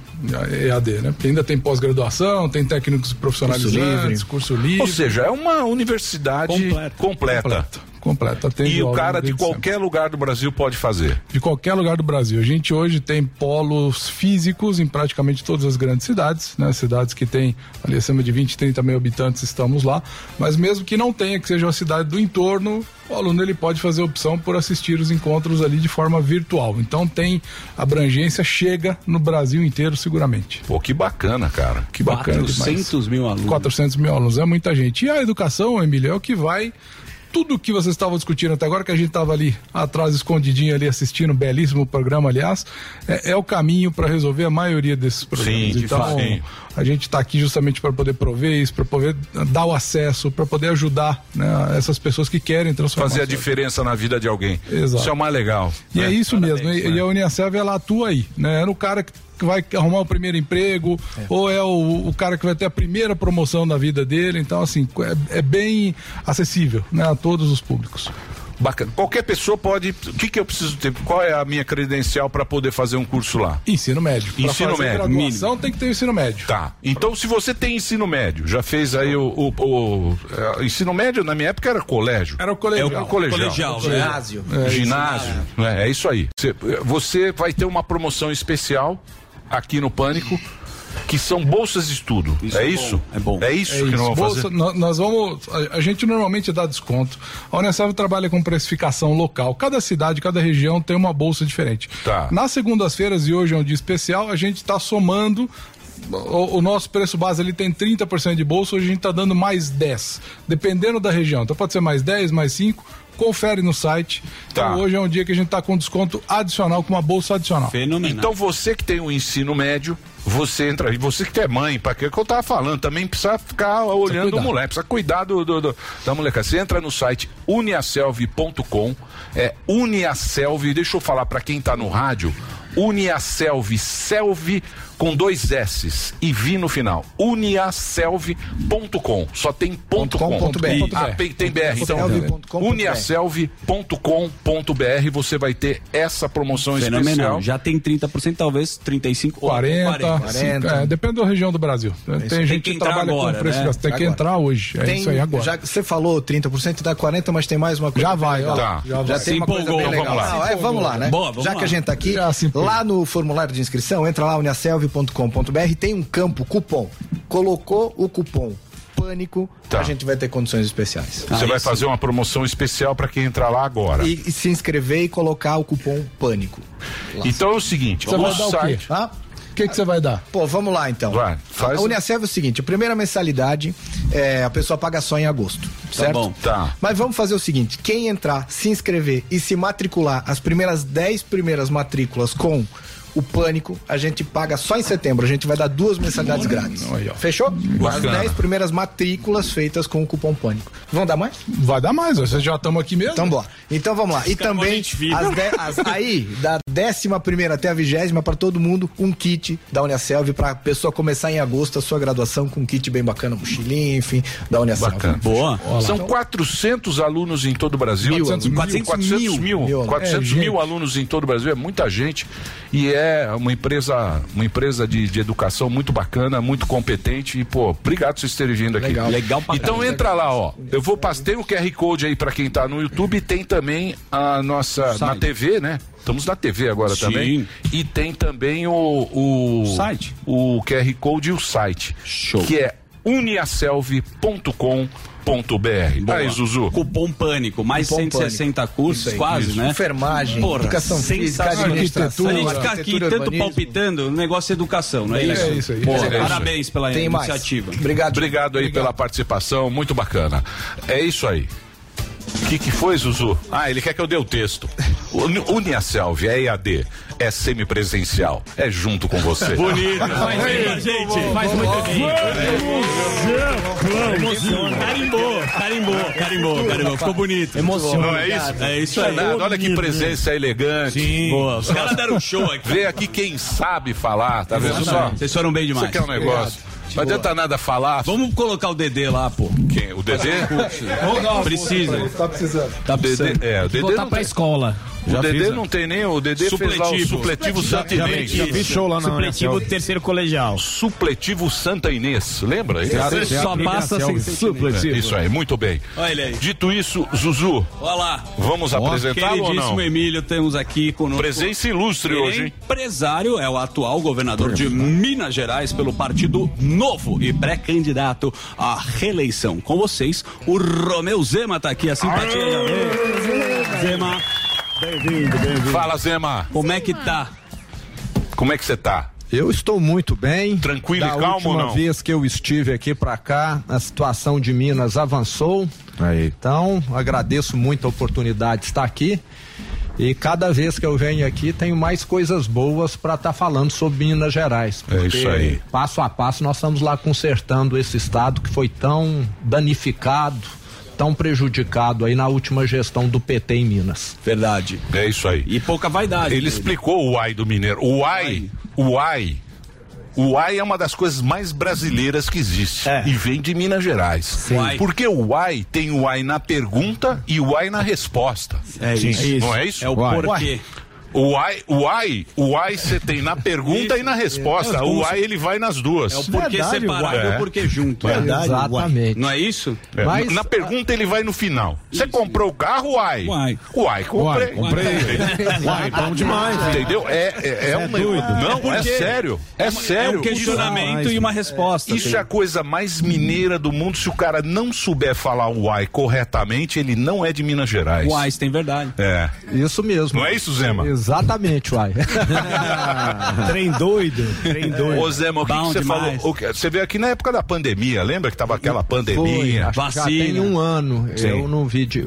Speaker 20: EAD, né? Porque ainda tem pós-graduação, tem técnicos profissionalizantes, curso livre.
Speaker 3: Ou seja, é uma universidade completa.
Speaker 20: Completa. Completa. Atende
Speaker 3: E o cara de qualquer lugar do Brasil pode fazer.
Speaker 20: de qualquer lugar do Brasil. A gente hoje tem polos físicos em praticamente todas as grandes cidades, né? Cidades que têm ali acima de 20, 30 mil habitantes, estamos lá. Mas mesmo que não tenha, que seja uma cidade do entorno, o aluno ele pode fazer a opção por assistir os encontros ali de forma virtual. Então tem abrangência, chega no Brasil inteiro seguramente.
Speaker 3: Pô, que bacana, cara.
Speaker 20: Que bacana demais.
Speaker 4: 400 mil alunos.
Speaker 20: 400 mil alunos, é muita gente. E a educação, Emílio, é o que vai. Tudo que vocês estavam discutindo até agora, que a gente estava ali atrás, escondidinho ali, assistindo, um belíssimo programa, aliás, é, é o caminho para resolver a maioria desses problemas.
Speaker 3: Sim,
Speaker 20: então.
Speaker 3: Sim.
Speaker 20: a gente está aqui justamente para poder prover isso, para poder dar o acesso, para poder ajudar né, essas pessoas que querem transformar.
Speaker 3: Fazer a diferença na vida de alguém.
Speaker 20: Exato.
Speaker 3: Isso é o mais legal.
Speaker 20: e
Speaker 3: né?
Speaker 20: é isso mesmo. E,
Speaker 3: né?
Speaker 20: e a Uniaselv, ela atua aí, né? Era o cara que que vai arrumar o primeiro emprego, ou é o, o cara que vai ter a primeira promoção da vida dele. Então, assim, é, é bem acessível né, a todos os públicos.
Speaker 3: Bacana. Qualquer pessoa pode. O que, que eu preciso ter? Qual é a minha credencial para poder fazer um curso lá?
Speaker 20: Ensino médio. Pra
Speaker 3: Ensino
Speaker 20: fazer
Speaker 3: médio.
Speaker 20: graduação tem que ter o ensino médio.
Speaker 3: Tá. Então, se você tem ensino médio, já fez aí o. o- o- é, ensino médio, na minha época, era colégio.
Speaker 20: Era o colegial.
Speaker 3: É o colegial.
Speaker 4: Colegial?
Speaker 19: Ginásio.
Speaker 20: É,
Speaker 3: Ginásio. É, é isso aí. Você, você vai ter uma promoção especial aqui no Pânico. Que são bolsas de estudo.
Speaker 4: Isso
Speaker 3: é,
Speaker 4: é
Speaker 3: isso?
Speaker 4: bom, é bom.
Speaker 3: É isso
Speaker 20: É
Speaker 3: que
Speaker 20: isso.
Speaker 3: nós vamos
Speaker 20: Bolsa,
Speaker 3: fazer?
Speaker 20: nó- nós vamos. A, a gente normalmente dá desconto. A Unicef trabalha com precificação local. Cada cidade, cada região tem uma bolsa diferente.
Speaker 3: Tá.
Speaker 20: Nas segundas-feiras, e hoje é um dia especial, a gente está somando. O, o nosso preço base ali tem 30% de bolsa, hoje a gente está dando mais 10, dependendo da região. Então pode ser mais 10, mais 5, confere no site.
Speaker 3: Tá.
Speaker 20: Então hoje é um dia que a gente está com desconto adicional, com uma bolsa adicional.
Speaker 4: Fenomenal.
Speaker 3: Então você que tem o ensino médio, você entra, e você que é mãe, para que que eu tava falando, também precisa ficar olhando o
Speaker 20: cuidar.
Speaker 3: moleque, precisa cuidar do, do- do- da moleca. Você entra no site uniaselv.com, é Uniaselv, deixa eu falar para quem tá no rádio, Uniaselv, Selv com dois S's e V no final. Uniaselv.com. Só tem ponto com.
Speaker 19: ponto br.
Speaker 3: Ah, tem, BR. Então,
Speaker 19: Uniaselv.com.br.
Speaker 3: você vai ter essa promoção
Speaker 4: Fenomenal.
Speaker 3: especial.
Speaker 4: Já tem 30%, talvez 35%. ou
Speaker 20: 40,
Speaker 4: 40.
Speaker 20: 50, é, depende da região do Brasil. Tem
Speaker 4: Tem
Speaker 20: gente
Speaker 4: que
Speaker 20: que,
Speaker 4: entrar
Speaker 20: trabalha
Speaker 4: agora,
Speaker 20: com precificação.
Speaker 4: né?
Speaker 20: Tem que
Speaker 19: Agora.
Speaker 20: entrar hoje. É
Speaker 19: Tem-
Speaker 20: isso aí agora.
Speaker 19: Já, você falou 30% e dá 40%, mas tem mais uma coisa.
Speaker 20: Já vai, ó.
Speaker 3: Tá.
Speaker 20: Já
Speaker 19: Já
Speaker 20: vai.
Speaker 19: tem
Speaker 4: Se
Speaker 19: uma coisa
Speaker 4: empolgou,
Speaker 19: bem legal.
Speaker 3: vamos lá.
Speaker 19: Não, é, vamos lá, né?
Speaker 4: Boa, vamos
Speaker 19: Já
Speaker 4: lá.
Speaker 19: que a gente tá aqui,
Speaker 20: empolgou.
Speaker 19: lá no formulário de inscrição, entra lá uniaselv.com.br, tem um campo cupom. Colocou o cupom pânico,
Speaker 3: Tá.
Speaker 19: a gente vai ter condições especiais.
Speaker 3: Você
Speaker 4: Aí
Speaker 3: vai fazer uma promoção especial para quem entrar lá agora.
Speaker 19: E, e se inscrever e colocar o cupom pânico.
Speaker 3: Então é o seguinte,
Speaker 20: Você vai dar o quê?
Speaker 3: site.
Speaker 19: Ah,
Speaker 20: O que que você vai dar?
Speaker 19: Pô, vamos lá então.
Speaker 3: Vai, faz
Speaker 19: a Uniaselv é o seguinte: a primeira mensalidade é, a pessoa paga só em agosto, certo?
Speaker 4: bom.
Speaker 3: Tá.
Speaker 19: Mas vamos fazer o seguinte: quem entrar, se inscrever e se matricular, as primeiras 10 primeiras matrículas com o pânico, a gente paga só em setembro. A gente vai dar duas mensalidades grátis.
Speaker 20: Aí.
Speaker 19: Fechou? As
Speaker 3: Bacana.
Speaker 19: 10 primeiras matrículas feitas com o cupom pânico. Vão dar mais?
Speaker 20: Vai dar mais, vocês já estamos aqui mesmo.
Speaker 19: Então bora. Então vamos lá. E também, as de- as- aí, da décima primeira até a vigésima, para todo mundo, um kit da Uniaselv pra pessoa começar em agosto a sua graduação com um kit bem bacana, mochilinha, enfim, da Uniaselv.
Speaker 3: Bacana.
Speaker 4: Boa.
Speaker 3: São 400 alunos em todo o Brasil.
Speaker 19: Mil
Speaker 3: 400
Speaker 19: alunos.
Speaker 3: 400
Speaker 4: 400
Speaker 3: mil.
Speaker 4: mil.
Speaker 19: Mil.
Speaker 3: 400
Speaker 20: É,
Speaker 3: mil alunos em todo o Brasil. É muita gente. E é uma empresa, uma empresa de, de educação muito bacana, muito competente. E, pô, obrigado por vocês terem vindo aqui.
Speaker 19: Legal.
Speaker 4: Legal pra
Speaker 3: Então entra lá, ó. Eu vou passar. Tem o QR Code aí pra quem tá no YouTube. Tem também a nossa. Na TV, né? Estamos na TV agora
Speaker 4: Sim.
Speaker 3: também. E tem também o. O
Speaker 4: Site.
Speaker 3: O QR Code e o site.
Speaker 4: Show.
Speaker 3: Que é uniaselv.com.br.
Speaker 4: Boa.
Speaker 3: Aí, Zuzu.
Speaker 4: Cupom Pânico, mais
Speaker 19: Cupom
Speaker 4: 160
Speaker 19: Pânico.
Speaker 4: cursos,
Speaker 19: Isso aí,
Speaker 4: quase,
Speaker 19: isso.
Speaker 4: né?
Speaker 19: Enfermagem,
Speaker 4: Porra,
Speaker 19: educação física, administração,
Speaker 4: A gente fica aqui
Speaker 19: arquitetura,
Speaker 4: tanto
Speaker 19: urbanismo.
Speaker 4: palpitando, o negócio é educação, não é,
Speaker 20: É
Speaker 4: isso?
Speaker 20: isso aí.
Speaker 4: Porra,
Speaker 3: É isso aí.
Speaker 4: parabéns pela
Speaker 19: Tem mais.
Speaker 4: iniciativa.
Speaker 19: Obrigado.
Speaker 3: Obrigado aí pela participação, muito bacana. É isso aí. O que, que foi, Zuzu? Ah, ele quer que eu dê o texto. (laughs) Uni- Uniaselv é EAD, é semipresencial, é junto com você. (laughs)
Speaker 4: Bonito. Faz bem gente. Faz muito bem. Emociona. Carimbou, carimbou, carimbou, carimbou. Ficou bonito.
Speaker 3: Emociona. Não é isso?
Speaker 4: É isso aí.
Speaker 3: Nada, Olha que presença elegante.
Speaker 4: Sim. Boa, os caras deram um show aqui.
Speaker 3: Vê aqui quem sabe falar, tá vendo só?
Speaker 4: Vocês foram bem demais.
Speaker 3: Isso aqui é um negócio. Não adianta nada falar.
Speaker 4: Vamos colocar o Dedê lá, pô.
Speaker 3: Quem? O Dedê?
Speaker 4: Precisa.
Speaker 20: Tá precisando.
Speaker 4: Tá precisando.
Speaker 3: Dedê, é, o Dedê
Speaker 12: Voltar pra
Speaker 3: tem-
Speaker 12: escola.
Speaker 3: O
Speaker 6: Já
Speaker 3: Dedê
Speaker 6: fiz,
Speaker 3: não tem nem. O Dedê fez lá o
Speaker 4: Supletivo.
Speaker 3: supletivo
Speaker 4: Já-
Speaker 3: Santa
Speaker 4: já
Speaker 3: Inês.
Speaker 4: já fiz
Speaker 6: show lá na
Speaker 12: Supletivo
Speaker 6: Unicel.
Speaker 12: terceiro colegial.
Speaker 3: Supletivo Santa Inês. Lembra?
Speaker 6: Teatro-
Speaker 4: só passa sem
Speaker 6: Supletivo.
Speaker 3: É, Isso aí, muito bem.
Speaker 4: Olha ele aí.
Speaker 3: Dito isso, Zuzu,
Speaker 4: Olha lá.
Speaker 3: vamos apresentá-lo ou
Speaker 4: Queridíssimo
Speaker 3: não?
Speaker 4: Emílio, temos aqui conosco.
Speaker 3: Presença ilustre hoje, hein?
Speaker 4: empresário, é o atual governador de Minas Gerais pelo Partido Novo e pré-candidato à reeleição. Com vocês, o Romeu Zema tá aqui, a simpatia já veio. Zema,
Speaker 10: Bem-vindo, bem-vindo.
Speaker 3: Fala, Zema.
Speaker 4: como é que tá?
Speaker 3: Como é que você tá?
Speaker 21: Eu estou muito bem.
Speaker 3: Tranquilo e
Speaker 21: da
Speaker 3: calmo
Speaker 21: última
Speaker 3: não?
Speaker 21: vez que eu estive aqui para cá, a situação de Minas avançou.
Speaker 6: Aí.
Speaker 21: Então, agradeço muito a oportunidade de estar aqui. E cada vez que eu venho aqui, tenho mais coisas boas para estar falando sobre Minas Gerais.
Speaker 3: É isso aí.
Speaker 21: Passo a passo, nós estamos lá consertando esse estado que foi tão danificado, tão prejudicado aí na última gestão do PT em Minas.
Speaker 4: Verdade.
Speaker 3: É isso aí.
Speaker 4: E pouca vaidade.
Speaker 3: Ele
Speaker 4: dele.
Speaker 3: explicou o ai do mineiro. O ai, o ai, o ai é uma das coisas mais brasileiras que existe.
Speaker 10: É.
Speaker 3: E vem de Minas Gerais.
Speaker 4: Uai.
Speaker 3: Porque o ai tem o ai na pergunta e o ai na resposta.
Speaker 4: É isso.
Speaker 3: Não é isso?
Speaker 4: É o porquê.
Speaker 3: O ai, o ai, o ai você tem na pergunta e na resposta.
Speaker 4: É,
Speaker 3: o ai ele vai nas duas.
Speaker 4: É o porquê
Speaker 21: Verdade,
Speaker 4: separado
Speaker 3: uai.
Speaker 4: e o porquê junto.
Speaker 21: Verdade, Exatamente.
Speaker 4: Não é isso?
Speaker 3: É,
Speaker 21: Mas-
Speaker 3: na pergunta ele vai no final. Você comprou o carro, uai?
Speaker 4: Uai.
Speaker 3: Uai, comprei.
Speaker 6: Uai, comprei. Uai, (laughs) bom demais.
Speaker 3: Entendeu? É, é, é um
Speaker 6: doido.
Speaker 3: Não, é,
Speaker 4: porque
Speaker 3: sério. É,
Speaker 4: É
Speaker 3: sério.
Speaker 4: um questionamento e uma resposta.
Speaker 3: Isso é a coisa mais mineira do mundo. Se o cara não souber falar o uai corretamente, ele não é de Minas Gerais.
Speaker 4: Uai, isso tem verdade.
Speaker 3: É.
Speaker 21: Isso mesmo.
Speaker 3: Não é isso, Zema?
Speaker 21: Exatamente, uai. (laughs)
Speaker 10: Trem doido, trem doido.
Speaker 3: Ô, Zema, o que, que você
Speaker 4: demais.
Speaker 3: falou? O que- Você veio aqui na época da pandemia, lembra que tava aquela pandemia?
Speaker 21: Acho que já
Speaker 4: Vacina.
Speaker 21: tem um ano.
Speaker 3: Sim.
Speaker 21: Eu não vi de,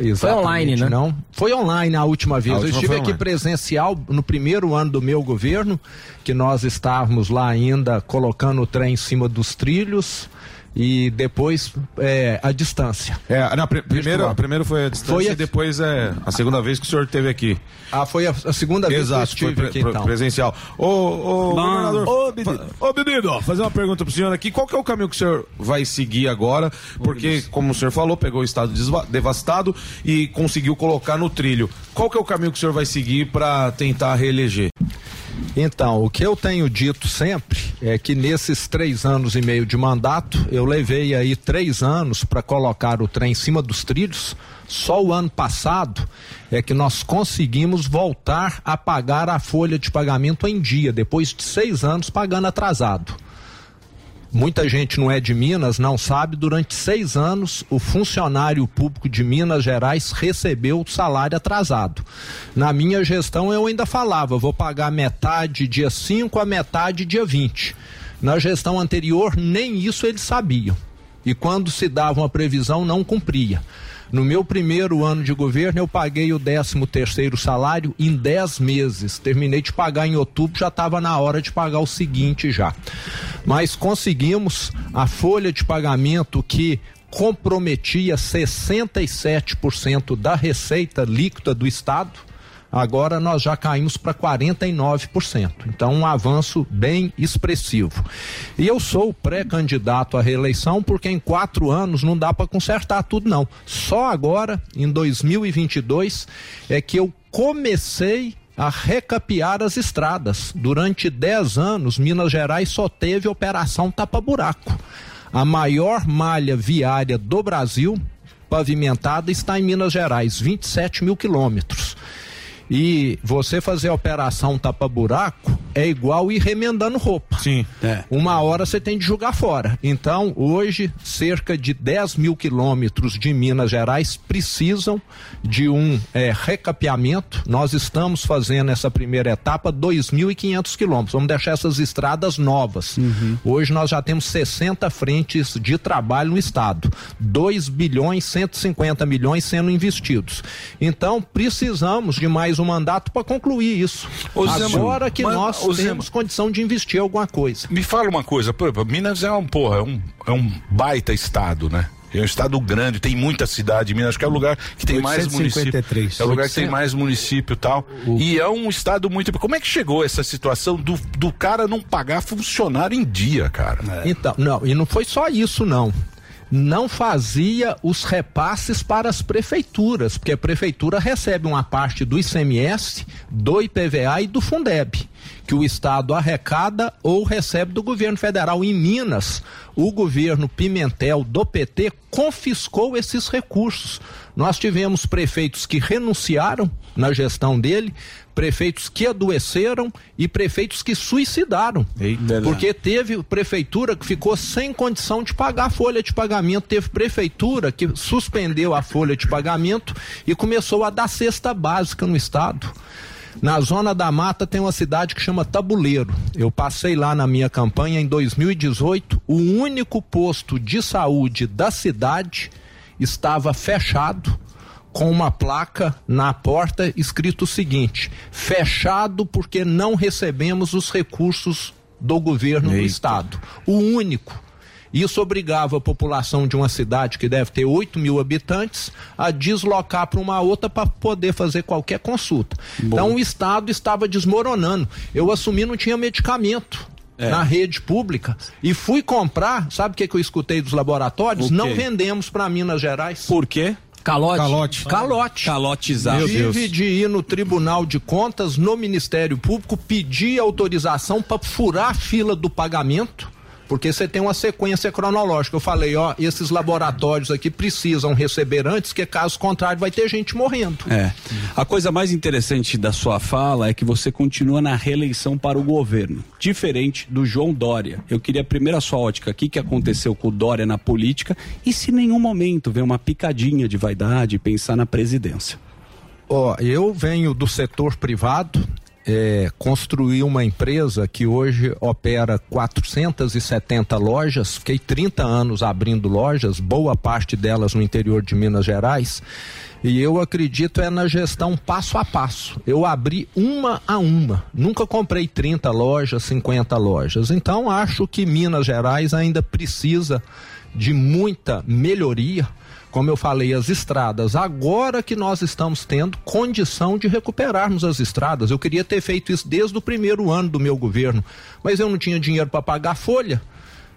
Speaker 21: exatamente,
Speaker 12: online, né?
Speaker 21: Não. Foi online a última vez.
Speaker 6: A
Speaker 21: eu
Speaker 6: última
Speaker 21: estive
Speaker 6: foi
Speaker 21: aqui
Speaker 6: online.
Speaker 21: presencial no primeiro ano do meu governo, que nós estávamos lá ainda colocando o trem em cima dos trilhos e depois é, a distância.
Speaker 6: É, na pri- primeiro, primeiro foi a distância
Speaker 21: Foi a-
Speaker 6: e depois é a segunda vez que o senhor esteve aqui.
Speaker 21: Ah, foi a, a segunda vez
Speaker 6: Exato,
Speaker 21: que eu estive aqui então.
Speaker 6: presencial. Ô, ô, governador,
Speaker 21: Ô,
Speaker 6: fa- ô, fazer uma pergunta pro senhor aqui. Qual que é o caminho que o senhor vai seguir agora? Porque, como o senhor falou, pegou o estado devastado e conseguiu colocar no trilho. Qual que é o caminho que o senhor vai seguir para tentar reeleger?
Speaker 21: Então, o que eu tenho dito sempre é que nesses três anos e meio de mandato, eu levei aí três anos para colocar o trem em cima dos trilhos. Só o ano passado é que nós conseguimos voltar a pagar a folha de pagamento em dia, depois de seis anos pagando atrasado. Muita gente não é de Minas, não sabe. Durante seis anos, o funcionário público de Minas Gerais recebeu salário atrasado. Na minha gestão, eu ainda falava: vou pagar metade dia 5, a metade dia 20. Na gestão anterior, nem isso eles sabiam. E quando se dava uma previsão, não cumpria. No meu primeiro ano de governo, eu paguei o 13 terceiro salário em 10 meses. Terminei de pagar em outubro, já estava na hora de pagar o seguinte já. Mas conseguimos a folha de pagamento que comprometia 67% da receita líquida do Estado. Agora nós já caímos para 49%. Então, um avanço bem expressivo. E eu sou pré-candidato à reeleição porque em quatro anos não dá para consertar tudo, não. Só agora, em 2022, é que eu comecei a recapear as estradas. Durante 10 anos, Minas Gerais só teve operação tapa-buraco. A maior malha viária do Brasil, pavimentada, está em Minas Gerais, 27 mil quilômetros. E você fazer a operação tapa-buraco é igual ir remendando roupa.
Speaker 6: Sim.
Speaker 21: Uma hora você tem de jogar fora. Então, hoje, cerca de 10 mil quilômetros de Minas Gerais precisam de um eh, recapeamento. Nós estamos fazendo essa primeira etapa 2.500 quilômetros. Vamos deixar essas estradas novas. Hoje nós já temos 60 frentes de trabalho no estado. 2 bilhões 150 milhões sendo investidos. Então, precisamos de mais um mandato para concluir isso.
Speaker 3: Ô,
Speaker 21: Agora que
Speaker 3: mas-
Speaker 21: nós
Speaker 3: ô,
Speaker 21: temos condição de investir alguma coisa.
Speaker 3: Me fala uma coisa, Minas é um, porra, é um, é um baita estado, né? É um estado grande, tem muita cidade. Minas acho que é o lugar que tem mais
Speaker 10: 853.
Speaker 3: município. É o lugar que tem
Speaker 10: 800.
Speaker 3: mais município e tal. E é um estado muito. Como é que chegou essa situação do, do cara não pagar funcionário em dia, cara?
Speaker 21: Então, não, e não foi só isso, não. Não fazia os repasses para as prefeituras, porque a prefeitura recebe uma parte do ICMS, do IPVA e do Fundeb, que o Estado arrecada ou recebe do governo federal. Em Minas, o governo Pimentel do PT confiscou esses recursos. Nós tivemos prefeitos que renunciaram na gestão dele, prefeitos que adoeceram e prefeitos que suicidaram. Porque teve prefeitura que ficou sem condição de pagar a folha de pagamento, teve prefeitura que suspendeu a folha de pagamento e começou a dar cesta básica no estado. Na zona da mata tem uma cidade que chama Tabuleiro. Eu passei lá na minha campanha em 2018. O único posto de saúde da cidade estava fechado com uma placa na porta escrito o seguinte: fechado porque não recebemos os recursos do governo do estado. O único. Isso obrigava a população de uma cidade que deve ter 8 mil habitantes a deslocar para uma outra para poder fazer qualquer consulta. Então o Estado estava desmoronando. Eu assumi não tinha medicamento.
Speaker 4: É.
Speaker 21: Na rede pública e fui comprar, sabe o que, que eu escutei dos laboratórios? Não vendemos para Minas Gerais.
Speaker 4: Por quê?
Speaker 21: Calote.
Speaker 6: Calote.
Speaker 21: Calote.
Speaker 4: Calotizado.
Speaker 21: Tive de ir no Tribunal de Contas, no Ministério Público, pedir autorização para furar a fila do pagamento, porque você tem uma sequência cronológica. Eu falei, ó, esses laboratórios aqui precisam receber antes, que caso contrário vai ter gente morrendo.
Speaker 4: É. A coisa mais interessante da sua fala é que você continua na reeleição para o governo, diferente do João Dória. Eu queria primeiro a sua ótica aqui, que aconteceu com o Dória na política, e se em nenhum momento vem uma picadinha de vaidade pensar na presidência.
Speaker 21: Ó, eu venho do setor privado, é, uma empresa que hoje opera 470 lojas, fiquei 30 anos abrindo lojas, boa parte delas no interior de Minas Gerais. E eu acredito é na gestão passo a passo. Eu abri uma a uma. Nunca comprei 30 lojas, 50 lojas. Então acho que Minas Gerais ainda precisa de muita melhoria. Como eu falei, as estradas, agora que nós estamos tendo condição de recuperarmos as estradas. Eu queria ter feito isso desde o primeiro ano do meu governo, mas eu não tinha dinheiro para pagar a folha.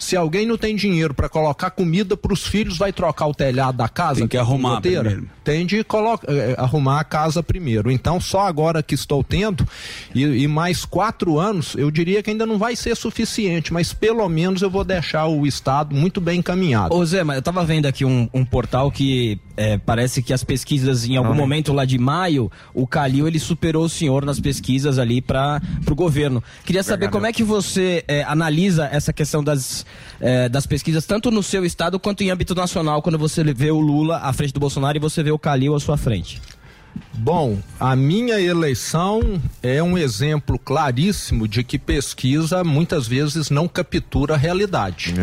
Speaker 21: Se alguém não tem dinheiro para colocar comida para os filhos, vai trocar o telhado da casa?
Speaker 4: Tem que arrumar
Speaker 21: goteira?
Speaker 4: primeiro.
Speaker 21: Tem de colo- eh, arrumar a casa primeiro. Então, só agora que estou tendo, e, e mais quatro anos, eu diria que ainda não vai ser suficiente, mas pelo menos eu vou deixar o Estado muito bem encaminhado.
Speaker 22: Ô Zé, mas eu tava vendo aqui um, um portal que é, parece que as pesquisas, em algum
Speaker 21: Ah.
Speaker 22: momento lá de maio, o Calil ele superou o senhor nas pesquisas ali para o governo. Queria saber como é que você é, analisa essa questão das, é, das pesquisas, tanto no seu estado quanto em âmbito nacional, quando você vê o Lula à frente do Bolsonaro e você vê o Calil à sua frente.
Speaker 21: Bom, a minha eleição é um exemplo claríssimo de que pesquisa muitas vezes não captura a realidade.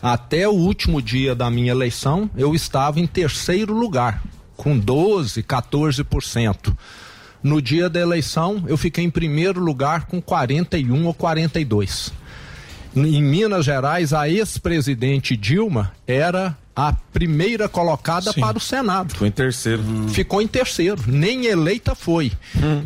Speaker 21: Até o último dia da minha eleição, eu estava em terceiro lugar, com 12, 14%. No dia da eleição, eu fiquei em primeiro lugar com 41 ou 42. Em Minas Gerais, a ex-presidente Dilma era a primeira colocada para o Senado.
Speaker 6: Ficou em terceiro.
Speaker 21: Ficou em terceiro, nem eleita foi.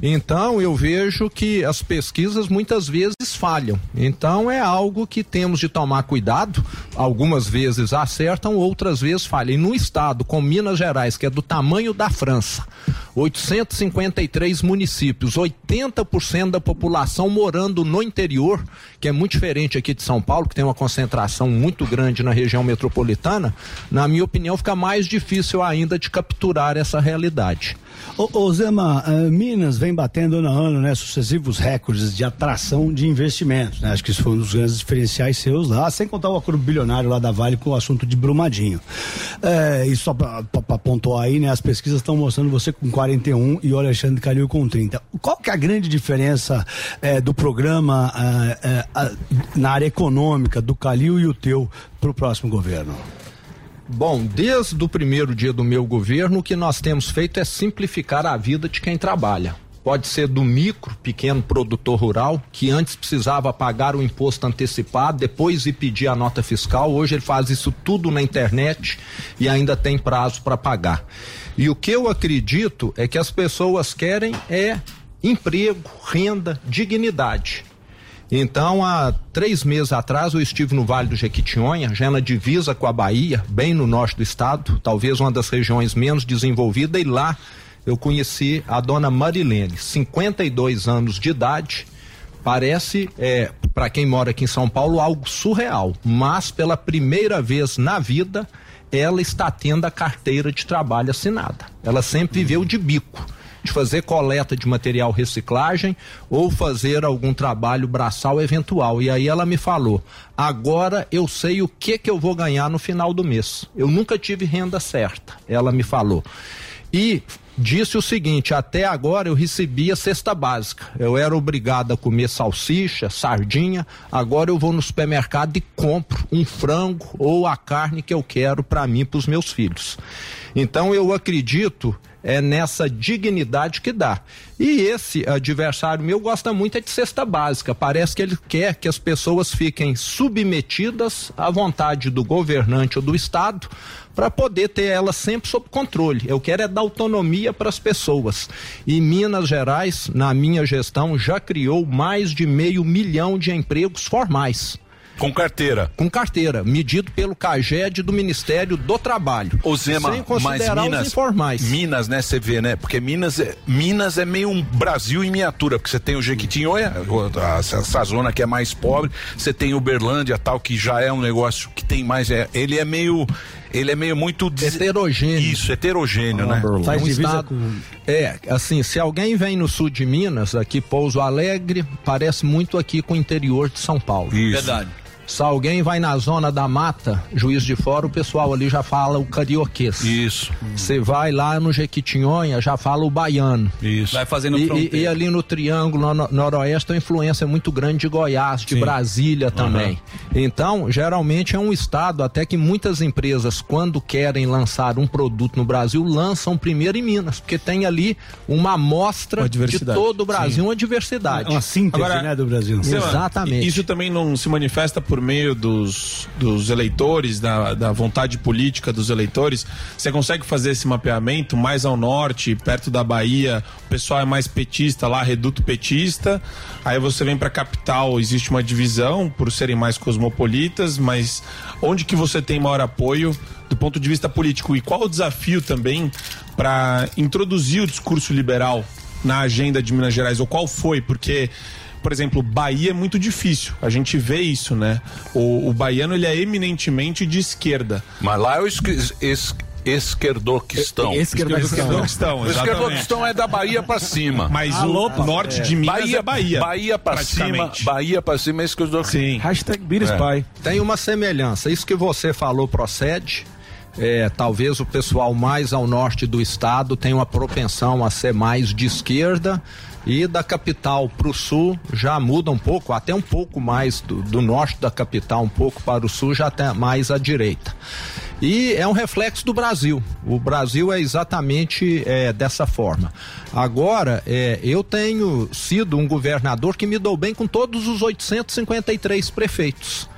Speaker 21: Então eu vejo que as pesquisas muitas vezes falham. Então é algo que temos de tomar cuidado. Algumas vezes acertam, outras vezes falham. E no estado como Minas Gerais, que é do tamanho da França, 853 municípios, 80% da população morando no interior, que é muito diferente aqui de São Paulo, que tem uma concentração muito grande na região metropolitana. Na minha opinião, fica mais difícil ainda de capturar essa realidade.
Speaker 10: Ô, Zema, uh, Minas vem batendo no ano, né, sucessivos recordes de atração de investimentos, né? Acho que isso foi um dos grandes diferenciais seus lá, sem contar o acordo bilionário lá da Vale com o assunto de Brumadinho. É, e só pra pontuar aí, né, as pesquisas estão mostrando você com 41 e o Alexandre Calil com 30. Qual que é a grande diferença é, do programa é, na área econômica do Calil e o teu para o próximo governo?
Speaker 21: Bom, desde o primeiro dia do meu governo, o que nós temos feito é simplificar a vida de quem trabalha. Pode ser do micro, pequeno produtor rural, que antes precisava pagar o imposto antecipado, depois ir pedir a nota fiscal. Hoje ele faz isso tudo na internet e ainda tem prazo para pagar. E o que eu acredito é que as pessoas querem é emprego, renda, dignidade. Então, há três meses atrás, eu estive no Vale do Jequitinhonha, já na divisa com a Bahia, bem no norte do estado, talvez uma das regiões menos desenvolvidas, e lá eu conheci a dona Marilene, 52 anos de idade. Parece, é, para quem mora aqui em São Paulo, algo surreal, mas pela primeira vez na vida, ela está tendo a carteira de trabalho assinada. Ela sempre viveu de bico de fazer coleta de material reciclagem ou fazer algum trabalho braçal eventual. E aí ela me falou: agora eu sei o que que eu vou ganhar no final do mês. Eu nunca tive renda certa. Ela me falou. E disse o seguinte: até agora eu recebia cesta básica. Eu era obrigado a comer salsicha, sardinha. Agora eu vou no supermercado e compro um frango ou a carne que eu quero para mim e para os meus filhos. Então eu acredito é nessa dignidade que dá. E esse adversário meu gosta muito é de cesta básica. Parece que ele quer que as pessoas fiquem submetidas à vontade do governante ou do Estado para poder ter ela sempre sob controle. Eu quero é dar autonomia para as pessoas. E Minas Gerais, na minha gestão, já criou mais de meio milhão de empregos formais.
Speaker 3: Com carteira.
Speaker 21: Com carteira, medido pelo CAGED do Ministério do Trabalho.
Speaker 3: Ô Zema,
Speaker 21: sem considerar
Speaker 3: mas Minas,
Speaker 21: os informais.
Speaker 3: Minas, né, você vê, né? Porque Minas é, Minas é meio um Brasil em miniatura, porque você tem o Jequitinhonha, essa, essa zona que é mais pobre, você tem Uberlândia, tal, que já é um negócio que tem mais, é, ele é meio ele é meio muito des...
Speaker 21: heterogêneo.
Speaker 3: Isso, heterogêneo,
Speaker 21: ah,
Speaker 3: né?
Speaker 21: Faz um estado... com... É, assim, se alguém vem no sul de Minas, aqui Pouso Alegre, parece muito aqui com o interior de São Paulo.
Speaker 3: Isso.
Speaker 4: Verdade.
Speaker 21: Se alguém vai na zona da mata, juiz de fora, o pessoal ali já fala o carioquês.
Speaker 3: Isso.
Speaker 21: Você vai lá no Jequitinhonha, já fala o baiano.
Speaker 3: Isso.
Speaker 4: Vai fazendo
Speaker 21: e,
Speaker 4: fronteira.
Speaker 21: e, e ali no Triângulo no, Noroeste, a influência é muito grande de Goiás, de
Speaker 3: Sim.
Speaker 21: Brasília também. Então, geralmente é um estado até que muitas empresas, quando querem lançar um produto no Brasil, lançam primeiro em Minas, porque tem ali uma amostra
Speaker 9: Uma
Speaker 21: de todo o Brasil,
Speaker 9: Sim.
Speaker 21: uma diversidade.
Speaker 10: Uma síntese,
Speaker 9: Agora,
Speaker 10: né, do Brasil.
Speaker 21: Exatamente.
Speaker 9: Isso também não se manifesta por meio dos, dos eleitores, da, da vontade política dos eleitores. Você consegue fazer esse mapeamento mais ao norte, perto da Bahia, o pessoal é mais petista lá, reduto petista. Aí você vem para a capital, existe uma divisão por serem mais cosmopolitas, mas onde que você tem maior apoio do ponto de vista político? E qual o desafio também para introduzir o discurso liberal na agenda de Minas Gerais? Ou qual foi? Porque por exemplo, Bahia é muito difícil. A gente vê isso, né? O, o baiano ele é eminentemente de esquerda.
Speaker 3: Mas lá é o esque- es- esquerdoquistão.
Speaker 9: Esquerdoquistão,
Speaker 3: esquerdoquistão é da Bahia pra cima.
Speaker 9: Mas o norte de Minas
Speaker 3: Bahia,
Speaker 9: é Bahia.
Speaker 3: Bahia pra cima. Bahia pra cima é esquerdoquistão.
Speaker 9: Sim.
Speaker 21: Hashtag
Speaker 3: É.
Speaker 21: Tem uma semelhança. Isso que você falou procede. É, talvez o pessoal mais ao norte do estado tenha uma propensão a ser mais de esquerda e da capital para o sul já muda um pouco, até um pouco mais do, do norte da capital, um pouco para o sul, já até mais à direita. E é um reflexo do Brasil. O Brasil é exatamente é, dessa forma. Agora, é, eu tenho sido um governador que me dou bem com todos os 853 prefeitos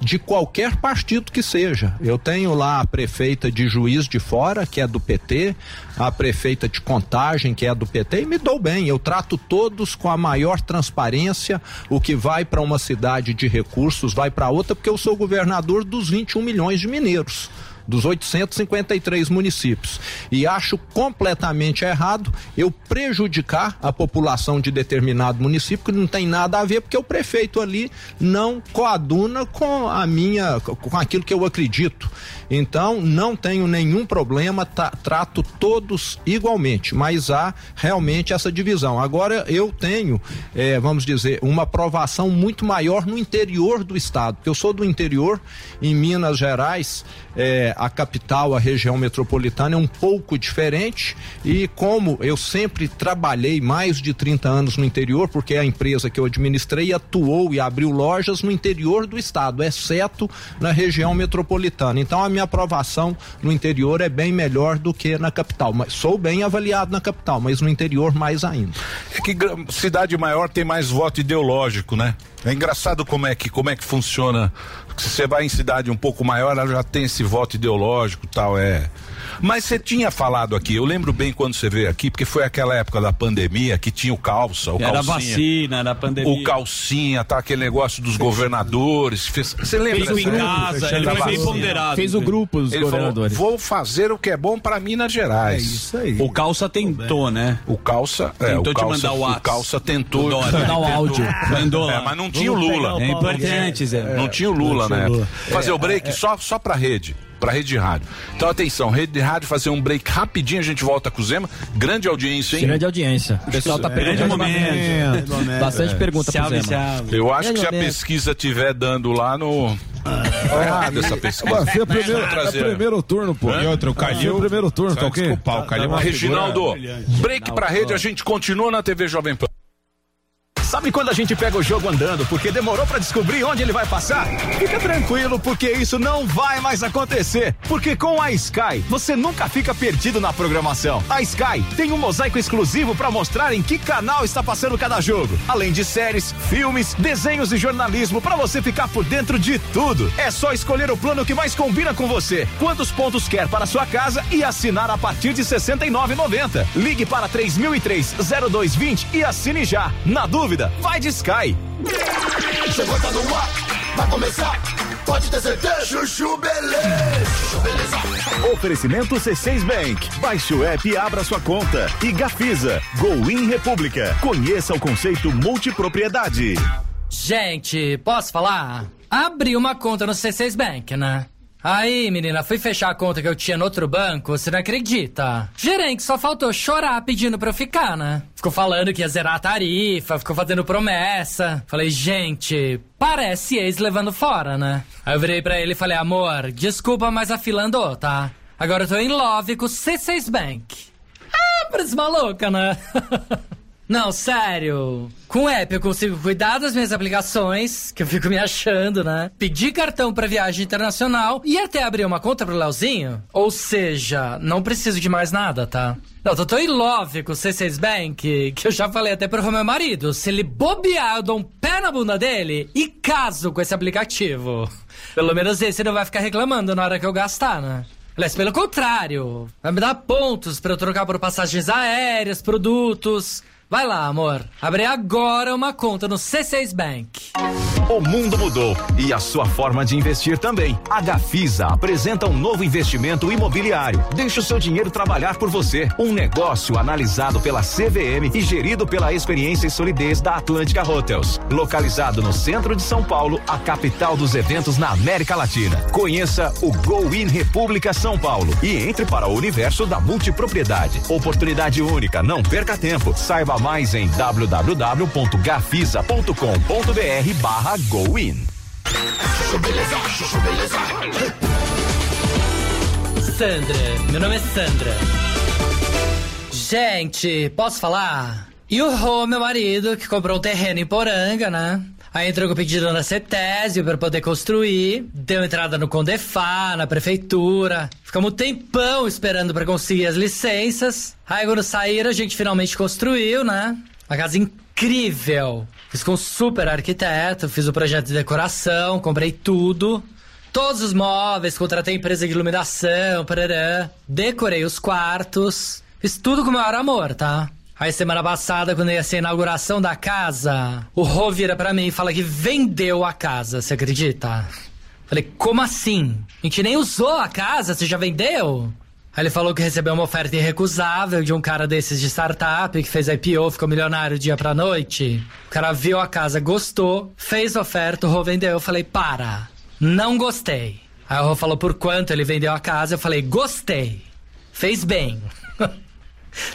Speaker 21: de qualquer partido que seja. Eu tenho lá a prefeita de Juiz de Fora, que é do PT, a prefeita de Contagem, que é do PT, e me dou bem. Eu trato todos com a maior transparência. O que vai para uma cidade de recursos vai para outra, porque eu sou governador dos 21 milhões de mineiros. Dos 853 municípios. E acho completamente errado eu prejudicar a população de determinado município que não tem nada a ver, porque o prefeito ali não coaduna com a minha, com aquilo que eu acredito. Então, não tenho nenhum problema, tá, trato todos igualmente, mas há realmente essa divisão. Agora, eu tenho, eh, vamos dizer, uma aprovação muito maior no interior do estado, porque eu sou do interior, em Minas Gerais, eh, a capital, a região metropolitana é um pouco diferente e como eu sempre trabalhei mais de 30 anos no interior, porque a empresa que eu administrei atuou e abriu lojas no interior do estado, exceto na região metropolitana. Então a minha aprovação no interior é bem melhor do que na capital, mas sou bem avaliado na capital, mas no interior mais ainda.
Speaker 3: É que cidade maior tem mais voto ideológico, né? É engraçado como é que como é que funciona. Se você vai em cidade um pouco maior, ela já tem esse voto ideológico, tal, é. Mas você tinha falado aqui, eu lembro bem quando você veio aqui, porque foi aquela época da pandemia que tinha o calça, o
Speaker 4: Era
Speaker 3: calcinha.
Speaker 4: vacina, era pandemia.
Speaker 3: O calcinha, tá aquele negócio dos governadores. fez- Você lembra?
Speaker 4: Fez o em casa, ele foi bem ponderado. Fez o grupo dos
Speaker 3: Ele falou,
Speaker 4: governadores.
Speaker 3: Vou fazer o que é bom para Minas Gerais.
Speaker 4: É isso aí. O calça tentou, né?
Speaker 3: O calça, é,
Speaker 4: Tentou
Speaker 3: o
Speaker 4: te
Speaker 3: calça,
Speaker 4: mandar o
Speaker 3: o
Speaker 4: WhatsApp.
Speaker 3: calça tentou
Speaker 4: O Dória.
Speaker 3: Mandar
Speaker 4: o áudio. Mandou
Speaker 3: É, mas não tinha o Lula.
Speaker 4: o É importante. Zé.
Speaker 3: Não tinha o Lula, né?
Speaker 4: o Lula.
Speaker 3: Fazer
Speaker 4: É,
Speaker 3: o break só só para rede. Pra rede de rádio. Então, atenção, rede de rádio, fazer um break rapidinho, a gente volta com o Zema. Grande audiência, hein?
Speaker 22: Grande audiência. O pessoal tá
Speaker 3: Grande
Speaker 22: perguntando
Speaker 3: momento.
Speaker 22: bastante, bastante pergunta pro
Speaker 4: Salve,
Speaker 22: Zema.
Speaker 4: salve.
Speaker 3: Eu acho que se a
Speaker 22: momento.
Speaker 3: pesquisa tiver dando lá no. Tá errado essa pesquisa.
Speaker 6: Vai ser primeiro, é
Speaker 3: trazer.
Speaker 6: primeiro turno, pô.
Speaker 3: E outra, o
Speaker 6: Vai ser
Speaker 3: Calil-
Speaker 6: primeiro turno, tá ok?
Speaker 3: desculpar, o Calil é uma Reginaldo, break pra rede, a gente continua na TV Jovem Pan.
Speaker 13: Sabe quando a gente pega o jogo andando porque demorou pra descobrir onde ele vai passar? Fica tranquilo, porque isso não vai mais acontecer. Porque com a Sky, você nunca fica perdido na programação. A Sky tem um mosaico exclusivo pra mostrar em que canal está passando cada jogo. Além de séries, filmes, desenhos e jornalismo pra você ficar por dentro de tudo. É só escolher o plano que mais combina com você. Quantos pontos quer para sua casa e assinar a partir de R$ 69,90. Ligue para 3003-0220 e assine já. Na dúvida, vai de Sky.
Speaker 1: Chegou, tá no ar, vai começar. Pode ter certeza. Chuchu Beleza. Chuchu Beleza.
Speaker 15: Oferecimento C6 Bank. Baixe o app e abra sua conta. E Gafisa. Go In República. Conheça o conceito multipropriedade.
Speaker 23: Gente, posso falar? Abri uma conta no C6 Bank, né? Aí, menina, fui fechar a conta que eu tinha no outro banco, você não acredita? Gerente só faltou chorar pedindo pra eu ficar, né? Ficou falando que ia zerar a tarifa, ficou fazendo promessa. Falei, gente, parece ex levando fora, né? Aí eu virei pra ele e falei, amor, desculpa, mas a fila andou, tá? Agora eu tô em love com o C6 Bank. Ah, parece maluca, né? (laughs) Não, sério. Com o app eu consigo cuidar das minhas aplicações, que eu fico me achando, né? Pedir cartão pra viagem internacional e até abrir uma conta pro Leozinho. Ou seja, não preciso de mais nada, tá? Não, eu tô em love com o C6 Bank, que eu já falei até pro meu marido. Se ele bobear, eu dou um pé na bunda dele e caso com esse aplicativo. Pelo menos esse não vai ficar reclamando na hora que eu gastar, né? Aliás, pelo contrário, vai me dar pontos pra eu trocar por passagens aéreas, produtos. Vai lá, amor. Abre agora uma conta no C6 Bank.
Speaker 13: O mundo mudou e a sua forma de investir também. A Gafisa apresenta um novo investimento imobiliário. Deixe o seu dinheiro trabalhar por você. Um negócio analisado pela CVM e gerido pela experiência e solidez da Atlântica Hotels. Localizado no centro de São Paulo, a capital dos eventos na América Latina. Conheça o Go In República São Paulo e entre para o universo da multipropriedade. Oportunidade única, não perca tempo. Saiba mais em www.gafisa.com.br barra Go In.
Speaker 1: Chuchu Beleza. Chuchu Beleza.
Speaker 23: Sandra, meu nome é Sandra. Gente, posso falar? E o Rô, meu marido, que comprou um terreno em Poranga, né? Aí entrou com o pedido na CETESB pra poder construir, deu entrada no Condefá, na prefeitura. Ficamos um tempão esperando pra conseguir as licenças. Aí quando saíram, a gente finalmente construiu, né? Uma casa incrível. Fiz com um super arquiteto, fiz o projeto de decoração, comprei tudo. Todos os móveis, contratei empresa de iluminação, parará. Decorei os quartos. Fiz tudo com o maior amor, tá? Aí semana passada, quando ia ser a inauguração da casa, o Rô vira pra mim e fala que vendeu a casa, você acredita? Falei, como assim? A gente nem usou a casa, você já vendeu? Aí ele falou que recebeu uma oferta irrecusável de um cara desses de startup que fez IPO, ficou milionário dia pra noite. O cara viu a casa, gostou, fez oferta, o Rô vendeu. Eu falei, para, não gostei. Aí o Rô falou por quanto ele vendeu a casa, eu falei, gostei. Fez bem. (laughs)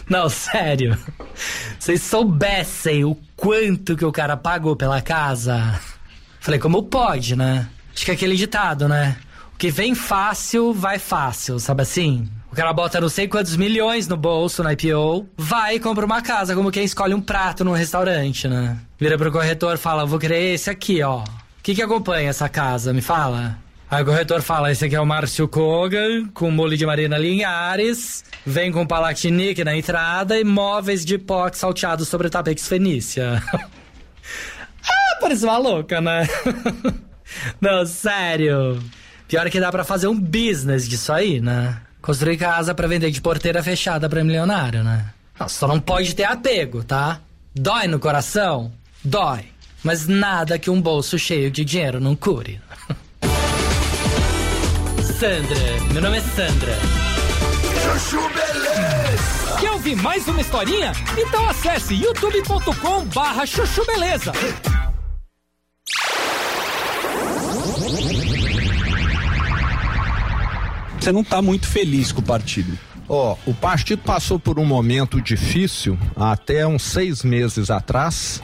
Speaker 23: Não, sério. Vocês soubessem o quanto que o cara pagou pela casa. Falei, como pode, né? Acho que é aquele ditado, né? O que vem fácil, vai fácil, sabe assim? O cara bota não sei quantos milhões no bolso na IPO, vai e compra uma casa, como quem escolhe um prato num restaurante, né? Vira pro corretor fala, vou querer esse aqui, ó. O que que acompanha essa casa? Me fala. Aí o corretor fala, esse aqui é o Márcio Kogan, com molho de Marina Linhares, vem com palatinique na entrada e móveis de pox salteados sobre tapetes fenícia. (laughs) ah, parece uma louca, né? (laughs) Não, sério. Pior que dá pra fazer um business disso aí, né? Construir casa pra vender de porteira fechada pra milionário, né? Nossa, só não pode ter apego, tá? Dói no coração? Dói. Mas nada que um bolso cheio de dinheiro não cure. (laughs) Sandra, meu nome é Sandra.
Speaker 1: Chuchu Beleza.
Speaker 24: Quer ouvir mais uma historinha? Então acesse youtube.com barra chuchu beleza.
Speaker 21: Você não está muito feliz com o partido. Ó, o partido passou por um momento difícil até uns seis meses atrás,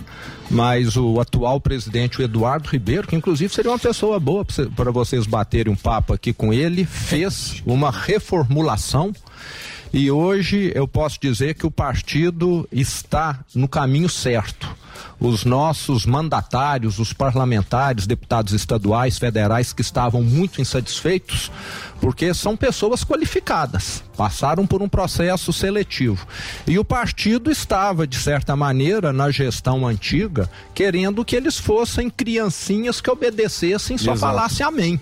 Speaker 21: mas o atual presidente, o Eduardo Ribeiro, que inclusive seria uma pessoa boa para vocês baterem um papo aqui com ele, fez uma reformulação. E hoje eu posso dizer que o partido está no caminho certo os nossos mandatários, os parlamentares, deputados estaduais, federais que estavam muito insatisfeitos, porque são pessoas qualificadas, passaram por um processo seletivo. E o partido estava, de certa maneira, na gestão antiga, querendo que eles fossem criancinhas que obedecessem e só
Speaker 6: Exato.
Speaker 21: falassem amém.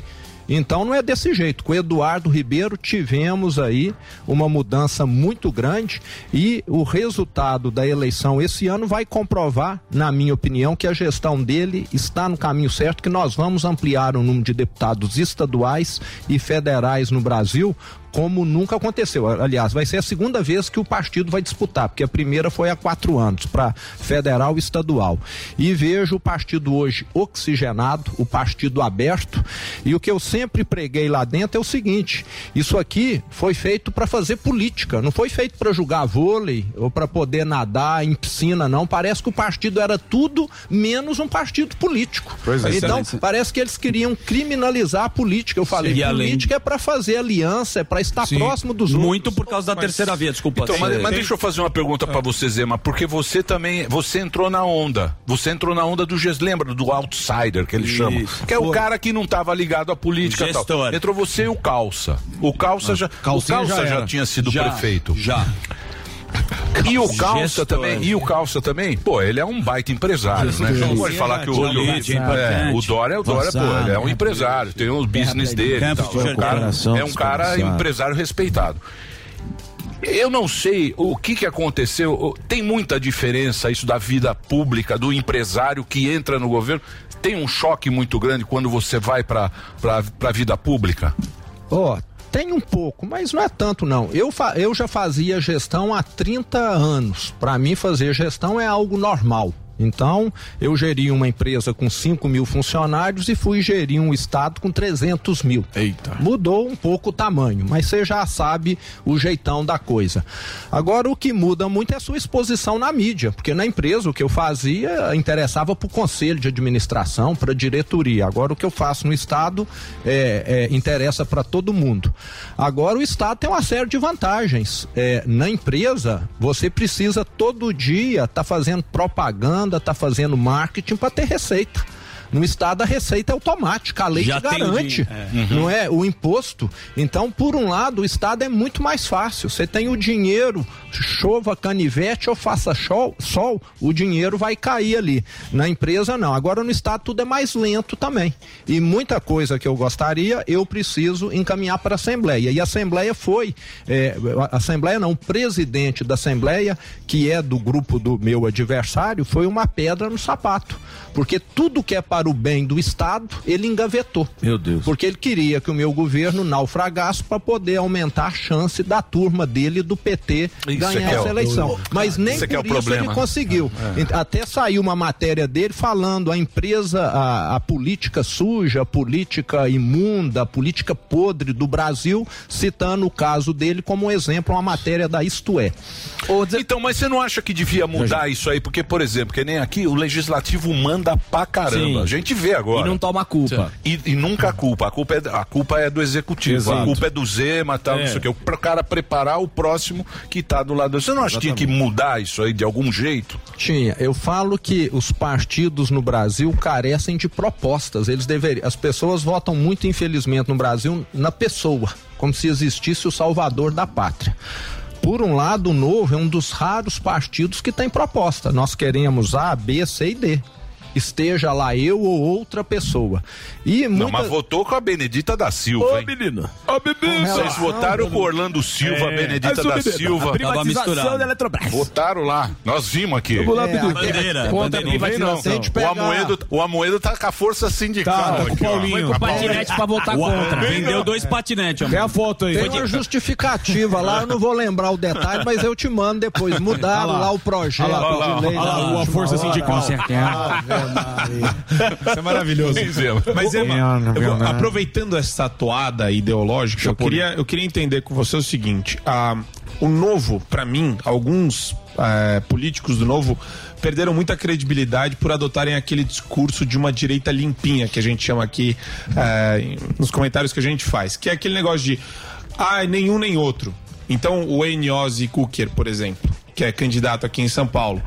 Speaker 21: Então não é desse jeito. Com Eduardo Ribeiro tivemos aí uma mudança muito grande e o resultado da eleição esse ano vai comprovar, na minha opinião, que a gestão dele está no caminho certo, que nós vamos ampliar o número de deputados estaduais e federais no Brasil como nunca aconteceu. Aliás, vai ser a segunda vez que o partido vai disputar, porque a primeira foi há quatro anos, para federal e estadual. E vejo o partido hoje oxigenado, o partido aberto, e o que eu sempre preguei lá dentro é o seguinte: isso aqui foi feito para fazer política, não foi feito para jogar vôlei ou para poder nadar em piscina, não. Parece que o partido era tudo menos um partido político.
Speaker 6: Pois é.
Speaker 21: então,
Speaker 6: Excelente.
Speaker 21: parece que eles queriam criminalizar a política. Eu falei,
Speaker 4: Sim, e além-
Speaker 21: política é para fazer aliança, é para
Speaker 4: Sim.
Speaker 21: próximo dos
Speaker 4: Muito
Speaker 21: outros.
Speaker 4: por causa da terceira via, desculpa.
Speaker 3: Então, mas, mas deixa eu fazer uma pergunta pra você, Zema, porque você também, você entrou na onda, você entrou na onda do GES, lembra do outsider que eles
Speaker 4: Isso,
Speaker 3: chamam, que é o cara que não estava ligado à política tal. Entrou você e o Calça. O Calça já, o Calça
Speaker 6: já
Speaker 3: já, tinha sido
Speaker 4: Já,
Speaker 3: prefeito.
Speaker 4: Já.
Speaker 3: E o Calça
Speaker 4: Gestor.
Speaker 3: também, e o Calça também, pô, ele é um baita empresário, né? Não pode falar que o,
Speaker 4: Político,
Speaker 3: é, o Dória, o Dória, pô, ele é um empresário, tem os business dele e tal.
Speaker 4: de
Speaker 3: É um cara, é um cara empresário respeitado. Eu não sei o que, que aconteceu. Tem muita diferença isso da vida pública, do empresário que entra no governo. Tem um choque muito grande quando você vai para a vida pública?
Speaker 21: Ó, tem um pouco, mas não é tanto não. Eu, eu já fazia gestão há 30 anos. Para mim, fazer gestão é algo normal. Então, eu geri uma empresa com 5 mil funcionários e fui gerir um estado com 300 mil.
Speaker 6: Eita.
Speaker 21: Mudou um pouco o tamanho, mas você já sabe o jeitão da coisa. Agora, o que muda muito é a sua exposição na mídia, porque na empresa o que eu fazia interessava para o conselho de administração, para a diretoria. Agora, o que eu faço no Estado é, é, interessa para todo mundo. Agora, o Estado tem uma série de vantagens. É, na empresa, você precisa todo dia estar fazendo propaganda, estar fazendo marketing para ter receita. No estado a receita é automática, a lei
Speaker 4: Já
Speaker 21: garante,
Speaker 4: din- é. Uhum.
Speaker 21: não é? O imposto. Então, por um lado, o estado é muito mais fácil. Você tem o dinheiro, chova canivete ou faça sol, sol, o dinheiro vai cair ali. Na empresa não. Agora no estado tudo é mais lento também. E muita coisa que eu gostaria, eu preciso encaminhar para a Assembleia. E a Assembleia foi, é, a Assembleia não, o presidente da Assembleia, que é do grupo do meu adversário, foi uma pedra no sapato. Porque tudo que é para para o bem do Estado, ele engavetou.
Speaker 6: Meu Deus.
Speaker 21: Porque ele queria que o meu governo naufragasse para poder aumentar a chance da turma dele do PT
Speaker 3: Isso
Speaker 21: ganhar
Speaker 3: é que é
Speaker 21: essa
Speaker 3: o-
Speaker 21: eleição. Mas nem
Speaker 3: Isso é é
Speaker 21: por
Speaker 3: o
Speaker 21: isso
Speaker 3: problema.
Speaker 21: ele conseguiu.
Speaker 3: É.
Speaker 21: Até saiu uma matéria dele falando a empresa, a, a política suja, a política imunda, a política podre do Brasil, citando o caso dele como um exemplo, uma matéria da Isto É.
Speaker 3: Então, mas você não acha que devia mudar isso aí? Porque, por exemplo, que nem aqui, o legislativo manda pra caramba.
Speaker 22: Sim.
Speaker 3: A gente vê agora.
Speaker 22: E não toma culpa.
Speaker 3: E, e nunca culpa. A culpa, é, a culpa é do executivo.
Speaker 6: Exato.
Speaker 3: A culpa é do Zema, tal,
Speaker 6: É.
Speaker 3: não sei o quê. O cara preparar o próximo que tá do lado. Você não acha que tinha que mudar isso aí de algum jeito?
Speaker 21: Tinha. Eu falo que os partidos no Brasil carecem de propostas. Eles deveriam. As pessoas votam muito, infelizmente, no Brasil, na pessoa, como se existisse o salvador da pátria. Por um lado, o Novo é um dos raros partidos que tem proposta. Nós queremos A, B, C e D. Esteja lá eu ou outra pessoa. E
Speaker 3: Não,
Speaker 21: muita-
Speaker 3: mas votou com a Benedita da Silva, hein?
Speaker 6: menino.
Speaker 3: Ô, bebê! Vocês votaram com o Orlando Silva,
Speaker 6: É,
Speaker 3: Benedita da Silva.
Speaker 6: a privatização da Eletrobras.
Speaker 3: Votaram lá. Nós vimos aqui.
Speaker 6: Vamos lá,
Speaker 21: É,
Speaker 6: Bidu.
Speaker 21: a-
Speaker 6: Bandeira,
Speaker 21: contra a
Speaker 6: bandeira.
Speaker 21: privatização.
Speaker 3: Não, o Amoedo, o Amoedo tá com a força sindical.
Speaker 6: Tá, tá com o. Paulinho.
Speaker 12: Foi com o patinete pra votar contra. Vendeu
Speaker 6: não.
Speaker 12: dois patinetes,
Speaker 6: Tem a foto aí.
Speaker 21: Tem uma justificativa lá, eu não vou lembrar o detalhe, mas eu te mando depois. Mudaram
Speaker 6: lá.
Speaker 21: o projeto de lei.
Speaker 6: olha lá, a força sindical.
Speaker 12: Com certeza.
Speaker 6: Isso é maravilhoso.
Speaker 9: Mas,
Speaker 6: É,
Speaker 9: Ema, vou-
Speaker 6: não.
Speaker 9: aproveitando essa toada ideológica, eu queria, eu queria entender com você o seguinte: ah, o novo, pra mim, alguns eh, políticos do novo perderam muita credibilidade por adotarem aquele discurso de uma direita limpinha que a gente chama aqui em- nos comentários que a gente faz, que é aquele negócio de ah, nenhum nem outro. Então, o Eniosi Cooker, por exemplo, que é candidato aqui em São Paulo,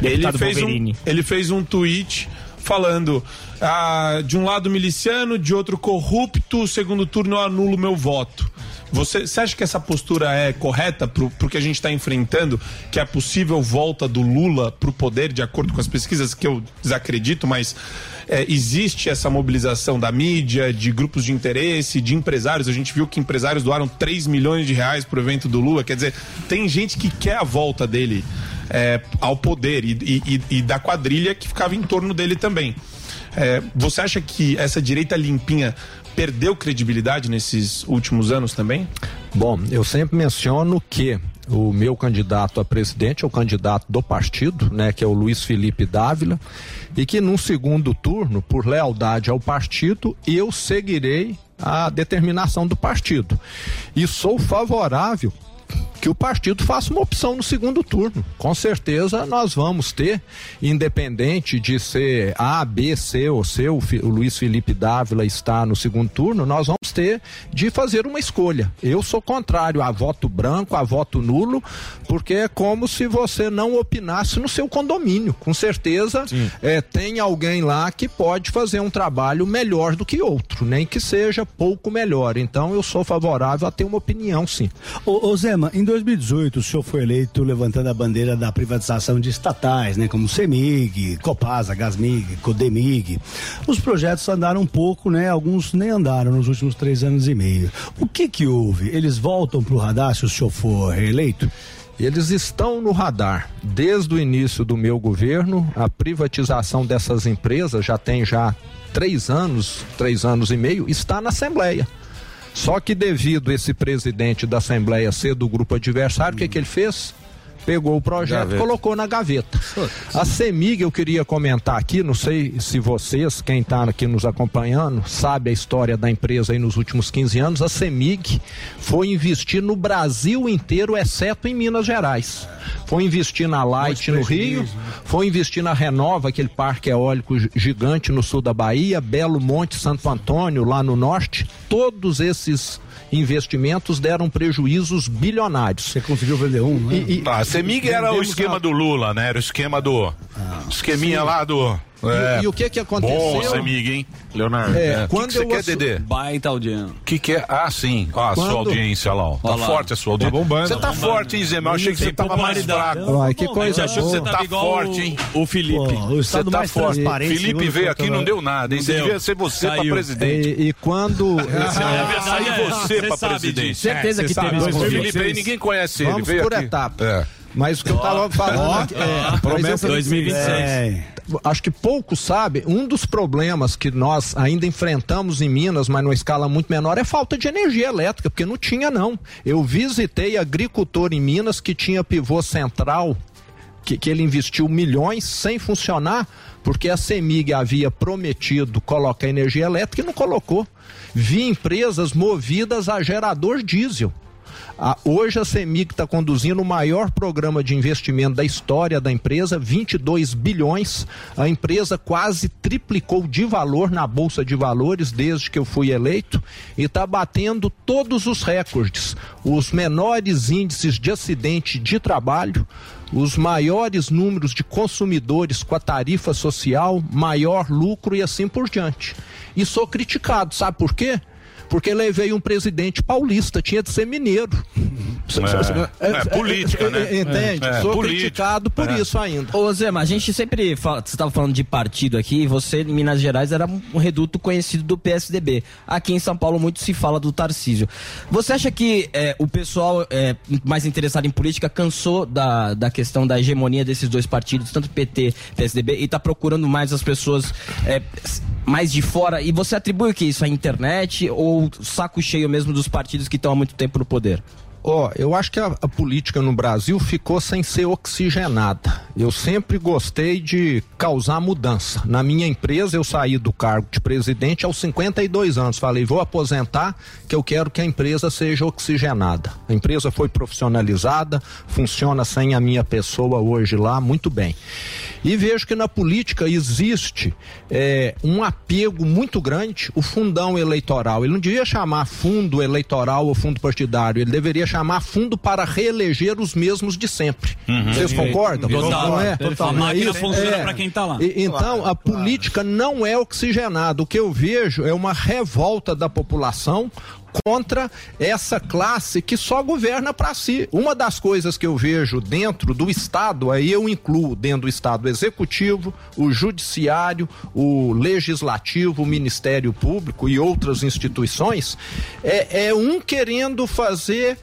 Speaker 9: ele fez, um, ele fez um tweet falando ah, de um lado miliciano, de outro corrupto, segundo turno eu anulo meu voto. Você, você acha que essa postura é correta pro, pro que a gente está enfrentando, que é a possível volta do Lula pro poder, de acordo com as pesquisas, que eu desacredito, mas é, existe essa mobilização da mídia, de grupos de interesse, de empresários. A gente viu que empresários doaram 3 milhões de reais pro evento do Lula. Quer dizer, tem gente que quer a volta dele é, ao poder e, e- e- e da quadrilha que ficava em torno dele também. É, você acha que essa direita limpinha perdeu credibilidade nesses últimos anos também?
Speaker 21: Bom, eu sempre menciono que o meu candidato a presidente é o candidato do partido, né, que é o Luiz Felipe Dávila, e que num segundo turno, por lealdade ao partido, eu seguirei a determinação do partido. E sou favorável que o partido faça uma opção no segundo turno. Com certeza nós vamos ter, independente de ser A, B, C ou C, o, o Luiz Felipe Dávila está no segundo turno, nós vamos ter de fazer uma escolha. Eu sou contrário a voto branco, a voto nulo, porque é como se você não opinasse no seu condomínio. Com certeza é, tem alguém lá que pode fazer um trabalho melhor do que outro, nem que seja pouco melhor. Então eu sou favorável a ter uma opinião, sim.
Speaker 10: Ô, ô Zema, em 2018 o senhor foi eleito levantando a bandeira da privatização de estatais, né? Como CEMIG, Copasa, Gasmig, Codemig. Os projetos andaram um pouco, né? Alguns nem andaram nos últimos três anos e meio. O que que houve? Eles voltam pro radar se o senhor for reeleito?
Speaker 21: Eles estão no radar. Desde o início do meu governo, a privatização dessas empresas já tem já três anos, três anos e meio, está na Assembleia. Só que devido esse presidente da Assembleia ser do grupo adversário, o que, que ele fez? Pegou o projeto e
Speaker 6: Gaveta.
Speaker 21: colocou na gaveta. A CEMIG, eu queria comentar aqui, não sei se vocês, quem está aqui nos acompanhando, sabe a história da empresa aí nos últimos 15 anos. A CEMIG foi investir no Brasil inteiro, exceto em Minas Gerais. Foi investir na Light no Rio, foi investir na Renova, aquele parque eólico gi- gigante no sul da Bahia, Belo Monte, Santo Antônio, lá no norte. Todos esses investimentos deram prejuízos bilionários.
Speaker 10: Você conseguiu vender um, né?
Speaker 21: E, e-
Speaker 3: Ah, a Semig era o esquema
Speaker 21: a-
Speaker 3: do Lula, né? Era o esquema do. esqueminha
Speaker 21: Sim.
Speaker 3: lá do.
Speaker 21: E- e o que que aconteceu?
Speaker 3: Bom, Semig, hein? Leonardo.
Speaker 21: É,
Speaker 3: O que
Speaker 21: quando
Speaker 3: que você
Speaker 21: eu
Speaker 3: quer,
Speaker 21: assu-
Speaker 3: Dedê?
Speaker 12: Baita audiência.
Speaker 3: O que, que é? Ah, sim. Ó, a sua
Speaker 21: Quando-
Speaker 3: audiência lá, ó. Tá
Speaker 12: Olha lá.
Speaker 3: forte a sua audiência.
Speaker 9: Tá bombando.
Speaker 3: Você tá forte, hein, Zé? Mas eu achei que você
Speaker 12: Tem
Speaker 3: tava mais fraco.
Speaker 21: Ai, que coisa
Speaker 12: Você achou que você tava
Speaker 3: Tá forte, hein?
Speaker 12: o, Felipe.
Speaker 3: Você tá
Speaker 10: mais
Speaker 3: forte. Felipe veio aqui e não deu nada, hein? Você devia ser você pra presidente.
Speaker 21: E, e quando. (laughs)
Speaker 12: É
Speaker 3: Aí
Speaker 12: é.
Speaker 3: você pra presidente.
Speaker 22: Certeza
Speaker 9: É,
Speaker 22: que
Speaker 9: você
Speaker 22: teve
Speaker 9: sabe,
Speaker 22: esse
Speaker 9: dois
Speaker 3: O
Speaker 9: mil
Speaker 22: convite.
Speaker 3: Felipe aí ninguém conhece ele.
Speaker 21: Vamos por etapa.
Speaker 3: É.
Speaker 21: Mas o que eu tava falando.
Speaker 6: Ó, promessa
Speaker 21: mas eu-
Speaker 6: 2026.
Speaker 21: É, acho que poucos sabem, um dos problemas que nós ainda enfrentamos em Minas, mas numa escala muito menor, é falta de energia elétrica, porque não tinha não. Eu visitei agricultor em Minas que tinha pivô central, que, que ele investiu milhões sem funcionar, porque a CEMIG havia prometido colocar energia elétrica e não colocou. Vi empresas movidas a gerador diesel. Hoje a CEMIG está conduzindo o maior programa de investimento da história da empresa, 22 bilhões. A empresa quase triplicou de valor na Bolsa de Valores desde que eu fui eleito e está batendo todos os recordes. Os menores índices de acidente de trabalho, os maiores números de consumidores com a tarifa social, maior lucro e assim por diante. E sou criticado, sabe por quê? Porque levei um presidente paulista, tinha de ser mineiro.
Speaker 3: É, é política, né?
Speaker 21: Entende?
Speaker 3: É,
Speaker 21: Sou
Speaker 3: política.
Speaker 21: criticado por
Speaker 3: É.
Speaker 21: isso ainda.
Speaker 22: Ô Zema, a gente sempre fala, você estava falando de partido aqui, e você em Minas Gerais era um reduto conhecido do PSDB. Aqui em São Paulo muito se fala do Tarcísio. Você acha que é, o pessoal é, mais interessado em política cansou da, da questão da hegemonia desses dois partidos, tanto PT, PSDB, e está procurando mais as pessoas é, mais de fora? E você atribui o que isso? A internet ou saco cheio mesmo dos partidos que estão há muito tempo no poder?
Speaker 21: Ó, eu acho que a, a política no Brasil ficou sem ser oxigenada. Eu sempre gostei de causar mudança. Na minha empresa, eu saí do cargo de presidente aos 52 anos. Falei, vou aposentar, que eu quero que a empresa seja oxigenada. A empresa foi profissionalizada, funciona sem a minha pessoa hoje lá, muito bem. E vejo que na política existe é, um apego muito grande, o fundão eleitoral. Ele não devia chamar fundo eleitoral ou fundo partidário, ele deveria chamar fundo para reeleger os mesmos de sempre. Vocês
Speaker 12: Perfeito.
Speaker 21: concordam?
Speaker 12: Total.
Speaker 21: Não é?
Speaker 12: Perfeito. A
Speaker 21: é
Speaker 12: máquina
Speaker 21: isso?
Speaker 12: funciona
Speaker 21: É.
Speaker 12: pra quem tá lá.
Speaker 21: E- então, a política não é oxigenada. O que eu vejo é uma revolta da população contra essa classe que só governa para si. Uma das coisas que eu vejo dentro do Estado, aí eu incluo dentro do Estado o executivo, o judiciário, o legislativo, o Ministério Público e outras instituições, é, é um querendo fazer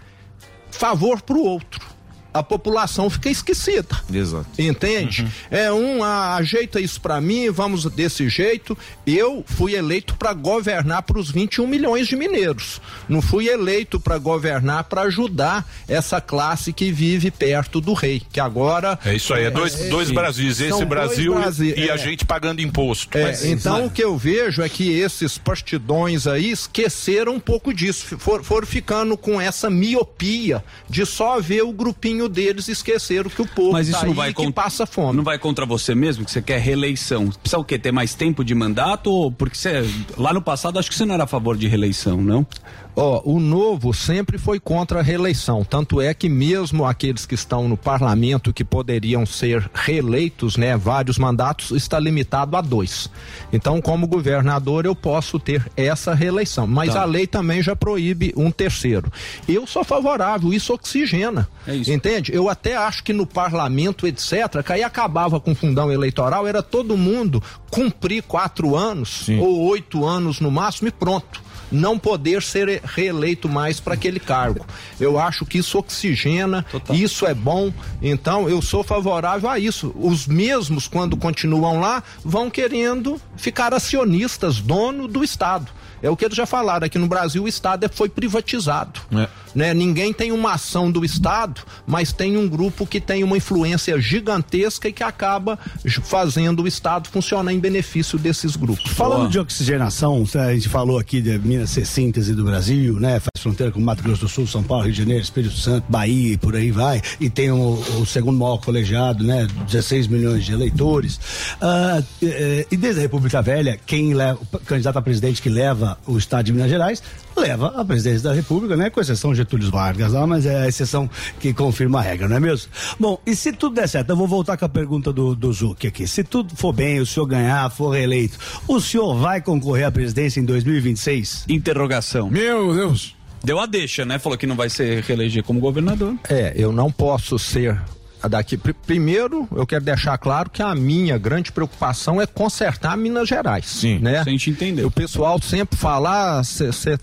Speaker 21: favor para o outro. A população fica esquecida.
Speaker 6: Exato.
Speaker 21: Entende? É um, ah, ajeita isso pra mim, vamos desse jeito. Eu fui eleito para governar para os 21 milhões de mineiros. Não fui eleito para governar para ajudar essa classe que vive perto do rei, que agora
Speaker 3: É isso aí, é dois, dois Brasis, esse Brasil e- e, a
Speaker 21: é.
Speaker 3: gente pagando imposto.
Speaker 21: É, então o que eu vejo é que esses partidões aí esqueceram um pouco disso, for- foram ficando com essa miopia de só ver o grupinho deles e esqueceram que o povo
Speaker 12: Mas isso
Speaker 21: tá
Speaker 12: não vai
Speaker 21: que passa fome.
Speaker 12: Não vai contra você mesmo, que você quer reeleição. Precisa o quê? Ter mais tempo de mandato? Ou porque você. Lá no passado acho que você não era a favor de reeleição, não?
Speaker 21: Ó, o novo sempre foi contra a reeleição. Tanto é que mesmo aqueles que estão no parlamento que poderiam ser reeleitos, né, vários mandatos, está limitado a dois. Então, como governador, eu posso ter essa reeleição. Mas
Speaker 12: Tá.
Speaker 21: a lei também já proíbe um terceiro. Eu sou favorável, isso oxigena.
Speaker 12: É isso.
Speaker 21: Entende? Eu até acho que no parlamento, etc., que aí acabava com fundão eleitoral, era todo mundo cumprir quatro anos ou oito anos no máximo e pronto. Não poder ser reeleito mais para aquele cargo. Eu acho que isso oxigena, isso é bom. Então, eu sou favorável a isso. Os mesmos, quando continuam lá, vão querendo ficar acionistas, dono do Estado. É o que eles já falaram, aqui no Brasil o Estado é- foi privatizado. Né? Ninguém tem uma ação do Estado, mas tem um grupo que tem uma influência gigantesca e que acaba fazendo o Estado funcionar em benefício desses grupos.
Speaker 10: Falando de oxigenação, a gente falou aqui de Minas ser síntese do Brasil, né? Faz fronteira com Mato Grosso do Sul, São Paulo, Rio de Janeiro, Espírito Santo, Bahia e por aí vai. E tem o, o segundo maior colegiado, né? 16 milhões de eleitores. Ah, eh, e desde a República Velha, quem leva, o candidato a presidente que leva o estado de Minas Gerais, leva a presidência da República, né? Com exceção de Getúlio Vargas lá, mas é a exceção que confirma a regra, não é mesmo? Bom, e se tudo der certo, eu vou voltar com a pergunta do, do Zuc aqui. Se tudo for bem, o senhor ganhar, for reeleito, o senhor vai concorrer à presidência em 2026?
Speaker 12: Interrogação.
Speaker 7: Meu Deus.
Speaker 12: Deu a deixa, né? Falou que não vai ser reeleger como governador.
Speaker 21: É, eu não posso ser daqui. Pr- Primeiro, eu quero deixar claro que a minha grande preocupação é consertar Minas Gerais. Sim. Né?
Speaker 12: A gente entendeu.
Speaker 21: O pessoal sempre fala, você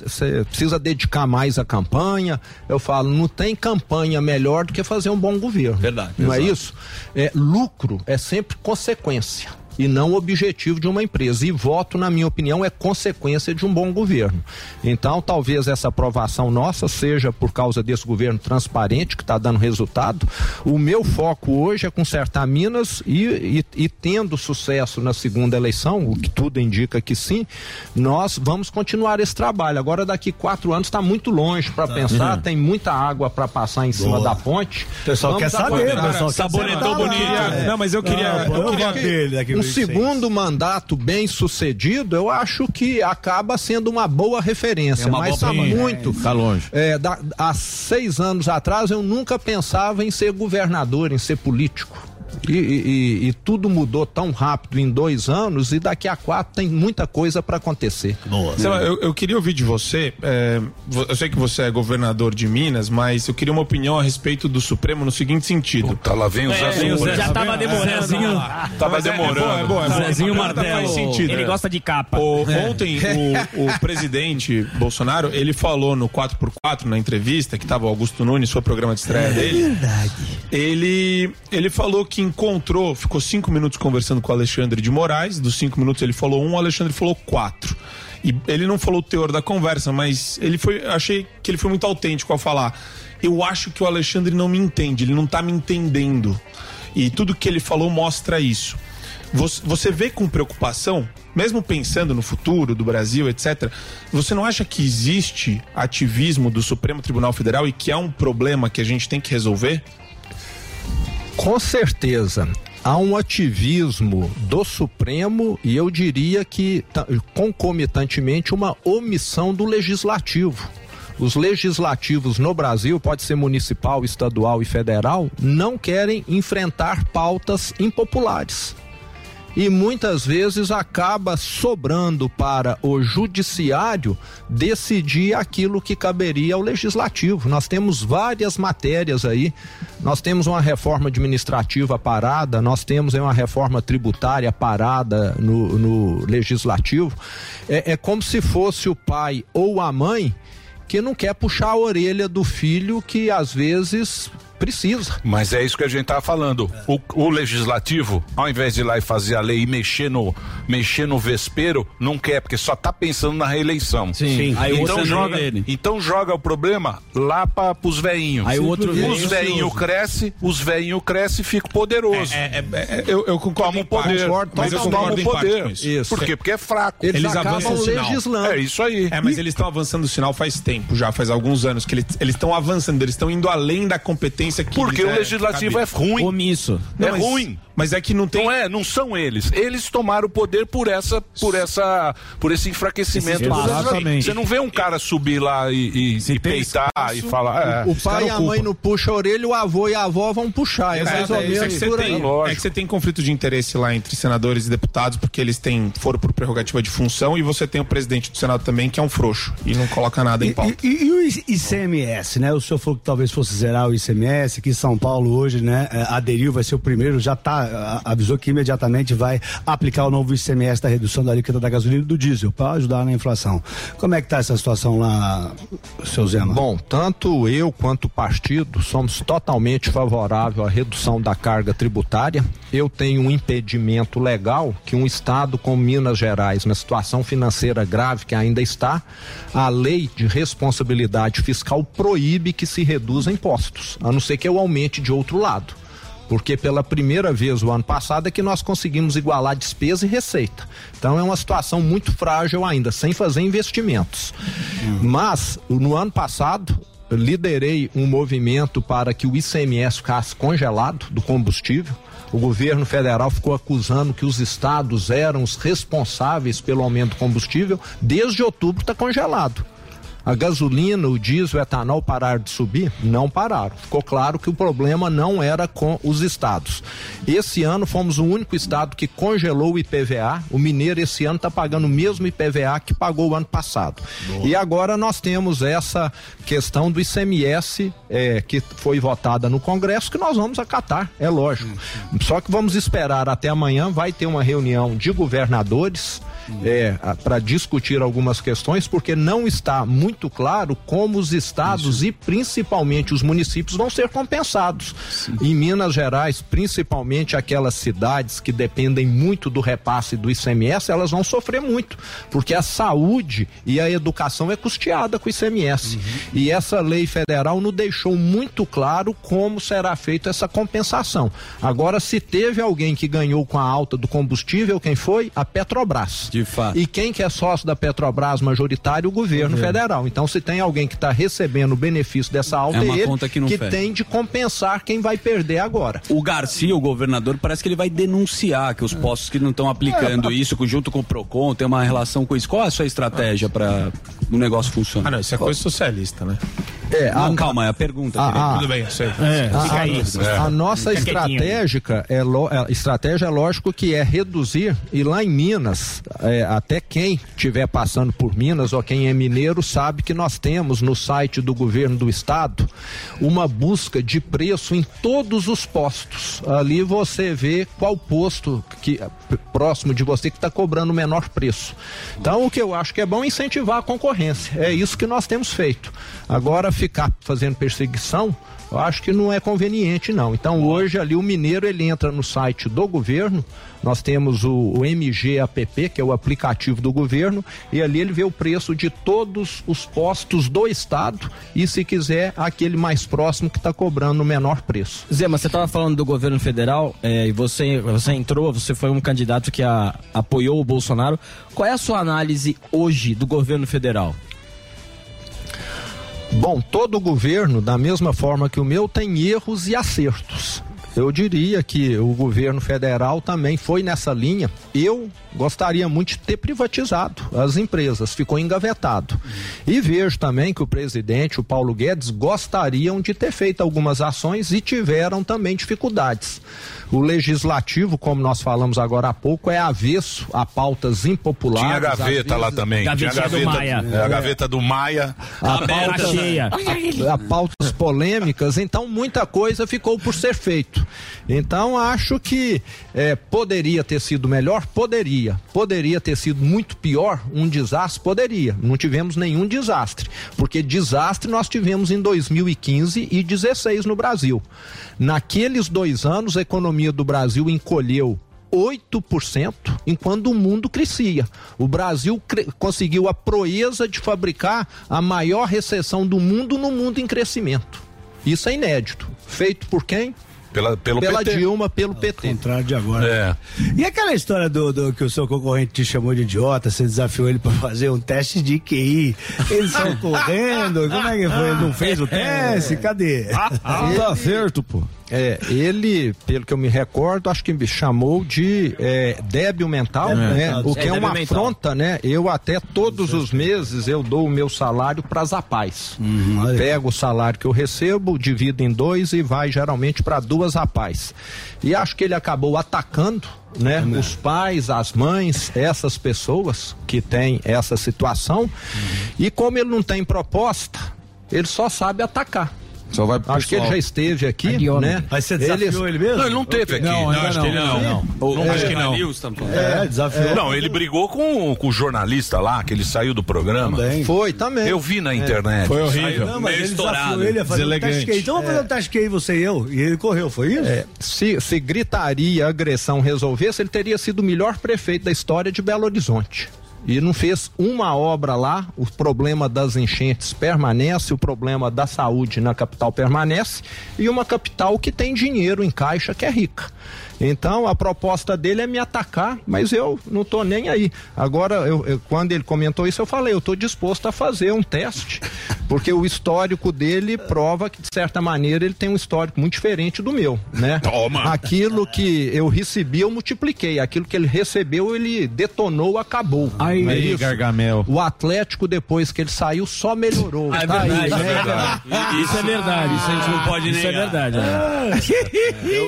Speaker 21: precisa dedicar mais à campanha. Eu falo, não tem campanha melhor do que fazer um bom governo.
Speaker 12: Verdade.
Speaker 21: Não é
Speaker 12: Exato.
Speaker 21: isso? É, lucro é sempre consequência e não o objetivo de uma empresa. E voto, na minha opinião, é consequência de um bom governo. Então, talvez essa aprovação nossa seja por causa desse governo transparente que está dando resultado. O meu foco hoje é consertar Minas e, e- e tendo sucesso na segunda eleição, o que tudo indica que sim, nós vamos continuar esse trabalho. Agora, daqui quatro anos, está muito longe para pensar,
Speaker 10: Uhum.
Speaker 21: tem muita água para passar em cima
Speaker 10: Boa.
Speaker 21: da ponte.
Speaker 10: O pessoal
Speaker 21: Vamos
Speaker 10: quer saber, pessoal quer
Speaker 21: Sabonetou
Speaker 10: saber.
Speaker 21: bonito.
Speaker 10: É.
Speaker 21: Não, mas eu queria.
Speaker 10: Não,
Speaker 21: eu
Speaker 10: eu
Speaker 21: queria
Speaker 10: dele daqui
Speaker 21: um
Speaker 10: 26.
Speaker 21: Segundo mandato bem sucedido, eu acho que acaba sendo uma boa referência.
Speaker 6: É uma
Speaker 21: mas
Speaker 6: boa
Speaker 21: está
Speaker 6: premissa.
Speaker 21: muito.
Speaker 6: Tá longe.
Speaker 21: É, da- há seis anos atrás eu nunca pensava em ser governador, em ser político. E, e- e- tudo mudou tão rápido em dois anos e daqui a quatro tem muita coisa para acontecer.
Speaker 10: Boa.
Speaker 9: Sei lá, eu, eu queria ouvir de você. é, eu sei que você é governador de Minas, mas eu queria uma opinião a respeito do Supremo no seguinte sentido.
Speaker 3: Tá lá vem o Zé
Speaker 9: vem
Speaker 3: Zé-
Speaker 9: Já
Speaker 3: tava demorando.
Speaker 9: Zezinho,
Speaker 3: Tava
Speaker 9: é-
Speaker 3: demorando.
Speaker 9: É boa, é é boa.
Speaker 3: Zezinho Martelo.
Speaker 9: Faz sentido.
Speaker 3: Ele
Speaker 9: é.
Speaker 3: gosta
Speaker 25: de capa.
Speaker 9: O-
Speaker 25: É.
Speaker 9: ontem o, o (laughs) presidente Bolsonaro ele falou no 4x4 na entrevista que estava o Augusto Nunes, foi o programa de estreia dele.
Speaker 10: Verdade.
Speaker 9: Ele, ele falou que encontrou, ficou cinco minutos conversando com o Alexandre de Moraes. Dos cinco minutos ele falou um, o Alexandre falou quatro. E ele não falou o teor da conversa, mas ele foi. Achei que ele foi muito autêntico ao falar. Eu acho que o Alexandre não me entende, ele não tá me entendendo. E tudo que ele falou mostra isso. Você, vê com preocupação, mesmo pensando no futuro do Brasil, etc., você não acha que existe ativismo do Supremo Tribunal Federal e que é um problema que a gente tem que resolver?
Speaker 21: Com certeza. Há um ativismo do Supremo e eu diria que, ta- concomitantemente, uma omissão do Legislativo. Os legislativos no Brasil, pode ser municipal, estadual e federal, não querem enfrentar pautas impopulares. E muitas vezes acaba sobrando para o judiciário decidir aquilo que caberia ao legislativo. Nós temos várias matérias aí. Nós temos uma reforma administrativa parada, nós temos uma reforma tributária parada no, no legislativo. É, é como se fosse o pai ou a mãe que não quer puxar a orelha do filho que às vezes precisa.
Speaker 3: Mas é isso que a gente tava falando. O, o legislativo, ao invés de ir lá e fazer a lei e mexer no, mexer no vespeiro, não quer, porque só tá pensando na reeleição.
Speaker 12: Sim. Sim. Aí
Speaker 3: então, joga,
Speaker 12: dele.
Speaker 3: então joga o problema lá para os veinhos.
Speaker 12: Aí o outro
Speaker 3: os
Speaker 12: veinho
Speaker 3: veinhos crescem, os veinhos crescem e ficam poderosos.
Speaker 9: É, é, é, eu, eu concordo
Speaker 3: o poder.
Speaker 9: parte, mas eu concordo
Speaker 3: o poder.
Speaker 9: isso.
Speaker 3: Por quê? Porque é fraco.
Speaker 9: Eles,
Speaker 3: Eles
Speaker 9: avançam
Speaker 3: acabam
Speaker 9: o sinal.
Speaker 3: legislando. É isso aí.
Speaker 9: É, mas eles estão avançando o sinal faz tempo, já faz alguns anos que eles estão avançando, eles estão indo além da competência que
Speaker 3: Porque
Speaker 9: lhes
Speaker 3: o legislativo é ruim.
Speaker 25: Omisso.
Speaker 3: é
Speaker 9: mas-
Speaker 3: ruim.
Speaker 9: Mas é que não tem.
Speaker 3: Não é, não são eles. Eles tomaram o poder por essa, por essa, por esse enfraquecimento.
Speaker 6: Espaço. Exatamente.
Speaker 3: Você não vê um cara subir lá e, e, e peitar e falar. é.
Speaker 21: O pai e a mãe não puxam a orelha, o avô e a avó vão puxar. É
Speaker 9: é, é, que você tem, é que você tem conflito de interesse lá entre senadores e deputados, porque eles têm foram por prerrogativa de função, e você tem o presidente do Senado também, que é um frouxo, e não coloca nada em pauta.
Speaker 10: E, e- e o ICMS, né? O senhor falou que talvez fosse zerar o ICMS, que São Paulo hoje, né, eh, aderiu, vai ser o primeiro, já tá, avisou que imediatamente vai aplicar o novo ICMS da redução da alíquota da gasolina e do diesel, para ajudar na inflação. Como é que tá essa situação lá, seu Zema?
Speaker 21: Bom, tanto eu quanto o partido somos totalmente favoráveis à redução da carga tributária. Eu tenho um impedimento legal que um estado como Minas Gerais, na situação financeira grave que ainda está, a lei de responsabilidade fiscal proíbe que se reduza impostos, a não ser que eu aumente de outro lado. Porque pela primeira vez o ano passado é que nós conseguimos igualar despesa e receita. Então é uma situação muito frágil ainda, sem fazer investimentos. Mas no ano passado liderei um movimento para que o ICMS ficasse congelado do combustível. O governo federal ficou acusando que os estados eram os responsáveis pelo aumento do combustível. Desde outubro está congelado. A gasolina, o diesel, o etanol pararam de subir? Não pararam. Ficou claro que o problema não era com os estados. Esse ano fomos o único estado que congelou o IPVA. O mineiro esse ano está pagando o mesmo IPVA que pagou o ano passado. Boa. E agora nós temos essa questão do ICMS é, que foi votada no Congresso que nós vamos acatar, é lógico. Uhum. Só que vamos esperar até amanhã, vai ter uma reunião de governadores é, para discutir algumas questões, porque não está muito claro como os estados Isso. e principalmente os municípios vão ser compensados. Sim. Em Minas Gerais, principalmente aquelas cidades que dependem muito do repasse do ICMS, elas vão sofrer muito, porque a saúde e a educação é custeada com o ICMS. Uhum. E essa lei federal não deixou muito claro como será feita essa compensação. Agora, se teve alguém que ganhou com a alta do combustível, quem foi? A Petrobras.
Speaker 4: De fato.
Speaker 21: E quem que é sócio da Petrobras majoritário? O governo federal. Então, se tem alguém que está recebendo o benefício dessa alta,
Speaker 4: é,
Speaker 21: ele
Speaker 4: que,
Speaker 21: que tem de compensar quem vai perder agora.
Speaker 4: O Garcia, o governador, parece que ele vai denunciar que os postos que não estão aplicando é, isso, junto com o PROCON, tem uma relação com isso. Qual é a sua estratégia para o negócio funcionar?
Speaker 9: Ah, não, isso é coisa socialista, né?
Speaker 4: É, a, não, calma, é a pergunta.
Speaker 21: A,
Speaker 9: a, Tudo bem, sei.
Speaker 21: É, a, aí, é. a, nossa estratégica é, lo, a estratégia é lógico que é reduzir e lá em Minas é, até quem estiver passando por Minas ou quem é mineiro sabe que nós temos no site do governo do estado uma busca de preço em todos os postos. Ali você vê qual posto que próximo de você que está cobrando o menor preço. Então o que eu acho que é bom é incentivar a concorrência. É isso que nós temos feito. Agora ficar fazendo perseguição eu acho que não é conveniente não. Então hoje ali o mineiro ele entra no site do governo, nós temos o, o MGAPP, que é o aplicativo do governo, e ali ele vê o preço de todos os postos do estado e se quiser aquele mais próximo que está cobrando o menor preço.
Speaker 22: Zé, mas você estava falando do governo federal é, e você, você entrou, você foi um candidato que a, apoiou o Bolsonaro. Qual é a sua análise hoje do governo federal?
Speaker 21: Bom, todo governo, da mesma forma que o meu, tem erros e acertos. Eu diria que o governo federal também foi nessa linha. Eu gostaria muito de ter privatizado as empresas, ficou engavetado. E vejo também que o presidente, o Paulo Guedes, gostariam de ter feito algumas ações e tiveram também dificuldades. O legislativo, como nós falamos agora há pouco, é avesso a pautas impopulares.
Speaker 3: Tinha gaveta lá também. Tinha a gaveta, do Maia. É, a gaveta do Maia.
Speaker 21: A, a pauta, cheia. A, a pautas polêmicas, então muita coisa ficou por ser feito. Então acho que é, poderia ter sido melhor, poderia. Poderia ter sido muito pior, um desastre, poderia. Não tivemos nenhum desastre, porque desastre nós tivemos em 2015 e 16 no Brasil. Naqueles dois anos, a economia do Brasil encolheu 8%, enquanto o mundo crescia. O Brasil conseguiu a proeza de fabricar a maior recessão do mundo no mundo em crescimento. Isso é inédito. Feito por quem?
Speaker 3: Pela, pelo
Speaker 21: Pela
Speaker 3: PT.
Speaker 21: Dilma, pelo PT.
Speaker 10: contrário de agora.
Speaker 3: É.
Speaker 10: E aquela história do, do, que o seu concorrente te chamou de idiota, você desafiou ele para fazer um teste de QI. Eles estão (laughs) correndo, como é que foi? Ele não fez o teste? Cadê?
Speaker 21: Ah, tá certo, pô. É, ele, pelo que eu me recordo, acho que me chamou de é, débil mental, é, né? O que é, uma afronta, né? Eu até todos os meses eu dou o meu salário para as apais. Uhum, Pego o salário que eu recebo, divido em dois e vai geralmente para duas apais. E acho que ele acabou atacando né? É Os pais, as mães, essas pessoas que têm essa situação. Uhum. E como ele não tem proposta, ele só sabe atacar.
Speaker 3: Só vai
Speaker 21: Acho que ele já esteve aqui, né?
Speaker 10: Mas você desafiou ele, ele mesmo?
Speaker 3: Não, ele não teve aqui.
Speaker 9: Não, não acho que ele não. não.
Speaker 3: não.
Speaker 9: não.
Speaker 3: acho
Speaker 9: que
Speaker 3: não.
Speaker 10: É, desafiou. É.
Speaker 3: Não, ele brigou com, com o jornalista lá, que ele saiu do programa.
Speaker 21: Também. Foi, também.
Speaker 3: Eu vi na internet.
Speaker 9: Foi horrível.
Speaker 10: Não, mas ele estourado. ele a fazer um teste Então vamos fazer um teste QI, você e eu. E ele correu, foi isso? É.
Speaker 21: Se, se gritaria, agressão resolvesse, ele teria sido o melhor prefeito da história de Belo Horizonte e não fez uma obra lá, o problema das enchentes permanece, o problema da saúde na capital permanece e uma capital que tem dinheiro em caixa que é rica. Então a proposta dele é me atacar, mas eu não estou nem aí. Agora, eu, eu, quando ele comentou isso, eu falei, eu estou disposto a fazer um teste, porque o histórico dele prova que, de certa maneira, ele tem um histórico muito diferente do meu, né?
Speaker 3: Toma.
Speaker 21: Aquilo que eu recebi, eu multipliquei. Aquilo que ele recebeu, ele detonou, acabou.
Speaker 6: Aí,
Speaker 21: isso,
Speaker 6: Gargamel.
Speaker 21: o Atlético, depois que ele saiu, só melhorou.
Speaker 4: Ah, é
Speaker 21: Tá aí,
Speaker 4: verdade,
Speaker 21: né?
Speaker 4: é verdade.
Speaker 22: Isso é verdade, isso a gente não pode
Speaker 21: Isso é
Speaker 22: negar.
Speaker 21: verdade,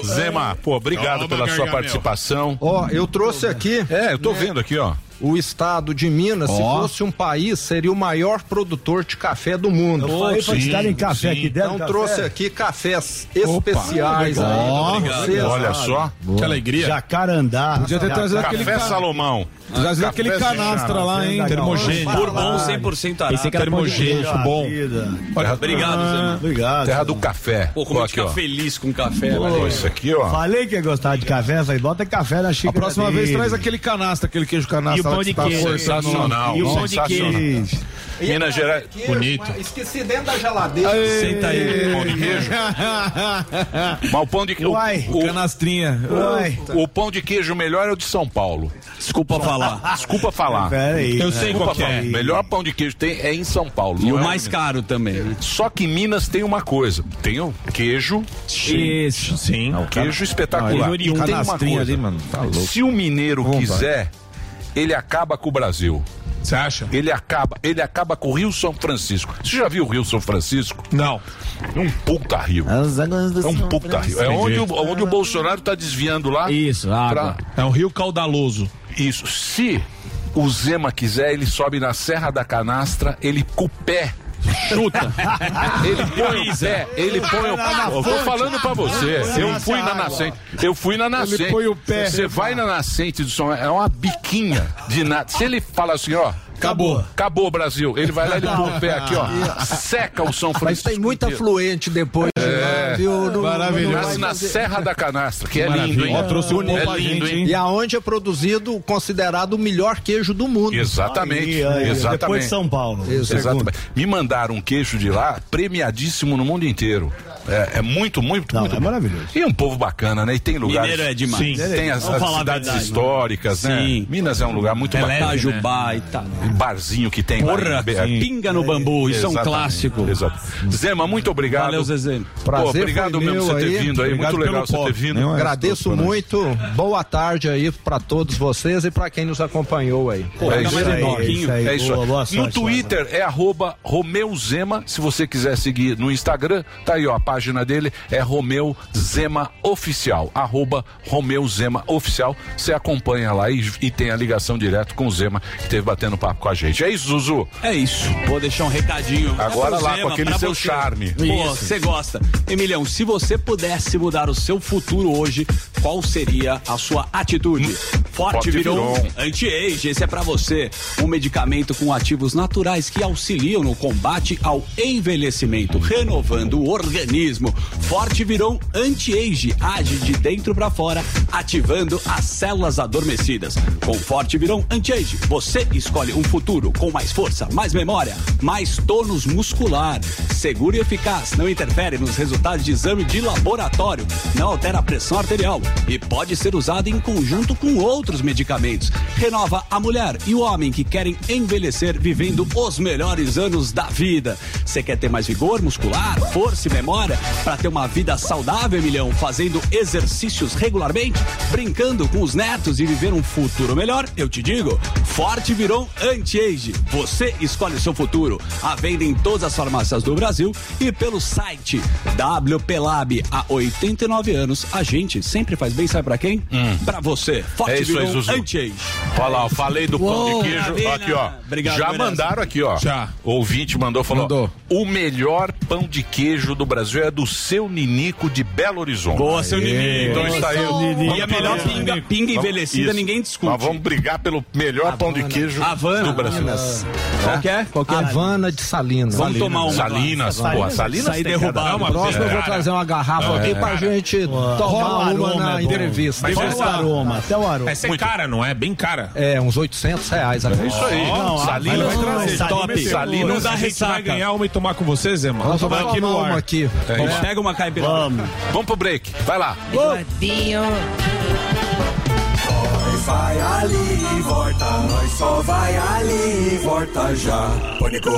Speaker 21: (laughs)
Speaker 3: Zema, pô, obrigado
Speaker 21: Toma,
Speaker 3: pela sua participação.
Speaker 21: Ó, eu trouxe aqui.
Speaker 3: É, eu tô vendo aqui, ó.
Speaker 21: O estado de Minas, se
Speaker 3: Ó.
Speaker 21: fosse um país, seria o maior produtor de café do mundo.
Speaker 10: Eu falei pra te darem café
Speaker 21: sim.
Speaker 10: aqui, deram
Speaker 21: Então
Speaker 10: café?
Speaker 21: trouxe aqui cafés especiais
Speaker 6: legal.
Speaker 21: aí.
Speaker 3: Olha só.
Speaker 6: Que alegria.
Speaker 10: Jacarandá.
Speaker 6: Podia ter trazido
Speaker 3: Café
Speaker 6: aquele ca-
Speaker 3: Salomão.
Speaker 6: Trazido
Speaker 3: Café
Speaker 6: aquele canastra lá, hein?
Speaker 10: Legal.
Speaker 6: Termogênico.
Speaker 4: Bourbon 100% arábico.
Speaker 22: Pensei que era
Speaker 10: Puxa
Speaker 6: bom.
Speaker 3: Olha,
Speaker 4: Obrigado, Zema.
Speaker 10: Obrigado.
Speaker 3: Terra do café.
Speaker 4: Pô, como a
Speaker 3: Ó,
Speaker 4: gente
Speaker 3: aqui,
Speaker 4: fica
Speaker 3: ó.
Speaker 4: feliz com café,
Speaker 3: Pô,
Speaker 4: velho.
Speaker 3: isso aqui, ó.
Speaker 10: Falei que ia gostar de café, falei, bota café na
Speaker 6: A
Speaker 10: xícara
Speaker 6: próxima vez
Speaker 10: dele.
Speaker 6: traz aquele canastra, aquele queijo canastra.
Speaker 22: E o pão de
Speaker 6: tá
Speaker 22: queijo.
Speaker 3: Sensacional.
Speaker 22: E o pão de
Speaker 3: sensacional. Minas Gerais.
Speaker 21: Bonito. Esqueci dentro da geladeira.
Speaker 4: Senta aí.
Speaker 3: Pão de queijo. (laughs) Mas o pão de queijo.
Speaker 10: Uai,
Speaker 3: o,
Speaker 6: Canastrinha.
Speaker 10: Uai.
Speaker 3: o, o pão de queijo melhor é o de São Paulo.
Speaker 4: Desculpa falar.
Speaker 3: Desculpa falar.
Speaker 10: Pera aí.
Speaker 9: Eu sei qual que é.
Speaker 3: falar. O melhor pão de queijo tem é em São Paulo.
Speaker 4: E
Speaker 3: não
Speaker 4: o
Speaker 3: é
Speaker 4: mais caro também, né?
Speaker 3: Só que Minas tem uma coisa. Tem o queijo.
Speaker 22: Isso.
Speaker 9: Sim.
Speaker 3: O queijo espetacular.
Speaker 22: Não,
Speaker 3: E tem uma
Speaker 6: Canastrinha
Speaker 3: coisa.
Speaker 6: ali, mano. Tá louco.
Speaker 3: Se o mineiro
Speaker 6: Vamos,
Speaker 3: quiser, ele acaba com o Brasil.
Speaker 9: Você acha?
Speaker 3: Ele acaba, ele acaba com o Rio São Francisco. Você já viu o Rio São Francisco?
Speaker 9: Não.
Speaker 3: É um puta rio. É um puta rio. É onde, o- onde o Bolsonaro tá desviando lá.
Speaker 22: Isso, água.
Speaker 3: pra-
Speaker 9: É um rio caudaloso.
Speaker 3: Isso. Se o Zema quiser, ele sobe na Serra da Canastra, ele com o pé.
Speaker 4: Chuta. (laughs)
Speaker 3: Ele põe o pé, ele põe o pé. Eu tô falando pra você. Eu fui na nascente. Eu fui na nascente.
Speaker 6: põe o pé.
Speaker 3: Você vai na nascente do São é uma biquinha de nada. Se ele fala assim, ó.
Speaker 6: Acabou.
Speaker 3: Acabou, Brasil. Ele vai lá e ele põe o pé aqui, ó. Seca o São
Speaker 21: Mas
Speaker 3: Francisco.
Speaker 21: tem muita fluente depois.
Speaker 3: É.
Speaker 21: né, viu? Não-
Speaker 6: Maravilhoso.
Speaker 3: Nasce na Serra da Canastra, que é
Speaker 6: Maravilha.
Speaker 3: lindo, hein?
Speaker 6: Ó, trouxe um
Speaker 3: é lindo,
Speaker 6: gente,
Speaker 3: hein?
Speaker 21: E aonde é produzido, considerado o melhor queijo do mundo.
Speaker 3: Exatamente.
Speaker 10: Aí, aí,
Speaker 3: exatamente.
Speaker 10: Depois de São Paulo.
Speaker 3: Exatamente. Me mandaram um queijo de lá, premiadíssimo no mundo inteiro. É, é muito, muito,
Speaker 10: Não,
Speaker 3: muito
Speaker 10: é
Speaker 3: bom.
Speaker 10: maravilhoso.
Speaker 3: E é um povo bacana, né? E tem lugares.
Speaker 4: Mineiro é demais.
Speaker 3: Sim. Tem as, as cidades
Speaker 4: verdade,
Speaker 3: históricas, né?
Speaker 4: Sim.
Speaker 3: Minas é um lugar muito
Speaker 4: É
Speaker 3: bacana.
Speaker 4: leve, Itajubá e tal.
Speaker 3: Barzinho que tem
Speaker 4: Porra,
Speaker 3: lá. em-
Speaker 4: pinga no bambu, isso é um clássico.
Speaker 3: Exato. Zema, muito obrigado.
Speaker 4: Valeu, Zezé.
Speaker 21: Prazer
Speaker 3: Pô, obrigado mesmo você ter
Speaker 21: aí.
Speaker 3: vindo aí.
Speaker 6: Obrigado
Speaker 3: muito legal você ter vindo.
Speaker 6: É
Speaker 21: Agradeço muito. Boa tarde aí pra todos vocês e pra quem nos acompanhou aí.
Speaker 3: É isso
Speaker 4: mais
Speaker 3: aí.
Speaker 4: um pouquinho.
Speaker 3: É isso
Speaker 10: Boa,
Speaker 3: aí.
Speaker 10: boa
Speaker 3: No
Speaker 10: sorte,
Speaker 3: Twitter é arroba Romeu Zema. Se você quiser seguir no Instagram, tá aí, ó. A página dele é Romeu Zema Oficial. Arroba Romeu Zema Oficial. Você acompanha lá e, e tem a ligação direto com o Zema que esteve batendo papo com a gente. É isso, Zuzu.
Speaker 4: É isso. Vou deixar um recadinho.
Speaker 3: Agora
Speaker 4: É
Speaker 3: lá,
Speaker 4: Zema,
Speaker 3: com aquele seu
Speaker 4: você.
Speaker 3: charme.
Speaker 4: Pô, você gosta. Emilhão, se você pudesse mudar o seu futuro hoje, qual seria a sua atitude? Forte,
Speaker 3: Forte
Speaker 4: Viron
Speaker 3: Viron.
Speaker 4: Anti-Age, esse é pra você. Um medicamento com ativos naturais que auxiliam no combate ao envelhecimento, renovando o organismo. Forte Viron Anti-Age age de dentro pra fora, ativando as células adormecidas. Com Forte Viron Anti-Age, você escolhe um futuro com mais força, mais memória, mais tônus muscular. Seguro e eficaz, não interfere nos resultados de exame de laboratório, não altera a pressão arterial e pode ser usado em conjunto com outros medicamentos. Renova a mulher e o homem que querem envelhecer vivendo os melhores anos da vida. Você quer ter mais vigor muscular, força e memória para ter uma vida saudável, milhão, fazendo exercícios regularmente, brincando com os netos e viver um futuro melhor? Eu te digo, Forte Viron Anti-Age. Você escolhe seu futuro. À venda em todas as farmácias do Brasil e pelo site WP Lab. Há 89 anos, a gente sempre faz bem, sabe pra quem? Pra você. Forte
Speaker 3: É isso aí, Zuzu.
Speaker 4: Anti-Age.
Speaker 3: Olha lá, eu falei do pão
Speaker 4: Uou,
Speaker 3: de queijo.
Speaker 4: maravilha.
Speaker 3: Aqui, ó.
Speaker 4: Obrigado,
Speaker 3: Já mandaram aqui, ó.
Speaker 9: Já.
Speaker 3: O ouvinte mandou, falou:
Speaker 6: Mandou.
Speaker 3: o melhor pão de queijo do Brasil é do seu Ninico de Belo Horizonte.
Speaker 4: Boa, seu Ninico.
Speaker 3: Então está aí.
Speaker 4: E a melhor pinga, pinga envelhecida,
Speaker 3: Isso.
Speaker 4: ninguém discute.
Speaker 3: Nós vamos brigar pelo melhor pão de queijo
Speaker 4: Havana.
Speaker 3: Do Brasil.
Speaker 4: Qual que é? Qual que é?
Speaker 21: Havana de Salinas.
Speaker 4: Vamos tomar uma.
Speaker 3: Salinas, pô, Salinas
Speaker 4: Sair
Speaker 3: tem
Speaker 4: derrubado.
Speaker 3: cada-
Speaker 4: Uma
Speaker 21: Próximo eu vou trazer uma garrafa aqui pra gente
Speaker 10: Rola
Speaker 21: tomar uma na
Speaker 10: é
Speaker 21: entrevista.
Speaker 9: Mas
Speaker 10: Até
Speaker 9: essa-
Speaker 10: o aroma, até o aroma.
Speaker 9: Essa é cara, não é? Bem cara.
Speaker 21: É, uns 800 reais.
Speaker 3: É isso aí.
Speaker 10: Não,
Speaker 3: Salinas
Speaker 10: vai trazer.
Speaker 4: Top.
Speaker 3: Salinas,
Speaker 4: Não dá
Speaker 9: a gente vai
Speaker 4: ressaca.
Speaker 9: ganhar uma e tomar com você, Zé, mano.
Speaker 21: Vamos
Speaker 9: aqui no
Speaker 21: tomar
Speaker 9: ar.
Speaker 21: uma aqui.
Speaker 4: Vamos, Pega uma caipira.
Speaker 10: Vamos.
Speaker 3: Vamos pro break. Vai lá.
Speaker 1: Nós vai ali e volta, nós só vai ali e volta já. Pânico.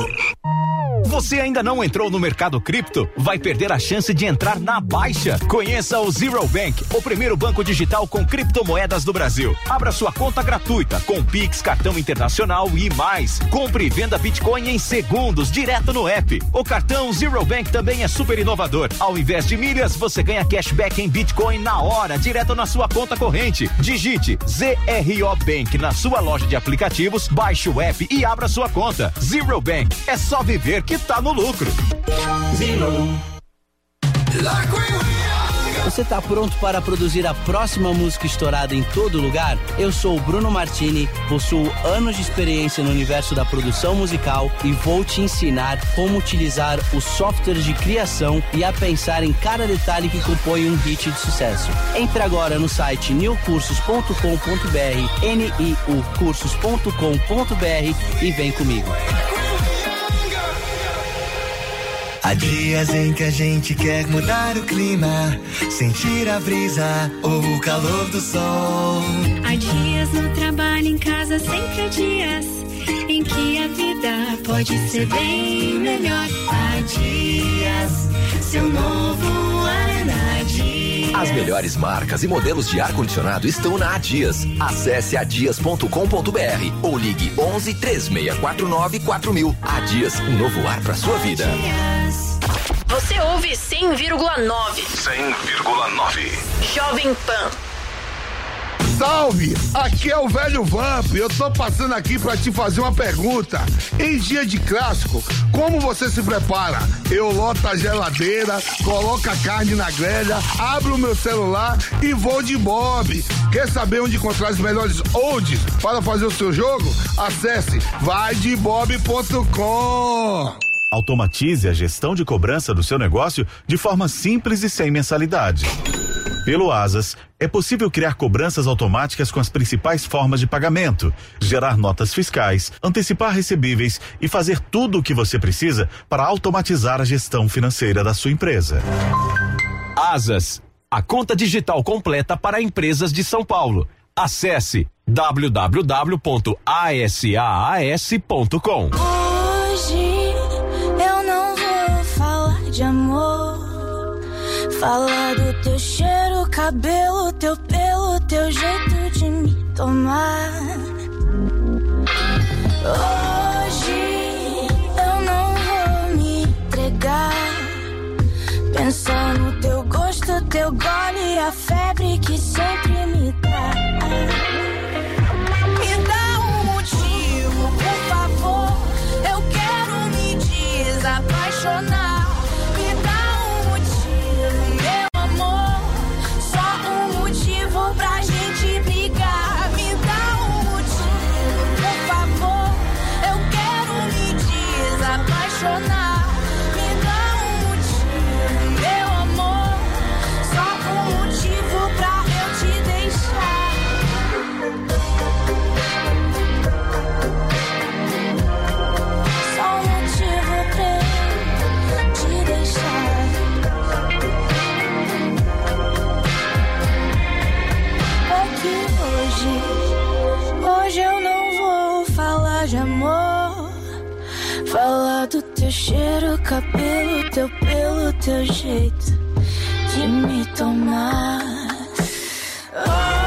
Speaker 13: Você ainda não entrou no mercado cripto? Vai perder a chance de entrar na baixa. Conheça o Zero Bank, o primeiro banco digital com criptomoedas do Brasil. Abra sua conta gratuita com Pix, cartão internacional e mais. Compre e venda Bitcoin em segundos, direto no app. O cartão Zero Bank também é super inovador. Ao invés de milhas, você ganha cashback em Bitcoin na hora, direto na sua conta corrente. Digite ZRO Bank na sua loja de aplicativos, baixe o app e abra sua conta. Zero Bank, é só viver que tá no lucro.
Speaker 25: Você está pronto para produzir a próxima música estourada em todo lugar? Eu sou o Bruno Martini, possuo anos de experiência no universo da produção musical e vou te ensinar como utilizar os softwares de criação e a pensar em cada detalhe que compõe um hit de sucesso. Entre agora no site newcursos.com.br, niucursos.com.br e vem comigo.
Speaker 26: Há dias em que a gente quer mudar o clima, sentir a brisa ou o calor do sol.
Speaker 27: Há dias no trabalho, em casa, sempre há dias em que a vida pode ser bem melhor. Há dias, seu novo dias.
Speaker 28: As melhores marcas e modelos de ar-condicionado estão na Adias. Acesse adias.com.br ou ligue 11 3649 4000. Adias, um novo ar para sua vida.
Speaker 29: Você ouve 100,9.
Speaker 1: 100,9.
Speaker 29: Jovem Pan.
Speaker 1: Salve! Aqui é o velho Vamp. Eu tô passando aqui pra te fazer uma pergunta. Em dia de clássico, como você se prepara? Eu loto a geladeira, coloco a carne na grelha, abro o meu celular e vou de Bob. Quer saber onde encontrar os melhores olds para fazer o seu jogo? Acesse vaidebob.com.
Speaker 15: Automatize a gestão de cobrança do seu negócio de forma simples e sem mensalidade. Pelo Asas, é possível criar cobranças automáticas com as principais formas de pagamento, gerar notas fiscais, antecipar recebíveis e fazer tudo o que você precisa para automatizar a gestão financeira da sua empresa.
Speaker 13: Asas, a conta digital completa para empresas de São Paulo. Acesse www.asaas.com.
Speaker 27: Hoje eu não vou falar de amor. Falar do teu cheiro, cabelo, teu pelo, teu jeito de me tomar. Hoje eu não vou me entregar. Pensar no teu gosto, teu gole, a febre que sempre me dá. Me dá um motivo, por favor. Eu quero me desapaixonar. Teu cheiro, cabelo, teu pelo, teu jeito de me tomar. Hoje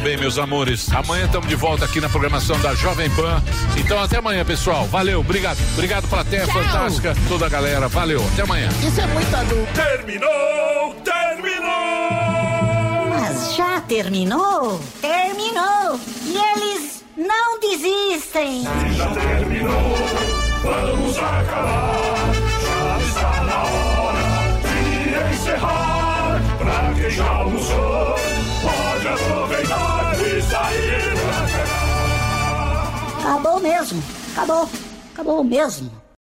Speaker 3: meus amores. Amanhã estamos de volta aqui na programação da Jovem Pan. Então até amanhã, pessoal. Valeu, obrigado. Obrigado plateia
Speaker 30: Tchau.
Speaker 3: fantástica, toda a galera. Valeu, até amanhã.
Speaker 30: Isso é muito adulto.
Speaker 3: Terminou! Terminou!
Speaker 30: Mas já terminou? Terminou! E eles não desistem!
Speaker 31: Já terminou, vamos acabar. Já está na hora de encerrar. Pra quem já almoçou, pode aproveitar
Speaker 30: Acabou mesmo! Acabou! Acabou mesmo!